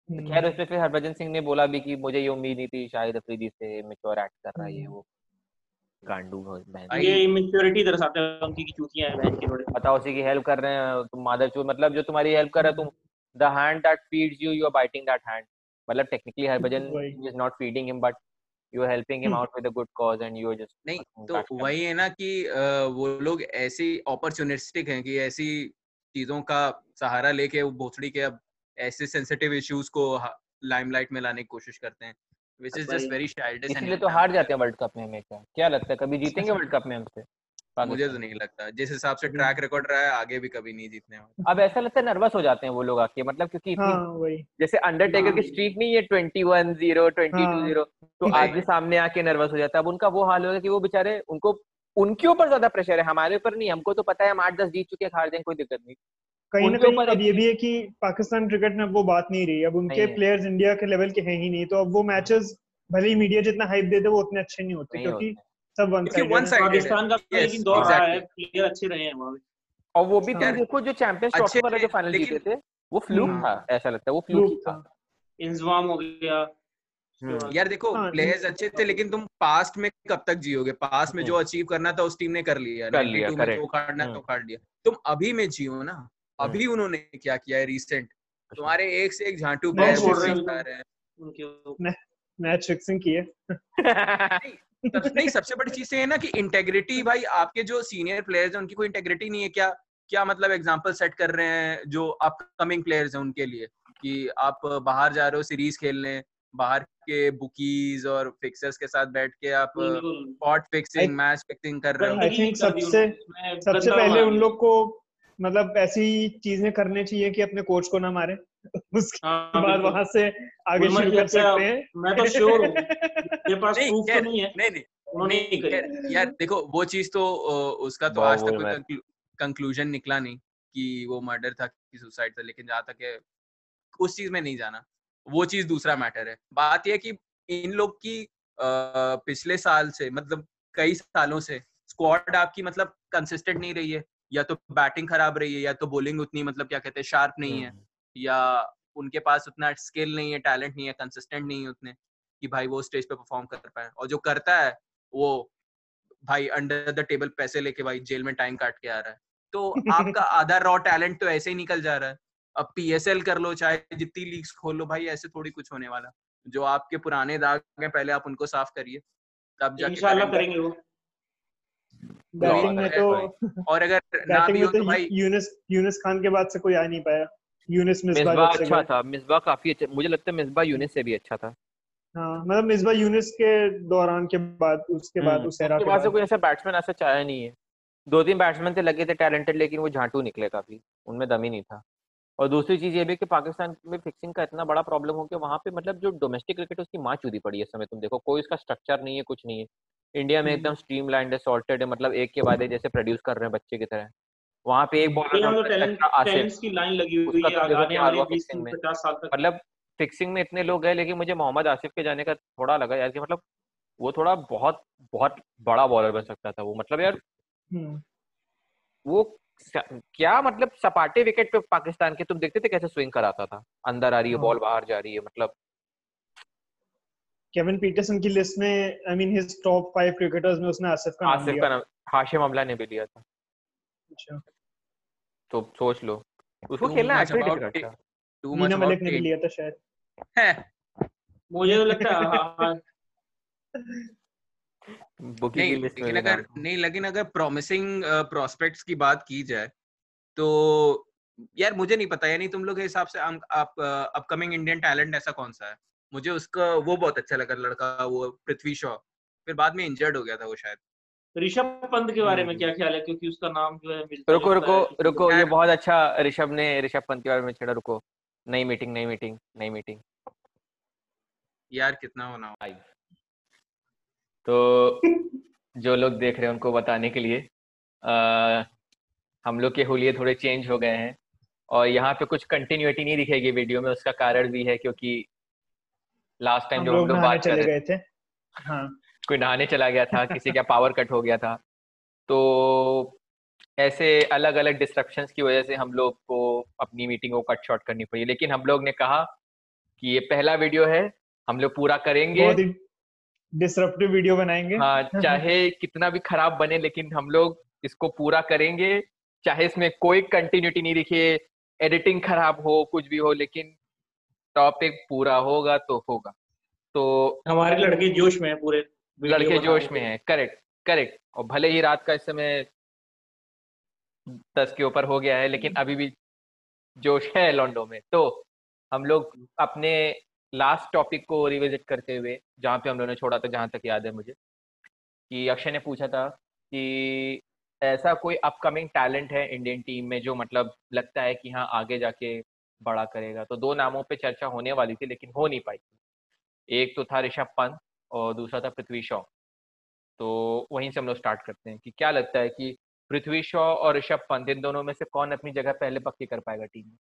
Speaker 1: तो खैर हम्म। उसमें फिर हरभजन सिंह ने बोला भी कि मुझे ये उम्मीद नहीं थी शाहिद अफरीदी से मेच्योर एक्ट कर रहा है ये हम्म। वो। गांडू
Speaker 3: ये इमेच्योरिटी दर्शाते हैं उनकी की चूतियाँ हैं बहन की थोड़ी।
Speaker 1: पता उसी की हेल्प कर रहे हैं तुम मादर चोर मतलब जो तुम्हारी हेल्प कर रहा है तुम the hand that feeds you you are biting that hand मतलब technically Harbhajan is not feeding him but you are helping him out with a good cause and you are just
Speaker 2: नहीं तो वही है ना कि वो लोग ऐसे अपॉर्चुनिस्टिक हैं कि ऐसी चीज़ों का सहारा लेके वो भोसड़ी के अब ऐसे सेंसिटिव इश्यूज़ को लाइमलाइट में लाने की कोशिश करते हैं which is just very childish
Speaker 1: इसलिए तो हार जाते हैं वर्ल्ड कप में हमेशा। क्या लगता है कभी जीतेंगे वर्ल्ड कप में हमसे?
Speaker 2: मुझे तो नहीं लगता। जिस हिसाब से ट्रैक रिकॉर्ड रहा है आगे भी कभी नहीं जीतने
Speaker 1: वाले। अब ऐसा लगता है नर्वस हो जाते हैं वो लोग आके मतलब क्योंकि हाँ, जैसे अंडरटेकर की स्ट्रीक हाँ। नहीं है twenty one zero twenty two zero तो आदमी सामने आके नर्वस हो जाता है। अब उनका वो हाल होगा कि वो बेचारे उनको उनके ऊपर ज़्यादा प्रेशर है। हमारे ऊपर नहीं हमको तो पता है हम आठ दस जीत चुके हैं हार जाएँगे कोई दिक्कत नहीं।
Speaker 4: कहीं ना कहीं अब ये भी है कि पाकिस्तान क्रिकेट में अब वो बात नहीं रही। अब उनके प्लेयर्स इंडिया के लेवल के हैं ही नहीं तो अब वो मैचेस भले ही मीडिया जितना हाइप देते वो उतने अच्छे नहीं होते क्योंकि सब वन साइड
Speaker 3: पाकिस्तान का लेकिन दौर रहा है प्लेयर अच्छे रहे हैं वहाँ
Speaker 1: और वो भी तुम हाँ। देखो जो चैंपियंस ट्रॉफी वाला जो फाइनल जीते थे वो फ्लूक हम्म। था ऐसा लगता है वो फ्लूक था।
Speaker 3: इंजवाम हो गया
Speaker 2: हम्म। यार देखो प्लेयर्स हाँ, अच्छे थे लेकिन तुम पास्ट में कब तक जियोगे? पास्ट में जो अचीव हम्म। करना था उस टीम ने कर लिया
Speaker 1: कर लिया
Speaker 2: जो काटना तो काट लिया। तुम अभी में जियो ना। अभी उन्होंने क्या किया है रिसेंट अच्छा। तुम्हारे एक से एक झांटू
Speaker 4: मैच फिक्सिंग की
Speaker 2: है। नहीं सबसे बड़ी चीज़ है ना कि इंटेग्रिटी भाई आपके जो सीनियर प्लेयर्स हैं उनकी कोई इंटेग्रिटी नहीं है। क्या क्या मतलब एग्जांपल सेट कर रहे हैं जो अपकमिंग प्लेयर्स हैं उनके लिए? कि आप बाहर जा रहे हो सीरीज़ खेलने बाहर के बुकीज और फिक्सर्स के साथ बैठ के आप स्पॉट फिक्सिंग मैच फिक्सिंग कर रहे हो।
Speaker 4: आई थिंक सबसे सबसे पहले उन लोग को मतलब ऐसी चीज़ें करनी चाहिए कि अपने कोच को ना मारे। उसके हाँ, बाद वहाँ से आगे शुरू कर सकते हैं।
Speaker 3: मैं तो श्योर हूँ। मेरे पास प्रूफ तो नहीं है।
Speaker 2: नहीं नहीं। नहीं यार देखो वो चीज़ तो उसका तो आज तक कोई कंक्लूजन निकला नहीं कि वो मर्डर था कि सुसाइड था लेकिन जहाँ तक है उस चीज़ में नहीं जाना। वो चीज़ दूसरा मैटर है। बात यह कि इन लोग की पिछले साल से मतलब कई सालों से स्क्वाड आपकी मतलब कंसिस्टेंट नहीं रही है। या तो बैटिंग खराब रही है या तो बॉलिंग उतनी मतलब क्या कहते हैं शार्प नहीं है या उनके पास उतना स्किल नहीं है टैलेंट नहीं है कंसिस्टेंट नहीं है उतने कि भाई वो स्टेज पे परफॉर्म कर पाए। और जो करता है वो भाई अंडर द टेबल पैसे लेके भाई जेल में टाइम काट के आ रहा है। तो आपका आधा रॉ टैलेंट तो ऐसे ही निकल जा रहा है। अब पीएसएल कर लो चाहे जितनी लीग्स खोल लो भाई ऐसे थोड़ी कुछ होने वाला। जो आपके पुराने दाग हैं पहले आप उनको साफ़ करिए
Speaker 3: तब जाके करेंगे वो।
Speaker 4: बैटिंग में तो
Speaker 2: और अगर ना भी हो तो, तो भाई
Speaker 4: यूनिस यूनिस खान के बाद से कोई आ नहीं पाया। यूनिस
Speaker 1: मिसबा अच्छा था मिसबा काफ़ी अच्छा मुझे लगता है मिसबा यूनिस से भी अच्छा था।
Speaker 4: हाँ मतलब मिसबा यूनिस के दौरान के बाद उसके बाद हम्म, उस एरा
Speaker 1: के बाद से कोई ऐसा बैट्समैन ऐसा चाहे नहीं है। दो तीन बैट्समैन थे लगे थे टैलेंटेड लेकिन वो झांटू निकले काफ़ी। उनमें दम ही नहीं था। और दूसरी चीज़ ये भी कि पाकिस्तान में फिक्सिंग का इतना बड़ा प्रॉब्लम हो गया वहाँ पे मतलब जो डोमेस्टिक क्रिकेट उसकी माँ चूदी पड़ी है इस समय। तुम देखो कोई इसका स्ट्रक्चर नहीं है कुछ नहीं है। इंडिया में एकदम स्ट्रीम लाइन है सॉर्टेड है मतलब एक के बाद एक जैसे प्रोड्यूस कर रहे हैं बच्चे की तरह। वहाँ पे एक
Speaker 3: बॉलर
Speaker 1: मतलब फिक्सिंग में इतने लोग गए लेकिन मुझे मोहम्मद आसिफ के जाने का थोड़ा लगा यार कि मतलब वो थोड़ा बहुत बहुत बड़ा बॉलर बन सकता था वो। मतलब यार हम्म। वो क्या मतलब सपाटे विकेट पे पाकिस्तान के तुम देखते थे कैसे स्विंग कराता था? अंदर आ रही है बॉल हाँ। बाहर जा रही है मतलब
Speaker 4: केविन पीटरसन की लिस्ट में I mean his top five cricketers में उसने आसिफ का नाम आसिफ का नाम
Speaker 1: हाशिम अमला ने भी लिया था। अच्छा। तो सोच लो। उसको खेलना एक्चुअली डिफ़िकल्ट था।
Speaker 2: टू
Speaker 4: मीना
Speaker 2: मच
Speaker 4: मलिक ने भी लिया था शायद।
Speaker 2: है।
Speaker 3: मुझे तो लगता है हाँ, हाँ,
Speaker 2: नहीं लेकिन अगर। नहीं लेकिन अगर प्रॉमिसिंग प्रोस्पेक्ट्स की बात की जाए तो यार मुझे नहीं पता यानी तुम लोग के हिसाब से आप अपकमिंग इंडियन टैलेंट ऐसा कौन सा है? मुझे उसका वो बहुत अच्छा लगा लड़का वो पृथ्वी शॉ। फिर बाद में इंजर्ड हो गया था वो शायद।
Speaker 3: ऋषभ पंत के बारे में
Speaker 1: हम्म।
Speaker 3: क्या ख्याल है? क्योंकि उसका नाम जो है मिलता
Speaker 1: रुको रुको
Speaker 3: है
Speaker 1: रुको ये बहुत अच्छा ऋषभ ने ऋषभ पंत के बारे में छेड़ा रुको। नई मीटिंग नई मीटिंग नई मीटिंग
Speaker 2: यार कितना होना हो
Speaker 1: तो जो लोग देख रहे हैं उनको बताने के लिए आ, हम लोग के हुलिये थोड़े चेंज हो गए हैं। और यहाँ पे कुछ कंटिन्यूटी नहीं दिखेगी वीडियो में उसका कारण भी है क्योंकि लास्ट टाइम जो हम
Speaker 4: लोग
Speaker 1: बात कर
Speaker 4: चले
Speaker 1: रहे
Speaker 4: गए थे। हाँ।
Speaker 1: कोई नहाने चला गया था किसी का पावर कट हो गया था। तो ऐसे अलग अलग डिस्ट्रप्शंस की वजह से हम लोग को अपनी मीटिंग को कट शॉर्ट करनी पड़ी। लेकिन हम लोग ने कहा कि ये पहला वीडियो है हम लोग पूरा करेंगे।
Speaker 4: डिसरप्टिव वीडियो बनाएँगे।
Speaker 1: हाँ चाहे कितना भी खराब बने लेकिन हम लोग इसको पूरा करेंगे। चाहे इसमें कोई कंटिन्यूटी नहीं दिखे एडिटिंग खराब हो कुछ भी हो लेकिन टॉपिक पूरा होगा तो होगा। तो
Speaker 3: हमारे लड़के जोश में है पूरे
Speaker 1: लड़के जोश में है करेक्ट करेक्ट और भले ही रात का इस समय दस के ऊपर हो गया है लेकिन अभी भी जोश है लॉन्डो में। तो हम लोग अपने लास्ट टॉपिक को रिविजिट करते हुए जहाँ पे हम लोगों ने छोड़ा था जहाँ तक याद है मुझे कि अक्षय ने पूछा था कि ऐसा कोई अपकमिंग टैलेंट है इंडियन टीम में जो मतलब लगता है कि हाँ आगे जाके बड़ा करेगा। तो दो नामों पे चर्चा होने वाली थी लेकिन हो नहीं पाई। एक तो था ऋषभ पंत और दूसरा था पृथ्वी शॉ। तो वहीं से हम लोग स्टार्ट करते हैं कि क्या लगता है कि पृथ्वी शॉ और ऋषभ पंत इन दोनों में से कौन अपनी जगह पहले पक्की कर पाएगा टीम में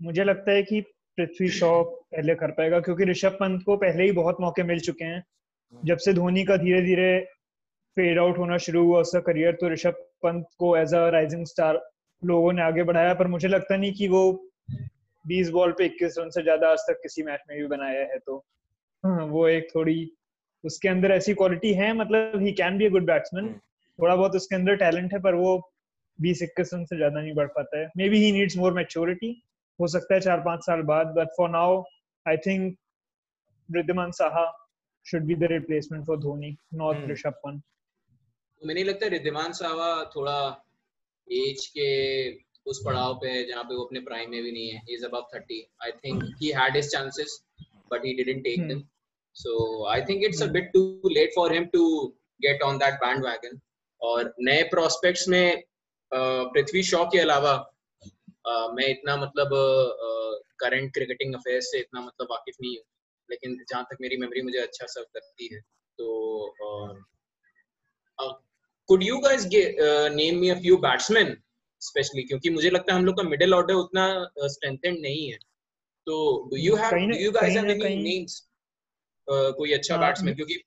Speaker 4: मुझे लगता है कि पृथ्वी शॉ पहले कर पाएगा क्योंकि ऋषभ पंत को पहले ही बहुत मौके मिल चुके हैं। जब से धोनी का धीरे धीरे फेड आउट होना शुरू हुआ उसका करियर तो ऋषभ पंत को एज अ राइजिंग स्टार लोगों ने आगे बढ़ाया पर मुझे लगता नहीं कि वो 20 बॉल पे 21 रन से ज़्यादा आज तक किसी मैच में भी बनाया है तो हाँ, वो एक थोड़ी उसके अंदर ऐसी क्वालिटी है मतलब he can be a good
Speaker 1: batsman.
Speaker 4: थोड़ा बहुत उसके अंदर टैलेंट है पर वो 20 इक्कीस रन से ज़्यादा नहीं बढ़ पाता है maybe he needs more maturity हो सकता है चार पाँच साल बाद but for now I think Riddhiman Saha should be the replacement for
Speaker 1: Dhoni
Speaker 4: not. Rishabh
Speaker 2: Pant मुझे नहीं लगता रिद्धिमान सावा थोड़ा एज के उस पड़ाव पे है जहाँ पे वो अपने प्राइम में भी नहीं है। Is above 30 I think he had his chances but he didn't take them so I think
Speaker 4: it's
Speaker 2: a. Bit too late for him to get on that bandwagon और नए प्रोस्पेक्ट्स में पृथ्वी शॉ के अलावा मैं इतना मतलब करंट क्रिकेटिंग अफेयर्स से इतना मतलब वाकिफ नहीं हूँ। लेकिन जहाँ तक मेरी मेमोरी मुझे अच्छा सर्व करती है तो could you guys name me a few batsman specially क्योंकि मुझे लगता है हम लोग का मिडिल ऑर्डर उतना स्ट्रेंथेंड नहीं है। तो डू यू हैव
Speaker 4: कहीं
Speaker 2: डू
Speaker 4: ना-
Speaker 2: यू गाइस
Speaker 4: कहीं
Speaker 2: हैव
Speaker 4: ना
Speaker 2: एनी
Speaker 4: कहीं-
Speaker 2: नेम्स कोई अच्छा
Speaker 4: हाँ,
Speaker 2: बैट्समैन क्योंकि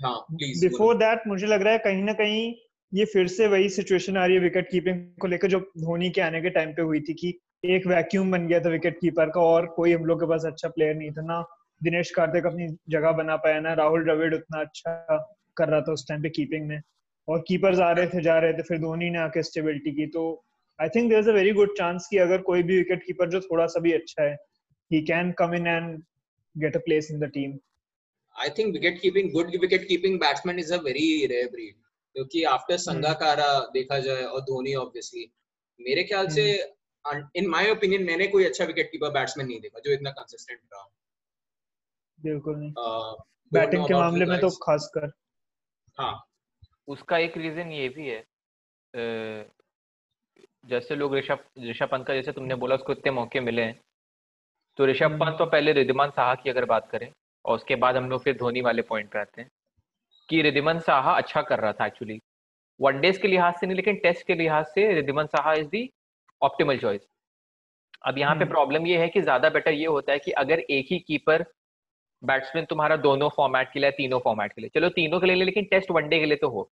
Speaker 2: हाँ प्लीज़
Speaker 4: बिफोर दैट मुझे लग रहा है कहीं ना कहीं ये फिर से वही सिचुएशन आ रही है विकेट कीपिंग को लेकर जो धोनी के आने के टाइम पे हुई थी कि एक वैक्यूम बन गया था विकेट कीपर का और कोई हम लोग के पास अच्छा प्लेयर नहीं था। ना दिनेश कार्तिक अपनी जगह बना पाया ना राहुल द्रविड़ उतना अच्छा कर रहा था उस टाइम पे कीपिंग में। और कीपर्स आ रहे थे जा रहे थे फिर धोनी ने आके स्टेबिलिटी की। तो I think there is a very good chance कि अगर कोई भी विकेट कीपर जो थोड़ा सा भी अच्छा है he can come in and get a place in the team
Speaker 2: I think wicket keeping, good wicket keeping batsman is a very rare breed. क्योंकि आफ्टर संगाकारा देखा जाए और धोनी ऑब्वियसली मेरे ख्याल से इन माय ओपिनियन मैंने कोई अच्छा विकेट कीपर बैट्समैन नहीं देखा जो इतना कंसिस्टेंट रहा।
Speaker 4: बिल्कुल नहीं।
Speaker 2: Uh,
Speaker 4: बैटिंग के मामले में तो. खासकर।
Speaker 2: हाँ
Speaker 1: उसका एक रीजन ये भी है जैसे लोग ऋषभ ऋषभ पंत का जैसे तुमने बोला उसको इतने मौके मिले हैं तो ऋषभ
Speaker 4: हम्म।
Speaker 1: पंत तो पहले रिद्धिमान साहा की अगर बात करें और उसके बाद हम लोग फिर धोनी वाले पॉइंट पे आते हैं कि रिद्धिमान साहा अच्छा कर रहा था एक्चुअली वनडेज के लिहाज से नहीं लेकिन टेस्ट के लिहाज से Riddhiman Saha is the optimal choice अब यहाँ पे
Speaker 4: हम्म।
Speaker 1: प्रॉब्लम ये है कि ज़्यादा बेटर ये होता है कि अगर एक ही कीपर बैट्समैन तुम्हारा दोनों फॉर्मेट के लिए तीनों फॉर्मेट के लिए। चलो तीनों के लिए लेकिन टेस्ट वनडे के लिए तो हो।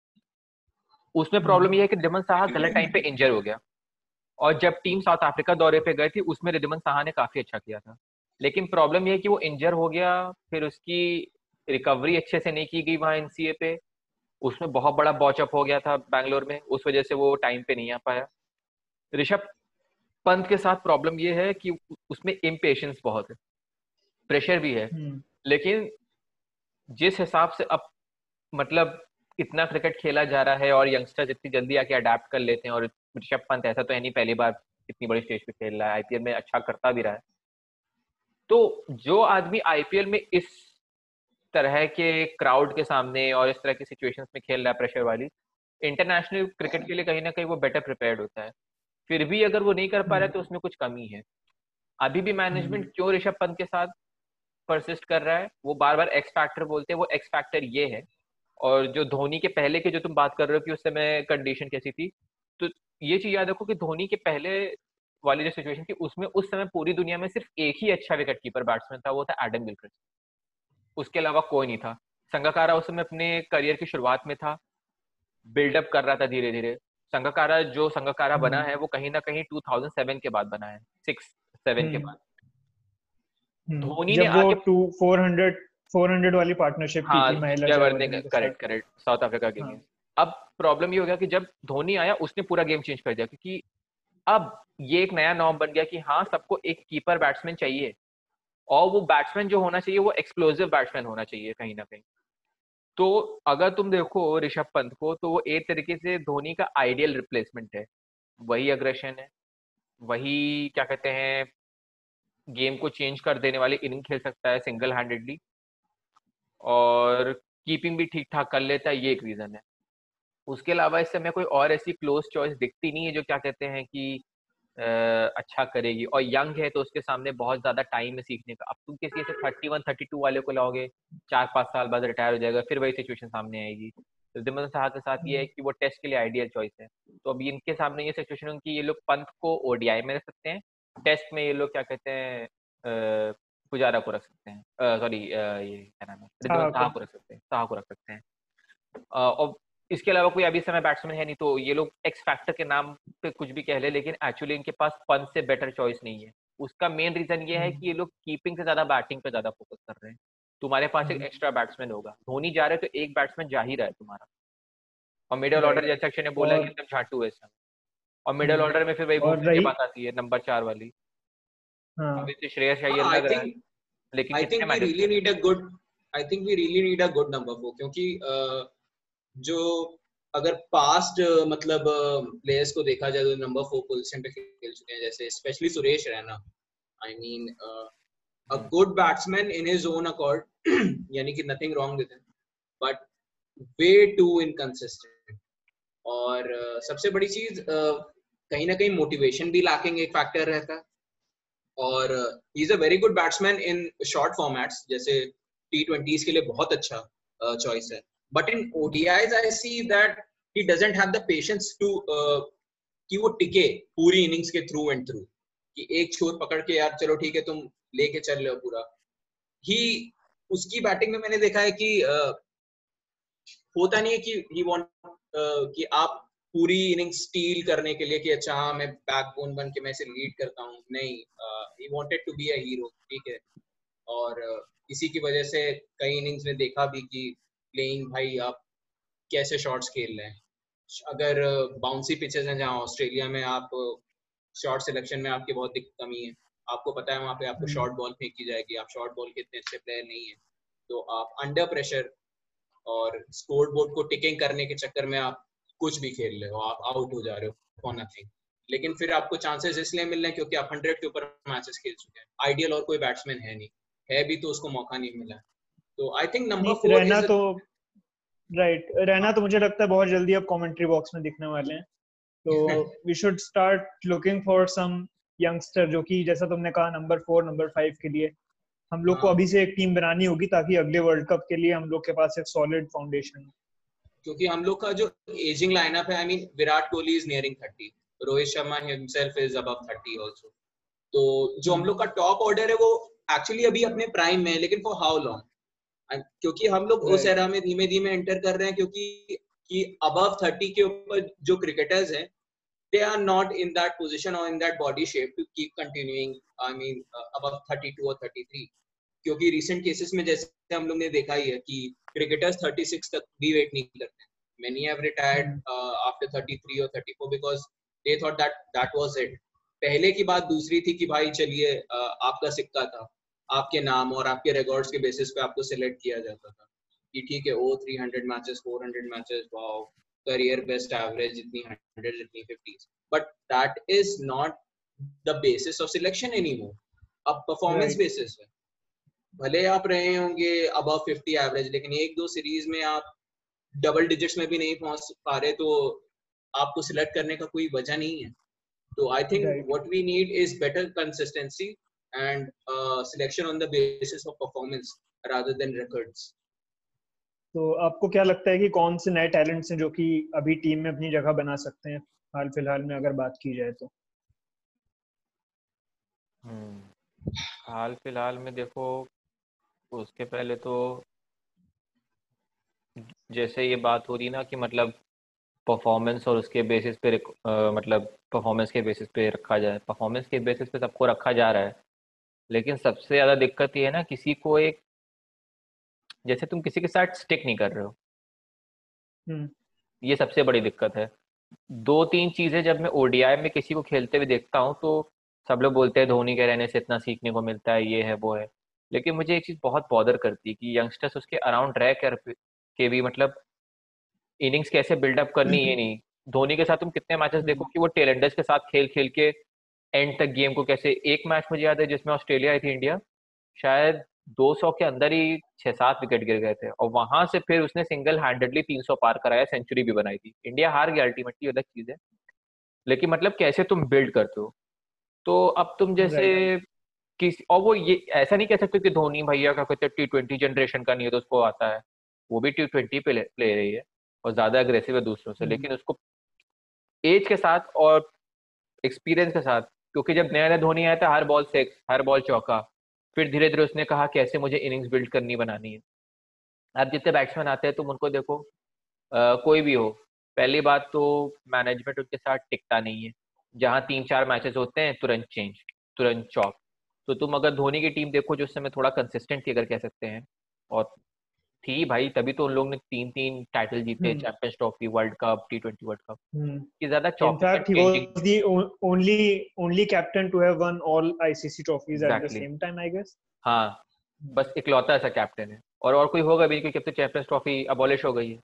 Speaker 1: उसमें प्रॉब्लम यह है कि रिद्धिमान साहा गलत टाइम पे इंजर हो गया। और जब टीम साउथ अफ्रीका दौरे पे गई थी उसमें रिद्धिमान साहा ने काफ़ी अच्छा किया था। लेकिन प्रॉब्लम यह है कि वो इंजर हो गया फिर उसकी रिकवरी अच्छे से नहीं की गई वहाँ एनसीए पे। उसमें बहुत बड़ा बॉचअप हो गया था बैंगलोर में उस वजह से वो टाइम पे नहीं आ पाया। ऋषभ पंत के साथ प्रॉब्लम ये है कि उसमें इम्पेशंस बहुत है। प्रेशर भी है। हम्म। लेकिन जिस हिसाब से अब मतलब इतना क्रिकेट खेला जा रहा है और यंगस्टर्स इतनी जल्दी आके अडेप्ट कर लेते हैं और ऋषभ पंत ऐसा तो है नहीं पहली बार इतनी बड़ी स्टेज पे खेल रहा है आईपीएल में अच्छा करता भी रहा है। तो जो आदमी आईपीएल में इस तरह के क्राउड के सामने और इस तरह की सिचुएशंस में खेल रहा है प्रेशर वाली इंटरनेशनल क्रिकेट के लिए कहीं ना कहीं वो बेटर प्रिपेयर्ड होता है। फिर भी अगर वो नहीं कर पा रहा है तो उसमें कुछ कमी है। अभी भी मैनेजमेंट हम्म। क्यों ऋषभ पंत के साथ परसिस्ट कर रहा है वो बार बार एक्स फैक्टर बोलते हैं वो एक्स फैक्टर ये है और जो धोनी के पहले के जो तुम बात कर रहे हो कि उस समय कंडीशन कैसी थी तो ये चीज़ याद रखो कि धोनी के पहले वाली जो सिचुएशन थी उसमें उस समय पूरी दुनिया में सिर्फ़ एक ही अच्छा विकेट कीपर बैट्समैन था वो था एडम गिलक्रिस्ट उसके अलावा कोई नहीं था संगाकारा उस समय अपने करियर की शुरुआत में था बिल्डअप कर रहा था धीरे धीरे संगाकारा जो संगाकारा बना हम्म। है वो कहीं ना कहीं 2007 के बाद बना है सिक्स सेवन के हम्म। बाद।
Speaker 4: धोनी ने आगे two four hundred four hundred वाली पार्टनरशिप हाँ,
Speaker 1: करेक्ट करेक्ट साउथ अफ्रीका के लिए। अब प्रॉब्लम ये हो गया कि जब धोनी आया उसने पूरा गेम चेंज कर दिया क्योंकि अब ये एक नया नॉर्म बन गया कि हाँ सबको एक कीपर बैट्समैन चाहिए। और वो बैट्समैन जो होना चाहिए वो एक्सप्लोसिव बैट्समैन होना चाहिए कहीं ना कहीं। तो अगर तुम देखो ऋषभ पंत को तो वो एक तरीके से धोनी का आइडियल रिप्लेसमेंट है। वही अग्रेशन है वही क्या कहते हैं गेम को चेंज कर देने वाली इनिंग खेल सकता है सिंगल हैंडेडली। और कीपिंग भी ठीक ठाक कर लेता है ये एक रीज़न है। उसके अलावा इस समय कोई और ऐसी क्लोज चॉइस दिखती नहीं है जो क्या कहते हैं कि आ, अच्छा करेगी। और यंग है तो उसके सामने बहुत ज़्यादा टाइम है सीखने का। अब तुम किसी ऐसे थर्टी वन थर्टी टू वाले को लाओगे चार पाँच साल बाद रिटायर हो जाएगा फिर वही सिचुएशन सामने आएगी। तो दिमन साहब के साथ ये है कि वो टेस्ट के लिए आइडियल चॉइस है। तो अभी इनके सामने ये सिचुएशन है कि ये लोग पंत को ओडीआई में रख सकते हैं। टेस्ट में ये लोग क्या कहते हैं पुजारा को रख सकते हैं। सॉरी ये क्या नाम है? साहा को। रख सकते हैं साहा को रख सकते हैं। और इसके अलावा कोई अभी समय बैट्समैन है नहीं तो ये लोग एक्स फैक्टर के नाम पे कुछ भी कह ले लेकिन एक्चुअली इनके पास पंच से बेटर चॉइस नहीं है। उसका मेन रीजन ये है हम्म। कि ये लोग कीपिंग से ज़्यादा बैटिंग पे ज़्यादा फोकस कर रहे हैं। तुम्हारे पास एक एक्स्ट्रा हम्म। बैट्समैन होगा। धोनी जा रहे तो एक बैट्समैन जा ही रहा है तुम्हारा। और मिडल ऑर्डर जैसे अक्षय ने बोला कि एकदम झाटू ऐसा और मिडल हम्म। ऑर्डर में फिर वही बात आती है नंबर चार वाली
Speaker 2: हाँ। अभी तो श्रेयस अय्यर हाँ, लग रहा है लेकिन I think we really need a good I think we really need a good number four क्योंकि जो अगर पास्ट मतलब प्लेयर्स को देखा जाए तो नंबर फोर पोजीशन पे खेल चुके हैं जैसे specially Suresh Raina I mean a good batsman in his own accord यानी कि nothing wrong with him but way too inconsistent और uh, सबसे बड़ी चीज़ uh, कहीं ना कहीं मोटिवेशन भी लैकिंग एक फैक्टर रहता है। और he is a very good batsman in short formats जैसे टी ट्वेंटीज के लिए बहुत अच्छा चॉइस uh, है। But in ODIs I see that he doesn't have the patience to कि वो टिके पूरी इनिंग्स के थ्रू एंड थ्रू कि एक छोर पकड़ के यार चलो ठीक है तुम लेके चल रहे हो पूरा। ही उसकी बैटिंग में मैंने देखा है कि uh, होता नहीं है कि ही वांट uh, कि आप पूरी इनिंग स्टील करने के लिए कि अच्छा हाँ मैं बैकबोन बन के मैं इसे लीड करता हूँ। नहीं he wanted to be a hero ठीक है? और uh, इसी की वजह से कई इनिंग्स में देखा भी कि प्लेइंग भाई आप कैसे शॉट्स खेल रहे हैं? अगर बाउंसी पिचेस हैं जहाँ ऑस्ट्रेलिया में आप शॉर्ट सिलेक्शन में आपकी बहुत कमी है। आपको पता है वहाँ पे आपको शॉर्ट बॉल फेंकी जाएगी। आप शॉर्ट बॉल के इतने अच्छे प्लेयर नहीं है। तो आप अंडर प्रेशर और स्कोर बोर्ड को टिकिंग करने के चक्कर में आप कुछ भी खेल रहे हो आप आउट हो जा रहे हो फॉर नथिंग लेकिन फिर आपको चांसेस इसलिए मिल रहे हैं क्योंकि आप हंड्रेड के ऊपर मैचेस खेल चुके हैं। आइडियल और कोई बैट्समैन है नहीं। है भी तो उसको मौका नहीं मिला। तो आई थिंक नंबर फोर
Speaker 4: रहना तो राइट रहना तो मुझे लगता है बहुत जल्दी अब कमेंट्री बॉक्स में दिखने वाले हैं। तो we should start looking for some youngster जो कि जैसा तुमने कहा नंबर फोर नंबर फाइव के लिए। हम लोग को हाँ। अभी से एक टीम बनानी होगी ताकि अगले वर्ल्ड कप के लिए हम लोग के पास एक सॉलिड फाउंडेशन हो।
Speaker 2: क्योंकि हम लोग का जो एजिंग लाइनअप है I mean Virat Kohli is nearing thirty Rohit Sharma himself is above thirty also तो जो हम लोग का टॉप ऑर्डर है वो एक्चुअली अभी अपने प्राइम में है लेकिन फॉर हाउ लॉन्ग क्योंकि हम लोग उस एरा में धीमे धीमे एंटर कर रहे हैं क्योंकि कि अबव थर्टी के ऊपर जो क्रिकेटर्स हैं they are not in that position और in that body shape to keep continuing I mean above thirty two और थर्टी थ्री क्योंकि रिसेंट केसेस में जैसे हम लोग ने देखा ही है कि क्रिकेटर्स थर्टी सिक्स तक भी वेट नहीं करते many have retired uh, after 33 or 34 because they thought that that was it. पहले की बात दूसरी थी कि भाई चलिए आपका सिक्का था आपके नाम और आपके रिकॉर्ड्स के बेसिस पे आपको सिलेक्ट किया जाता था कि ठीक है ओ three hundred matches four hundred matches wow career best average जितनी हंड्रेड जितनी fifty but that is not the basis of selection any more अब परफॉर्मेंस बेसिस है। भले आप रहे होंगे अब फिफ्टी एवरेज लेकिन एक दो सीरीज़ में आप डबल डिजिट्स में भी नहीं पहुँच पा रहे तो आपको सिलेक्ट करने का कोई वजह नहीं है। तो I think what we need is better consistency and selection on the basis of performance rather than records
Speaker 4: तो आपको क्या लगता है कि कौन से नए टैलेंट्स हैं जो कि अभी टीम में अपनी जगह बना सकते हैं हाल फ़िलहाल में अगर बात की जाए तो?
Speaker 1: हम्म, हाल फ़िलहाल में देखो उसके पहले तो जैसे ये बात हो रही ना कि मतलब परफॉर्मेंस और उसके बेसिस पे आ, मतलब परफॉर्मेंस के बेसिस पे रखा जाए। परफॉर्मेंस के बेसिस पे सबको रखा जा रहा है। लेकिन सबसे ज़्यादा दिक्कत ये है ना किसी को एक जैसे तुम किसी के साथ स्टिक नहीं कर रहे हो। हम्म। ये सबसे बड़ी दिक्कत है। दो तीन चीज़ें जब मैं ओडीआई में किसी को खेलते हुए देखता हूँ तो सब लोग बोलते हैं धोनी के रहने से इतना सीखने को मिलता है ये है वो है। लेकिन मुझे एक चीज़ बहुत बॉदर करती है कि यंगस्टर्स उसके अराउंड रह कर के भी मतलब इनिंग्स कैसे बिल्डअप करनी ये नहीं। धोनी के साथ तुम कितने मैचेस देखो कि वो टेलेंडर्स के साथ खेल खेल के एंड तक गेम को कैसे एक मैच मुझे याद है जिसमें ऑस्ट्रेलिया आई थी इंडिया शायद 200 के अंदर ही छह सात विकेट गिर गए थे और वहाँ से फिर उसने सिंगल हैंडेडली 300 पार कराया सेंचुरी भी बनाई थी। इंडिया हार गया अल्टीमेटली अलग चीज़ है। लेकिन मतलब कैसे तुम बिल्ड करते हो? तो अब तुम जैसे किस और वो ये ऐसा नहीं कह सकते कि धोनी भैया का कहते टी ट्वेंटी जनरेशन का नहीं है तो उसको आता है। वो भी टी ट्वेंटी पे प्ले रही है और ज़्यादा अग्रेसिव है दूसरों से। हम्म। लेकिन उसको एज के साथ और एक्सपीरियंस के साथ क्योंकि जब नया नया धोनी आया था हर बॉल सिक्स हर बॉल चौका फिर धीरे धीरे उसने कहा कैसे मुझे इनिंग्स बिल्ड करनी बनानी है। अब जितने बैट्समैन आते हैं तुम उनको देखो आ, कोई भी हो पहली बात तो मैनेजमेंट उनके साथ टिकता नहीं है। जहाँ तीन चार मैचेस होते हैं तुरंत चेंज तुरंत चॉप तो तुम अगर धोनी की टीम देखो जो उस समय थोड़ा कंसिस्टेंट थी अगर कह सकते हैं और थी भाई तभी तो उन लोग ने तीन तीन टाइटल जीते champions trophy world cup T twenty world cup कि ज़्यादा
Speaker 4: he the only only captain to have won all ICC trophies at the same time I guess
Speaker 1: हाँ. बस इकलौता ऐसा कैप्टन है। और और कोई होगा भी क्योंकि अब तो चैंपियंस ट्रॉफी अबॉलिश हो गई है।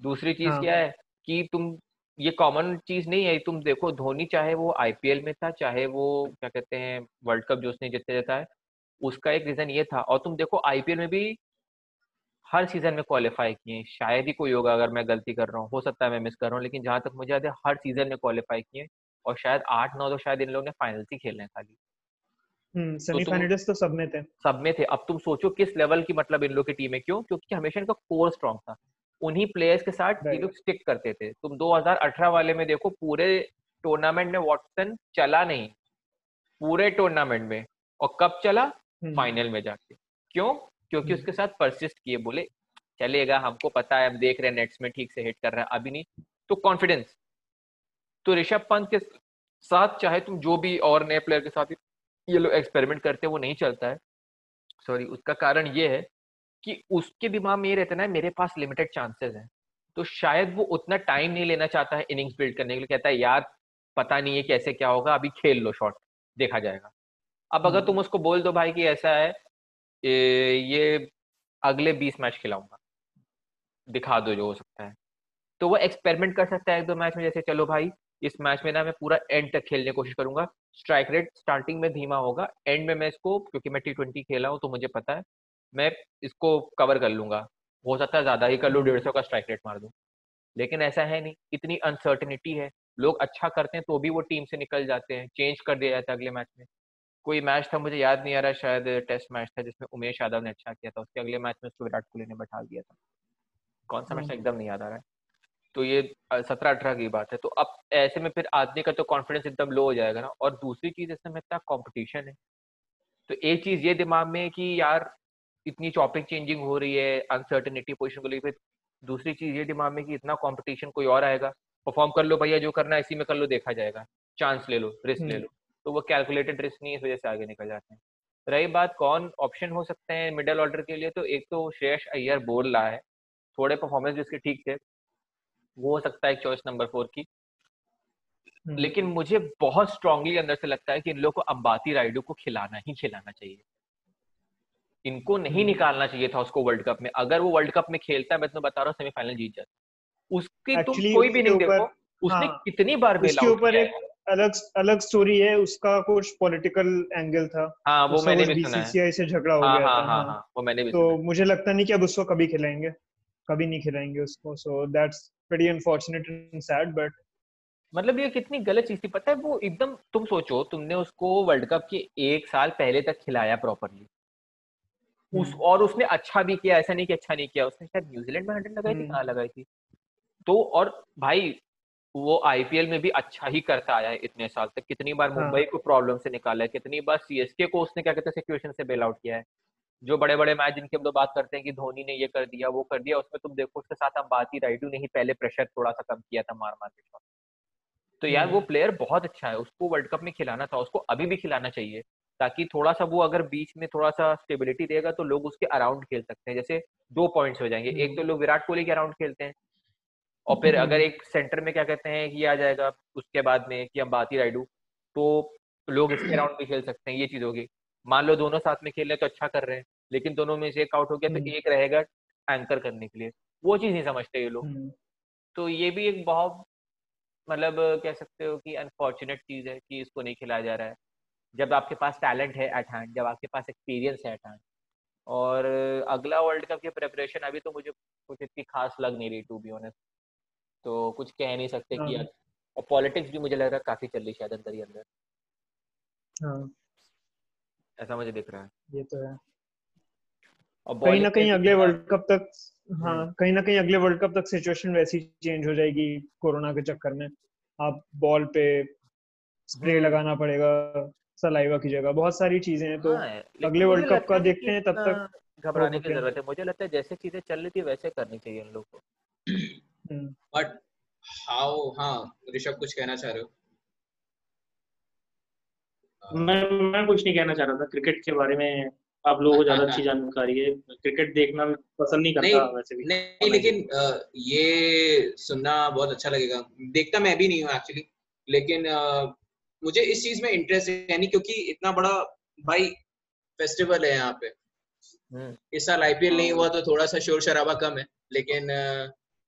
Speaker 1: दूसरी चीज़ हाँ. क्या है कि तुम ये कॉमन चीज़ नहीं है तुम देखो धोनी चाहे वो आईपीएल में था चाहे वो क्या कहते हैं वर्ल्ड कप जो उसने जीतते जाता है उसका एक रीजन ये था। और तुम देखो आईपीएल में भी हर सीज़न में क्वालिफाई किए शायद ही कोई होगा अगर मैं गलती कर रहा हूँ। हो सकता है मैं मिस कर रहा हूँ लेकिन जहाँ तक मुझे याद है हर सीज़न में क्वालिफाई किए और शायद आठ नौ तो शायद इन लोगों ने फाइनल ही खेलने खाली।
Speaker 4: सेमीफाइनलिस्ट तो, तो सब में थे।
Speaker 1: सब में थे। अब तुम सोचो किस लेवल की मतलब इन लोग की टीम है क्यों? क्योंकि हमेशा इनका कोर स्ट्रॉन्ग था। उन्हीं प्लेयर्स के साथ ये लोग स्टिक करते थे। तुम 2018 वाले में देखो पूरे टूर्नामेंट में वॉटसन चला नहीं। पूरे टूर्नामेंट में। और कब चला? फाइनल हम्म। में जाके। क्यों? क्योंकि हम्म। उसके साथ परसिस्ट किए बोले चलेगा हमको पता है हम देख रहे हैं नेट्स में ठीक से हिट कर रहा है अभी नहीं। तो कॉन्फिडेंस तो ऋषभ पंत के साथ चाहे तुम जो भी और नए प्लेयर के साथ ये लोग एक्सपेरिमेंट करते हैं वो नहीं चलता है। सॉरी उसका कारण ये है कि उसके दिमाग में ये रहता है ना मेरे पास लिमिटेड चांसेस हैं। तो शायद वो उतना टाइम नहीं लेना चाहता है इनिंग्स बिल्ड करने के लिए कहता है यार पता नहीं है कैसे क्या होगा अभी खेल लो शॉट देखा जाएगा। अब अगर तुम हम्म। उसको बोल दो भाई कि ऐसा है ये अगले बीस मैच खिलाऊँगा। दिखा दो जो हो सकता है। तो वो एक्सपेरिमेंट कर सकता है एक दो मैच में जैसे चलो भाई इस मैच में ना मैं पूरा एंड तक खेलने की कोशिश करूँगा। स्ट्राइक रेट स्टार्टिंग में धीमा होगा। एंड में मैं इसको क्योंकि मैं टी ट्वेंटी खेला हूँ तो मुझे पता है मैं इसको कवर कर लूँगा। हो सकता है ज़्यादा ही कर लूँ डेढ़ सौ का स्ट्राइक रेट मार दूँ। लेकिन ऐसा है नहीं इतनी अनसर्टिनिटी है। लोग अच्छा करते हैं तो भी वो टीम से निकल जाते हैं चेंज कर दिया जाता है अगले मैच में। कोई मैच था मुझे याद नहीं आ रहा शायद टेस्ट मैच था जिसमें उमेश यादव ने अच्छा किया था उसके अगले मैच में उसको विराट कोहली ने बैठा दिया था। कौन सा मैच हम्म। एकदम नहीं याद आ रहा है। तो ये सत्रह अठारह की बात है। तो अब ऐसे में फिर आदमी का तो कॉन्फिडेंस एकदम लो हो जाएगा ना। और दूसरी चीज़ इसमें इतना कॉम्पिटिशन है। तो एक चीज़ ये दिमाग में कि यार इतनी चॉपिंग चेंजिंग हो रही है अनसर्टेनिटी पोजिशन को लेकर। दूसरी चीज़ ये दिमाग में कि इतना कॉम्पिटिशन कोई और आएगा। परफॉर्म कर लो भैया जो करना है इसी में कर लो देखा जाएगा। चांस ले लो रिस्क ले हम्म। लो। तो वो कैलकुलेटेड रिस्क नहीं इस वजह से आगे निकल जाते हैं। रही बात कौन ऑप्शन हो सकते हैं मिडल ऑर्डर के लिए? तो एक तो श्रेयस अय्यर बोल रहा है। थोड़े परफॉर्मेंस जिसके ठीक थे। वो हो सकता है चॉइस नंबर फोर की।
Speaker 4: हम्म।
Speaker 1: लेकिन मुझे बहुत स्ट्रांगली अंदर से लगता है कि इन लोग को अंबाती राइडू को खिलाना ही खिलाना चाहिए। इनको नहीं
Speaker 4: हम्म।
Speaker 1: निकालना चाहिए था उसको वर्ल्ड कप में। अगर वो वर्ल्ड कप में खेलता है मैं तुम्हें बता रहा हूँ सेमीफाइनल जीत जाता उसकी तुम कोई भी नहीं देखो उसने
Speaker 4: हाँ,
Speaker 1: कितनी बार बेल
Speaker 4: उसके ऊपर एक अलग अलग स्टोरी है उसका कुछ पॉलिटिकल एंगल था।
Speaker 1: हाँ वो मैंने भी सुना है।
Speaker 4: से झगड़ा हो
Speaker 1: हाँ
Speaker 4: गया
Speaker 1: हाँ
Speaker 4: था
Speaker 1: हाँ
Speaker 4: हाँ।
Speaker 1: हाँ वो मैंने भी
Speaker 4: तो। मुझे लगता नहीं कि अब उसको कभी खिलाएँगे कभी नहीं खिलाएँगे उसको। So that's pretty unfortunate and sad but
Speaker 1: मतलब ये कितनी गलत चीज़ थी। पता है वो एकदम तुम सोचो तुमने उसको वर्ल्ड कप के एक साल पहले तक खिलाया प्रॉपरली उस
Speaker 4: हम्म।
Speaker 1: और उसने अच्छा भी किया ऐसा नहीं कि अच्छा नहीं किया उसने शायद न्यूजीलैंड में हंड्रेड लगाई थी
Speaker 4: हम्म।
Speaker 1: कहाँ लगाई थी तो और भाई वो आईपीएल में भी अच्छा ही करता आया है इतने साल तक कितनी बार
Speaker 4: हाँ।
Speaker 1: मुंबई को प्रॉब्लम से निकाला है कितनी बार सीएसके को उसने क्या कहते हैं सिचुएशन से बेल आउट किया है जो बड़े बड़े मैच जिनके हम लोग बात करते हैं कि धोनी ने ये कर दिया वो कर दिया उसमें तुम देखो उसके साथ अंबाती राइडू ने ही पहले प्रेशर थोड़ा सा कम किया था मार मार के। तो यार वो
Speaker 4: हम्म।
Speaker 1: प्लेयर बहुत अच्छा है उसको वर्ल्ड कप में खिलाना था उसको अभी भी खिलाना चाहिए ताकि थोड़ा सा वो अगर बीच में थोड़ा सा स्टेबिलिटी देगा तो लोग उसके अराउंड खेल सकते हैं। जैसे दो पॉइंट्स हो जाएँगे। एक तो लोग विराट कोहली के अराउंड खेलते हैं और फिर अगर एक सेंटर में क्या कहते हैं कि आ जाएगा उसके बाद में कि अंबाती राइडू तो लोग इसके अराउंड भी खेल सकते हैं ये चीज़ होगी। मान लो दोनों साथ में खेल रहे हैं तो अच्छा कर रहे हैं लेकिन दोनों में से एक आउट हो गया तो
Speaker 4: हम्म।
Speaker 1: एक रहेगा एंकर करने के लिए। वो चीज़ नहीं समझते ये लोग।
Speaker 4: हम्म,
Speaker 1: तो ये भी एक बहुत मतलब कह सकते हो कि अनफॉर्चुनेट चीज़ है कि इसको नहीं खिलाया जा रहा है। जब आपके पास टैलेंट है एट हैंड जब आपके पास एक्सपीरियंस है एट हैंड और अगला वर्ल्ड कप की प्रिपरेशन अभी तो मुझे कुछ इतनी खास लग नहीं रही टू बी ऑनेस्ट तो कुछ कह नहीं सकते कि
Speaker 4: हाँ।
Speaker 1: और पॉलिटिक्स भी मुझे लग रहा है काफ़ी चल रही शायद अंदर ही अंदर।
Speaker 4: हाँ।
Speaker 1: ऐसा मुझे दिख रहा है।
Speaker 4: ये तो है।
Speaker 1: और
Speaker 4: कहीं ना कहीं अगले
Speaker 1: हाँ,
Speaker 4: वर्ल्ड कप तक हाँ
Speaker 1: हम्म।
Speaker 4: कहीं ना कहीं अगले वर्ल्ड कप तक सिचुएशन वैसी चेंज हो जाएगी कोरोना के चक्कर में। आप बॉल पे स्प्रे
Speaker 1: हम्म।
Speaker 4: लगाना पड़ेगा। सलाइवा की जगह बहुत सारी चीज़ें हैं तो
Speaker 1: हाँ,
Speaker 4: अगले वर्ल्ड कप का देखते हैं तब तक
Speaker 1: घबराने की ज़रूरत है। मुझे लगता है जैसे चीज़ें चल रही थी वैसे करनी चाहिए इन लोग को।
Speaker 4: हम्म,
Speaker 2: बट हाउ हाँ ऋषभ कुछ कहना चाह रहे हो?
Speaker 3: मैं मैं कुछ नहीं कहना चाह रहा था। क्रिकेट के बारे में आप लोगों को ज़्यादा अच्छी जानकारी है। क्रिकेट देखना पसंद नहीं करता
Speaker 2: नहीं,
Speaker 3: वैसे भी।
Speaker 2: नहीं लेकिन ये सुनना बहुत अच्छा लगेगा। देखता मैं भी नहीं हूँ एक्चुअली लेकिन मुझे इस चीज़ में इंटरेस्ट है यानी क्योंकि इतना बड़ा भाई फेस्टिवल है यहाँ पे।
Speaker 1: हम्म।
Speaker 2: इस साल आईपीएल नहीं हुआ तो थोड़ा सा शोर शराबा कम है लेकिन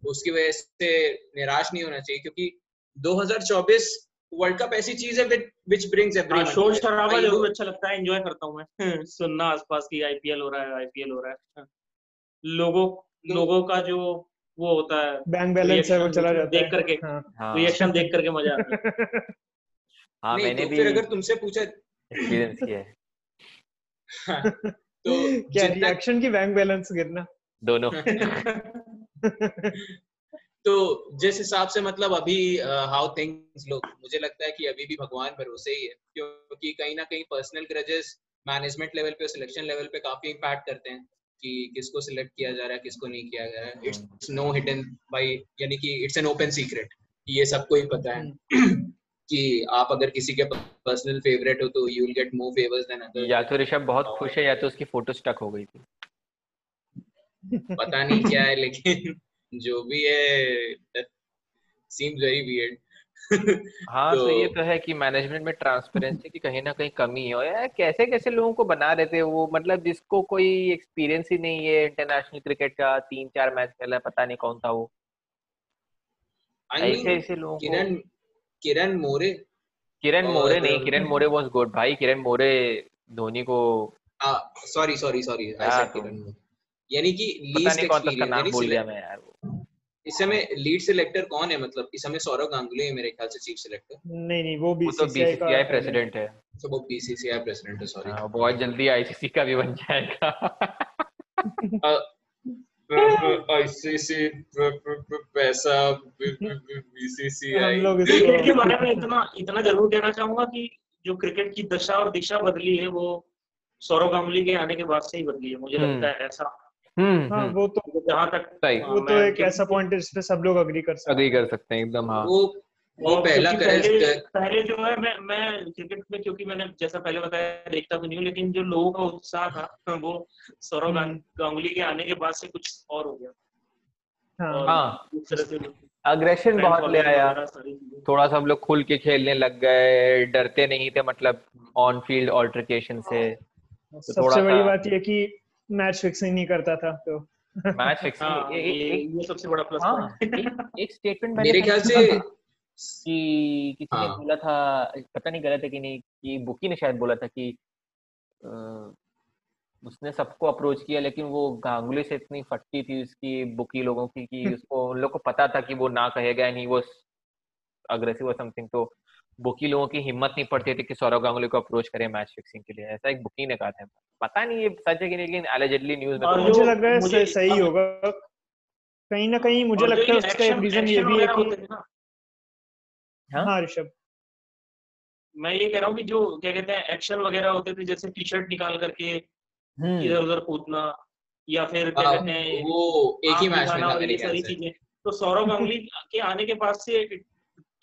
Speaker 2: उसकी वजह से निराश नहीं होना चाहिए क्योंकि 2024 वर्ल्ड कप ऐसी चीज़ है विच ब्रिंग्स
Speaker 3: हाँ
Speaker 2: एवरीवन
Speaker 3: शोर शराबा ज़रूर अच्छा लगता है एंजॉय करता हूँ मैं। सुनना आसपास की आईपीएल हो रहा है आईपीएल हो रहा है। लोगों
Speaker 2: तो-
Speaker 3: लोगों का जो वो होता है
Speaker 4: बैंक बैलेंस है वो चला जाता
Speaker 3: देख करके।
Speaker 4: हाँ।
Speaker 1: हाँ।
Speaker 3: रिएक्शन देख करके मज़ा आता है।
Speaker 1: हाँ
Speaker 2: नहीं
Speaker 1: मैंने
Speaker 2: तो
Speaker 1: भी
Speaker 2: फिर अगर तुमसे पूछा
Speaker 1: एक्सपीरियंस किया है।
Speaker 2: तो
Speaker 4: क्या रिएक्शन की बैंक बैलेंस गिरना?
Speaker 1: दोनों।
Speaker 2: तो जिस हिसाब से मतलब अभी हाउ थिंग्स लोग मुझे लगता है कि अभी भी भगवान भरोसे ही है क्योंकि कहीं ना कहीं पर्सनल ग्रजेस मैनेजमेंट लेवल पे सिलेक्शन लेवल पे काफ़ी इम्पैक्ट करते हैं कि किसको सिलेक्ट किया जा रहा है किसको नहीं किया जा रहा है। इट्स नो हिडन बाय यानी कि इट्स एन ओपन सीक्रेट ये सबको ही पता है। कि आप अगर किसी के पर्सनल फेवरेट हो तो you will get more favours than other
Speaker 1: या तो ऋषभ बहुत खुश है या तो उसकी फ़ोटो स्टक हो गई थी।
Speaker 2: पता नहीं क्या है लेकिन जो भी है सीम्स वेरी वियर्ड
Speaker 1: हाँ तो,
Speaker 2: तो-
Speaker 1: ये तो है कि मैनेजमेंट में ट्रांसपेरेंसी की कहीं ना कहीं कमी है। यार कैसे कैसे लोगों को बना रहे थे वो? मतलब जिसको कोई एक्सपीरियंस ही नहीं है इंटरनेशनल क्रिकेट का तीन चार मैच खेला पता नहीं कौन था वो। ऐसे ऐसे लोगों को
Speaker 2: किरण मोरे।
Speaker 1: किरण मोरे नहीं किरण मोरे वाज गुड भाई। किरण मोरे धोनी को
Speaker 2: सॉरी सॉरी सॉरी यानी कि
Speaker 1: पता
Speaker 2: लीस्ट
Speaker 1: नहीं कौन था
Speaker 2: एक्सपीरियंस
Speaker 1: नाम भूल गया मैं यार।
Speaker 2: इस समय लीड सिलेक्टर कौन है? मतलब इस समय सौरव गांगुली है मेरे ख्याल से चीफ सिलेक्टर
Speaker 4: नहीं नहीं वो
Speaker 1: वो तो
Speaker 4: बीसीसीआई
Speaker 1: प्रेसिडेंट है।
Speaker 2: तो वो बीसीसीआई प्रेसिडेंट है सॉरी
Speaker 1: हाँ, बहुत जल्दी आईसीसी का भी बन जाएगा।
Speaker 2: आईसीसी पैसा बीसीसीआई
Speaker 3: क्रिकेट के बारे में इतना इतना ज़रूर कहना चाहूँगा कि जो क्रिकेट की दशा और दिशा बदली है वो सौरव गांगुली के आने के बाद से ही बदली है मुझे
Speaker 1: हम्म।
Speaker 3: लगता है ऐसा
Speaker 1: हम्म
Speaker 4: हाँ
Speaker 1: हम्म,
Speaker 4: वो तो
Speaker 3: जहाँ तक
Speaker 4: वो तो एक ऐसा पॉइंट है जिसपे सब लोग अग्री कर सकते
Speaker 1: अग्री कर सकते हैं एकदम हाँ
Speaker 2: वो वो पहला
Speaker 3: पहले पहले जो है मैं मैं क्रिकेट में क्योंकि मैंने जैसा पहले बताया देखता तो नहीं हूँ लेकिन जो लोगों का उत्साह था वो सौरव। गांगुली के आने के बाद से कुछ और हो गया।
Speaker 4: हाँ।
Speaker 1: हाँ। अग्रेशन बहुत ले आया। थोड़ा सा हम लोग खुल के खेलने लग गए डरते नहीं थे मतलब ऑन फ़ील्ड ऑल्टरकेशन से। तो
Speaker 4: सबसे
Speaker 1: थोड़ा
Speaker 4: बड़ी बात ये कि मैच फिक्सिंग नहीं करता था तो।
Speaker 1: मैच फिक्सिंग
Speaker 3: हाँ ये सबसे बड़ा प्लस
Speaker 1: हाँ
Speaker 3: पॉइंट
Speaker 1: एक, एक स्टेटमेंट
Speaker 2: मेरे ख्याल से
Speaker 1: कि किसी
Speaker 2: हाँ. ने।
Speaker 1: बोला था पता नहीं गलत है कि नहीं कि बुकी ने शायद बोला था कि अ, उसने सबको अप्रोच किया लेकिन वो गांगुली से इतनी फटती थी उसकी बुकी लोगों की कि उसको उन लोग को पता था कि वो ना कहेगा एंड ही वो अग्रेसिव और समथिंग तो बुकी लोगों की हिम्मत नहीं पड़ती थी कि सौरव गांगुली को अप्रोच करे मैच फिक्सिंग के लिए ऐसा एक बुकी ने कहा था पता नहीं ये सच है कि नहीं लेकिन एलिजेडली न्यूज़ में तो
Speaker 4: मुझे लग रहा है सही होगा कहीं ना कहीं मुझे लगता है उसका एक रीजन ये भी है कि
Speaker 3: होते थे ना,
Speaker 1: हाँ?
Speaker 4: हाँ ऋषभ।
Speaker 3: मैं ये कह रहा हूँ कि जो क्या कहते हैं एक्शन वगैरह होते थे जैसे टी शर्ट निकाल करके
Speaker 1: हम्म।
Speaker 3: इधर उधर कूदना या फिर क्या
Speaker 2: हाँ,
Speaker 3: कहते हैं
Speaker 2: वो एक ही मैच में
Speaker 3: ये सारी चीज़ें। तो सौरव गांगुली के आने के बाद से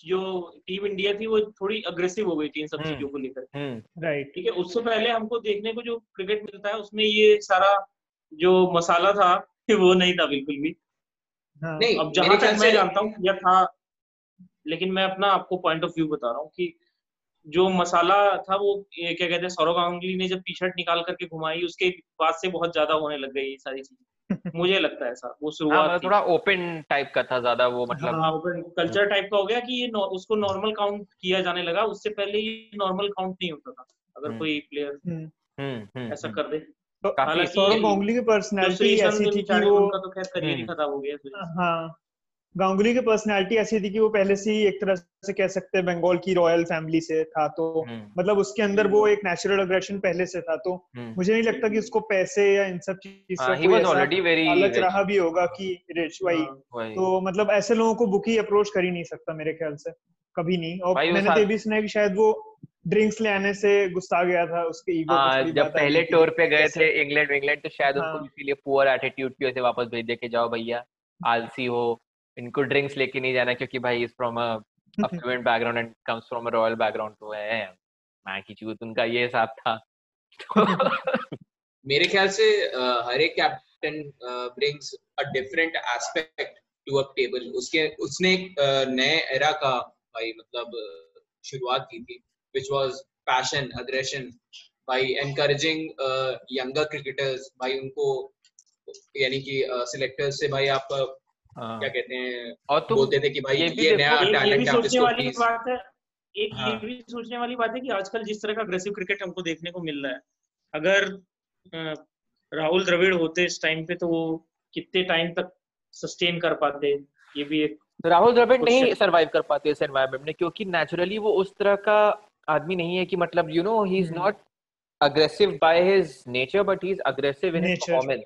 Speaker 3: जो टीम इंडिया थी वो थोड़ी अग्रेसिव हो गई थी इन सब
Speaker 1: हम्म।
Speaker 3: चीज़ों को लेकर।
Speaker 1: हम्म।
Speaker 4: राइट
Speaker 3: ठीक है उससे पहले हमको देखने को जो क्रिकेट मिलता है उसमें ये सारा जो मसाला था वो नहीं था बिल्कुल भी।
Speaker 4: हाँ।
Speaker 2: नहीं
Speaker 3: अब जहाँ तक मैं जानता हूँ या था लेकिन मैं अपना आपको पॉइंट ऑफ़ व्यू बता रहा हूँ कि जो मसाला था वो क्या कहते हैं सौरव गांगुली ने जब टी शर्ट निकाल करके घुमाई उसके बाद से बहुत ज़्यादा होने लग गई ये सारी चीज़ें मुझे लगता है ऐसा वो
Speaker 1: हाँ
Speaker 3: शुरुआत थी
Speaker 1: थोड़ा ओपन टाइप का था ज़्यादा वो मतलब
Speaker 3: हाँ कल्चर टाइप का हो गया कि ये नॉ- उसको नॉर्मल काउंट किया जाने लगा उससे पहले ये नॉर्मल काउंट नहीं होता था अगर
Speaker 1: हम्म।
Speaker 3: कोई प्लेयर
Speaker 4: हम्म।
Speaker 1: हम्म
Speaker 3: ऐसा। कर दे
Speaker 4: तो सौरव गांगुली की पर्सनालिटी ऐसी थी कि वो
Speaker 3: उनका तो खैर करियर ही। खत्म हो गया।
Speaker 4: हाँ गांगुली की पर्सनालिटी ऐसी थी कि वो पहले से ही एक तरह से कह सकते हैं बंगाल की रॉयल फैमिली से था तो
Speaker 1: हम्म,
Speaker 4: मतलब उसके अंदर वो एक नेचुरल अग्रेशन पहले से था तो
Speaker 1: हम्म।
Speaker 4: मुझे नहीं लगता कि उसको पैसे या इन सब चीज़
Speaker 1: हाँ ही
Speaker 4: रहा भी होगा कि रिच वही।
Speaker 3: हाँ,
Speaker 4: तो मतलब ऐसे लोगों को बुकी अप्रोच कर ही नहीं सकता मेरे ख्याल से कभी नहीं। और मैंने तो ये भी सुना है कि शायद वो ड्रिंक्स ले आने से गुस्सा गया था उसके ईगो
Speaker 1: हाँ जब पहले टूर पे गए थे इंग्लैंड इंग्लैंड तो शायद उनको
Speaker 4: हाँ।
Speaker 1: इसीलिए पुअर एटीट्यूड की वजह से वापस भेज दे के जाओ भैया आलसी हो इनको ड्रिंक्स लेके नहीं जाना क्योंकि भाई is from a affluent background and comes from a royal background तो है। मैं की चूत उनका ये हिसाब था। तो
Speaker 2: मेरे ख्याल से हर एक captain brings a different aspect to a table उसके उसने एक नए एरा का भाई मतलब शुरुआत की थी व्हिच वाज पैशन अग्रेशन भाई एनकरेजिंग यंगर क्रिकेटर्स भाई उनको यानी कि सिलेक्टर्स से भाई आप
Speaker 1: हाँ,
Speaker 2: क्या कहते हैं
Speaker 1: और तुम
Speaker 2: बोलते थे कि भाई
Speaker 1: ये
Speaker 2: ये, नया टैलेंट है आप
Speaker 3: सोचने
Speaker 2: इसको
Speaker 3: वाली बात है एक ये
Speaker 1: हाँ।
Speaker 3: भी सोचने वाली बात है कि आजकल जिस तरह का अग्रेसिव क्रिकेट हमको देखने को मिल रहा है अगर राहुल द्रविड़ होते इस टाइम पे तो वो कितने टाइम तक सस्टेन कर पाते ये भी एक
Speaker 1: राहुल द्रविड़ नहीं सरवाइव कर पाते इस एनवायरनमेंट में क्योंकि नेचुरली वो उस तरह का आदमी नहीं है कि मतलब you know
Speaker 4: he
Speaker 1: is. Not aggressive by his nature but he is aggressive in
Speaker 4: his
Speaker 1: performance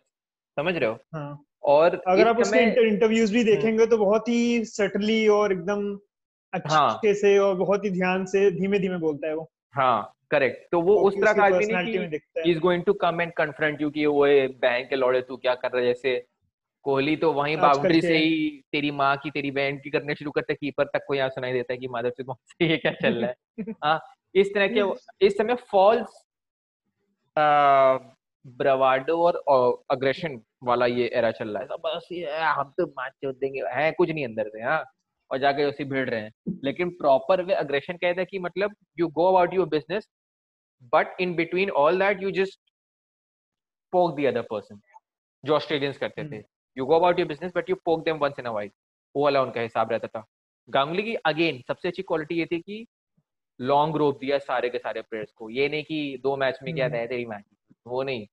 Speaker 1: समझ रहे हो?
Speaker 4: हाँ।
Speaker 1: और
Speaker 4: अगर आप उसके इंटरव्यूज़ भी देखेंगे तो बहुत ही सटली और एकदम
Speaker 1: हाँ।
Speaker 4: अच्छे से और बहुत ही ध्यान से धीमे धीमे बोलता है वो।
Speaker 1: हाँ करेक्ट तो वो उस तरह का आदमी नहीं कि is going to come and confront you कि वो बैंक के लौड़े तू क्या कर रहा है? जैसे कोहली तो वहीं बाउंड्री से ही तेरी माँ की तेरी बहन की करने शुरू करते कीपर तक को यहाँ सुनाई देता है कि माधव से से ये क्या चल रहा है। हाँ इस तरह के इस समय फॉल्स ब्रवाडो और अग्रेशन वाला ये एरा चल रहा है। तो बस ये हम तो मैच छोड़ देंगे। है कुछ नहीं अंदर से हाँ? और जाके उसी भिड़ रहे हैं। लेकिन प्रॉपर वे अग्रेशन कहते हैं कि मतलब you go about your business but in between all that you just poke the other person जो ऑस्ट्रेलियंस करते थे। You go about your business but you poke them once in a while वो वाला उनका हिसाब रहता था। गांगुली की अगेन सबसे अच्छी क्वालिटी ये थी कि लॉन्ग रोप दिया सारे के सारे प्लेयर्स को। ये नहीं कि दो मैच में क्या
Speaker 4: हम्म।
Speaker 1: है तेरी मैच वो नहीं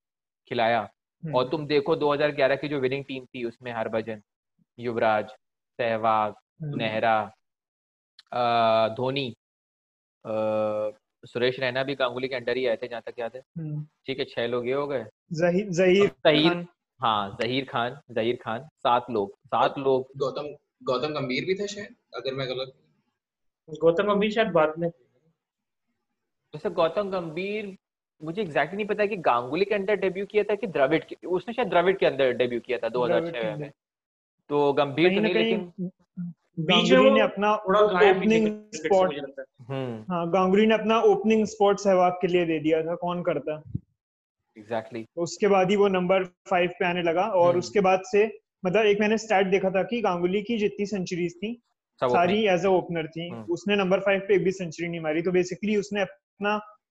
Speaker 1: खिलाया। और तुम देखो 2011 की जो विनिंग टीम थी उसमें हरभजन युवराज सहवाग
Speaker 4: हम्म।
Speaker 1: नेहरा धोनी सुरेश रैना भी गांगुली के अंडर ही आए थे जहाँ तक याद है।
Speaker 4: हम्म।
Speaker 1: ठीक है छह लोग ये हो गए।
Speaker 4: जहीर जहीर
Speaker 1: जहीर हाँ जहीर खान जहीर खान सात लोग सात लोग।
Speaker 2: गौतम गौतम गंभीर भी थे शायद अगर मैं गलत
Speaker 3: गौतम गंभीर शायद बाद में।
Speaker 1: जैसे गौतम गंभीर मुझे एग्जैक्टली नहीं पता कि गांगुली के अंदर डेब्यू किया था कि द्रविड़ के उसने शायद द्रविड़ के अंदर डेब्यू किया था 2006 में। तो गंभीर तो नहीं लेकिन
Speaker 3: बीच में
Speaker 4: गांगुली ने अपना ओपनिंग स्पॉट
Speaker 1: हम्म।
Speaker 4: हाँ गांगुली ने अपना ओपनिंग स्पॉट सहवाग के लिए दे दिया था कौन करता?
Speaker 1: एग्जैक्टली
Speaker 4: तो उसके बाद ही वो नंबर फाइव पे आने लगा और
Speaker 1: हम्म।
Speaker 4: उसके बाद से मतलब एक मैंने स्टैट देखा था कि गांगुली की जितनी सेंचुरीज थी सारी एज अ ओपनर थी हम्म। उसने नंबर फाइव पे एक भी सेंचुरी नहीं मारी तो बेसिकली उसने अपना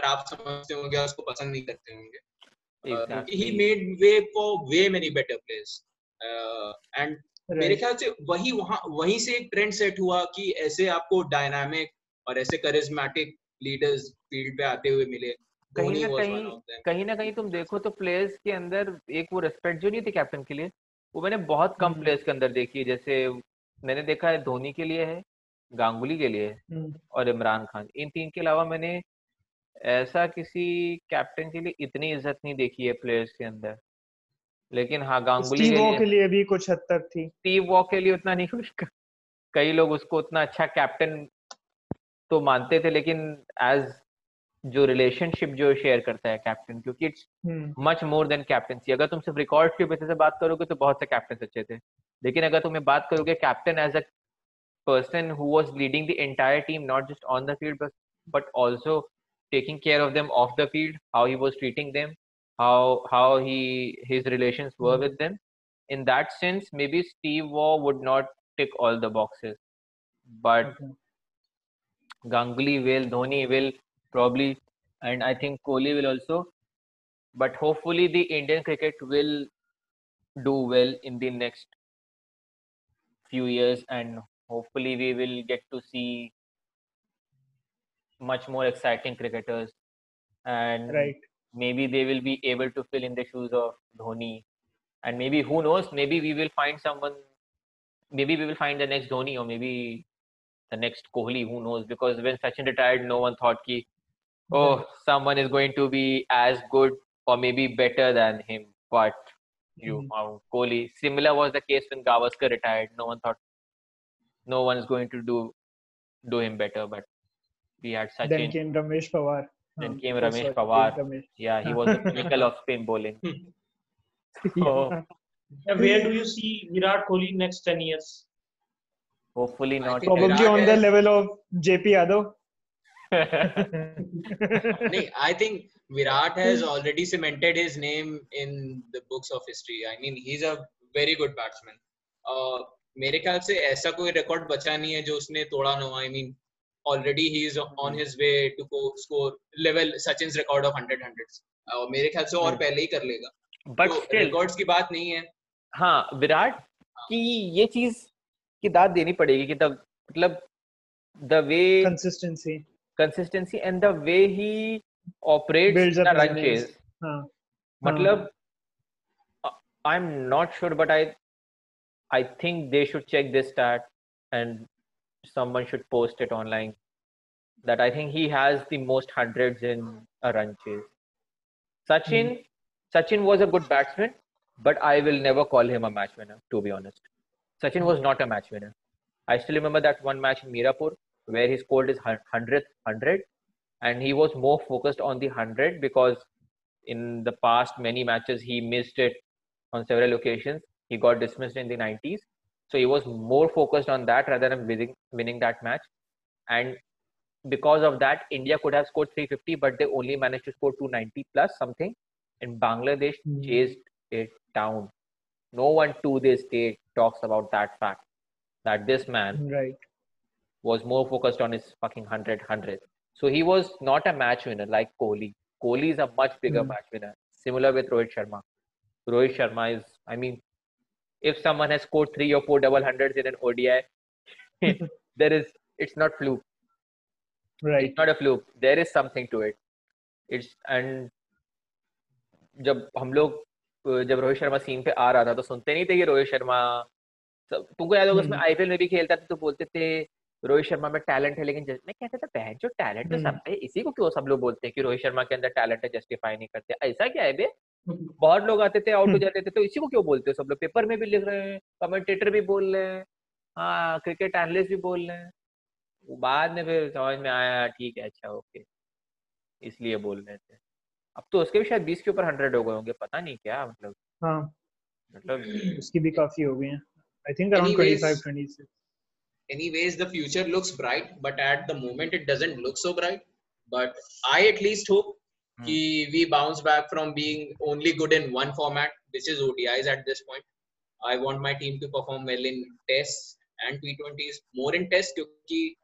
Speaker 2: खराब समझते होंगे या उसको पसंद नहीं करते होंगे। He made way for way many better players and मेरे ख्याल से वही वहाँ वहीं से एक ट्रेंड सेट हुआ कि ऐसे आपको डायनामिक और ऐसे करिज्मेटिक लीडर्स फ़ील्ड पे आते हुए मिले।
Speaker 1: कहीं ना कहीं कहीं ना कहीं तुम देखो तो प्लेयर्स के अंदर एक वो रिस्पेक्ट जो नहीं थी कैप्टन के लिए वो मैंने बहुत कम प्लेयर्स हम्म। के अंदर देखी है। जैसे मैंने देखा है धोनी के लिए है गांगुली के लिए हम्म। और इमरान खान। इन तीन के अलावा मैंने ऐसा किसी कैप्टन के लिए इतनी इज़्ज़त नहीं देखी है प्लेयर्स के अंदर। लेकिन हाँ गांगुली
Speaker 4: के लिए, के लिए भी कुछ हद तक थी।
Speaker 1: स्टीव वॉ के लिए उतना नहीं कुछ कई लोग उसको उतना अच्छा कैप्टन तो मानते थे लेकिन एज जो रिलेशनशिप जो शेयर करता है कैप्टन क्योंकि it's much more than captaincy अगर तुम सिर्फ़ रिकॉर्ड के बेसिस से बात करोगे तो बहुत से कैप्टन अच्छे थे। लेकिन अगर तुम्हें बात करोगे captain as a person who leading the entire team, not just on the field, but, but also taking care of them off the field, how he was treating them, how how he his relations were mm-hmm. with them. In that sense, maybe Steve Waugh would not tick all the boxes, but okay. Ganguly will, Dhoni will probably, and I think Kohli will also. But hopefully, the Indian cricket will do well in the next few years, and hopefully we will get to see much more exciting cricketers and
Speaker 4: right.
Speaker 1: maybe they will be able to fill in the shoes of Dhoni and maybe who knows maybe we will find someone maybe we will find the next Dhoni or maybe the next Kohli who knows because when Sachin retired no one thought ki oh someone is going to be as good or maybe better than him but you mm-hmm. Kohli similar was the case when Gavaskar retired no one thought no one is going to do do him better. But we had such.
Speaker 4: Then came Ramesh Pawar.
Speaker 1: Then came oh, Ramesh Pawar. Ramesh. Yeah, he was the pinnacle of spin bowling.
Speaker 3: so, where do you see Virat Kohli next ten years?
Speaker 1: Hopefully not.
Speaker 4: Probably on the level of JP Yadav.
Speaker 2: I think Virat has already cemented his name in the books of history. I mean, he's a very good batsman. Uh, मेरे ख्याल से ऐसा कोई record बचा नहीं है जो उसने तोड़ा ना I mean already he is on his way to score level Sachin record of 100 hundreds और मेरे ख्याल से और hmm. पहले ही कर लेगा।
Speaker 1: बट तो
Speaker 2: रिकॉर्ड्स की बात नहीं है।
Speaker 1: हाँ विराट हाँ. की ये चीज़ की दाद देनी पड़ेगी कि द मतलब the way
Speaker 4: consistency
Speaker 1: consistency and the way he operates the run chase मतलब I am not sure but I I think they should check this stat and someone should post it online. That I think he has the most hundreds in a run chase. Sachin, mm. Sachin was a good batsman, but I will never call him a match winner. To be honest, Sachin was not a match winner. I still remember that one match in Mirapur where he scored his hundredth hundred, and he was more focused on the hundred because in the past many matches he missed it on several occasions he got dismissed in the 90s. So he was more focused on that rather than winning, winning that match. And because of that, India could have scored 350, but they only managed to score 290 plus something. And Bangladesh mm. chased it down. No one to this day talks about that fact that this man
Speaker 4: right.
Speaker 1: was more focused on his fucking 100 100. So he was not a match winner like Kohli. Kohli is a much bigger mm. match winner. Similar with Rohit Sharma. Rohit Sharma is, I mean, if someone has scored three or four double hundreds in an ODI, there is it's not fluke.
Speaker 4: Right.
Speaker 1: It's not a fluke. There is something to it. It's and जब हम लोग जब Rohit Sharma scene पे आ रहा था तो सुनते नहीं थे कि रोहित शर्मा तुमको याद होगा उसमें आईपीएल में भी खेलता था तो बोलते थे रोहित शर्मा में टैलेंट है लेकिन मैं कहता था बहन जो टैलेंट तो सब है इसी को क्यों सब लोग बोलते हैं कि रोहित शर्मा के अंदर टैलेंट है जस्टिफाई नहीं करते ऐसा क्या है बे बहुत लोग आते थे आउट हो जाते थे तो इसी को क्यों बोलते हो? सब लोग पेपर में भी लिख रहे हैं कमेंटेटर भी बोल रहे हैं हाँ क्रिकेट एनालिस्ट भी बोल रहे हैं। वो बाद में फिर समझ में आया ठीक है अच्छा ओके इसलिए बोल रहे थे। अब तो उसके भी शायद बीस के ऊपर हंड्रेड हो गए होंगे पता नहीं क्या मतलब।
Speaker 4: हाँ।
Speaker 1: मतलब
Speaker 4: उसकी भी काफ़ी हो गई हैं। I think around
Speaker 2: Anyways,
Speaker 4: 25 26
Speaker 2: anyways the future looks bright but at the moment it doesn't look so bright. But i at least hope Ki we bounce back from being only good in one format which is odis at this point. I want my team to perform well in tests and t20s more in tests क्योंकि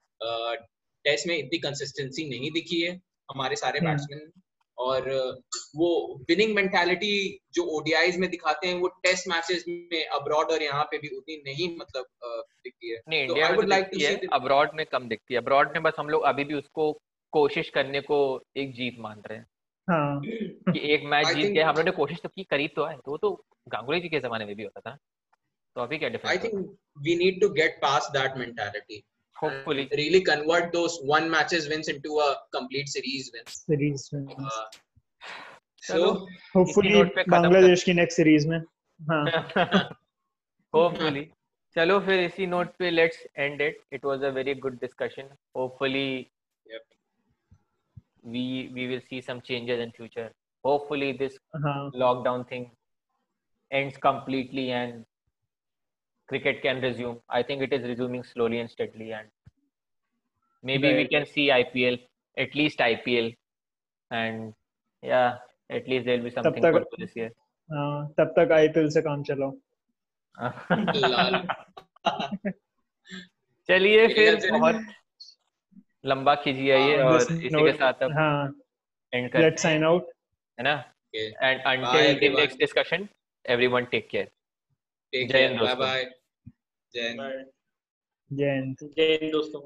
Speaker 2: test में इतनी consistency नहीं दिखी है हमारे सारे
Speaker 4: Hmm.
Speaker 2: Batsman और uh, वो विनिंग मेंटालिटी जो ओडीआईज में दिखाते हैं वो टेस्ट मैचेस में अब्रॉड और यहाँ पे भी उतनी नहीं मतलब दिखती है।
Speaker 1: नहीं
Speaker 2: तो
Speaker 1: इंडिया
Speaker 2: I
Speaker 1: में तो
Speaker 2: like
Speaker 1: दिखती है अब्रॉड में कम दिखती है। अब्रॉड में बस हम लोग अभी भी उसको कोशिश करने को एक जीत मान रहे हैं।
Speaker 4: हाँ।
Speaker 1: कि एक मैच जीत गए हम लोगों ने कोशिश तो की करीब तो है। तो वो तो गांगुली जी के जमाने में भी होता था तो अभी क्या
Speaker 2: I
Speaker 1: difference
Speaker 2: think we need to get past that mentality.
Speaker 1: Hopefully
Speaker 2: and really convert those one matches wins into a complete series wins.
Speaker 4: Series
Speaker 2: Uh, so
Speaker 1: hopefully
Speaker 4: Bangladesh की नेक्स्ट सीरीज़ में। हाँ।
Speaker 1: होपफुली चलो फिर इसी note पे let's end it it was a very good discussion hopefully
Speaker 2: Yep.
Speaker 1: we we will see some changes in future hopefully this
Speaker 4: हाँ
Speaker 1: lockdown thing ends completely and cricket can resume. I think it is resuming slowly and steadily, and maybe we
Speaker 4: Right.
Speaker 1: can see IPL, at least IPL, and yeah, at least there'll be something
Speaker 4: तक-
Speaker 1: good for this year.
Speaker 4: हाँ, तब तक IPL से काम चलाओ
Speaker 2: लाल।
Speaker 1: चलिए
Speaker 2: मेरे
Speaker 1: फिर
Speaker 2: ख्याल से-
Speaker 1: बहुत लंबा कीजिए
Speaker 2: आइए
Speaker 1: और इसी के साथ अब एंड
Speaker 4: लेट्स साइन आउट
Speaker 1: है ना?
Speaker 2: And
Speaker 1: until the next discussion everyone take care
Speaker 2: take care bye bye
Speaker 4: जय
Speaker 3: जय जय दोस्तों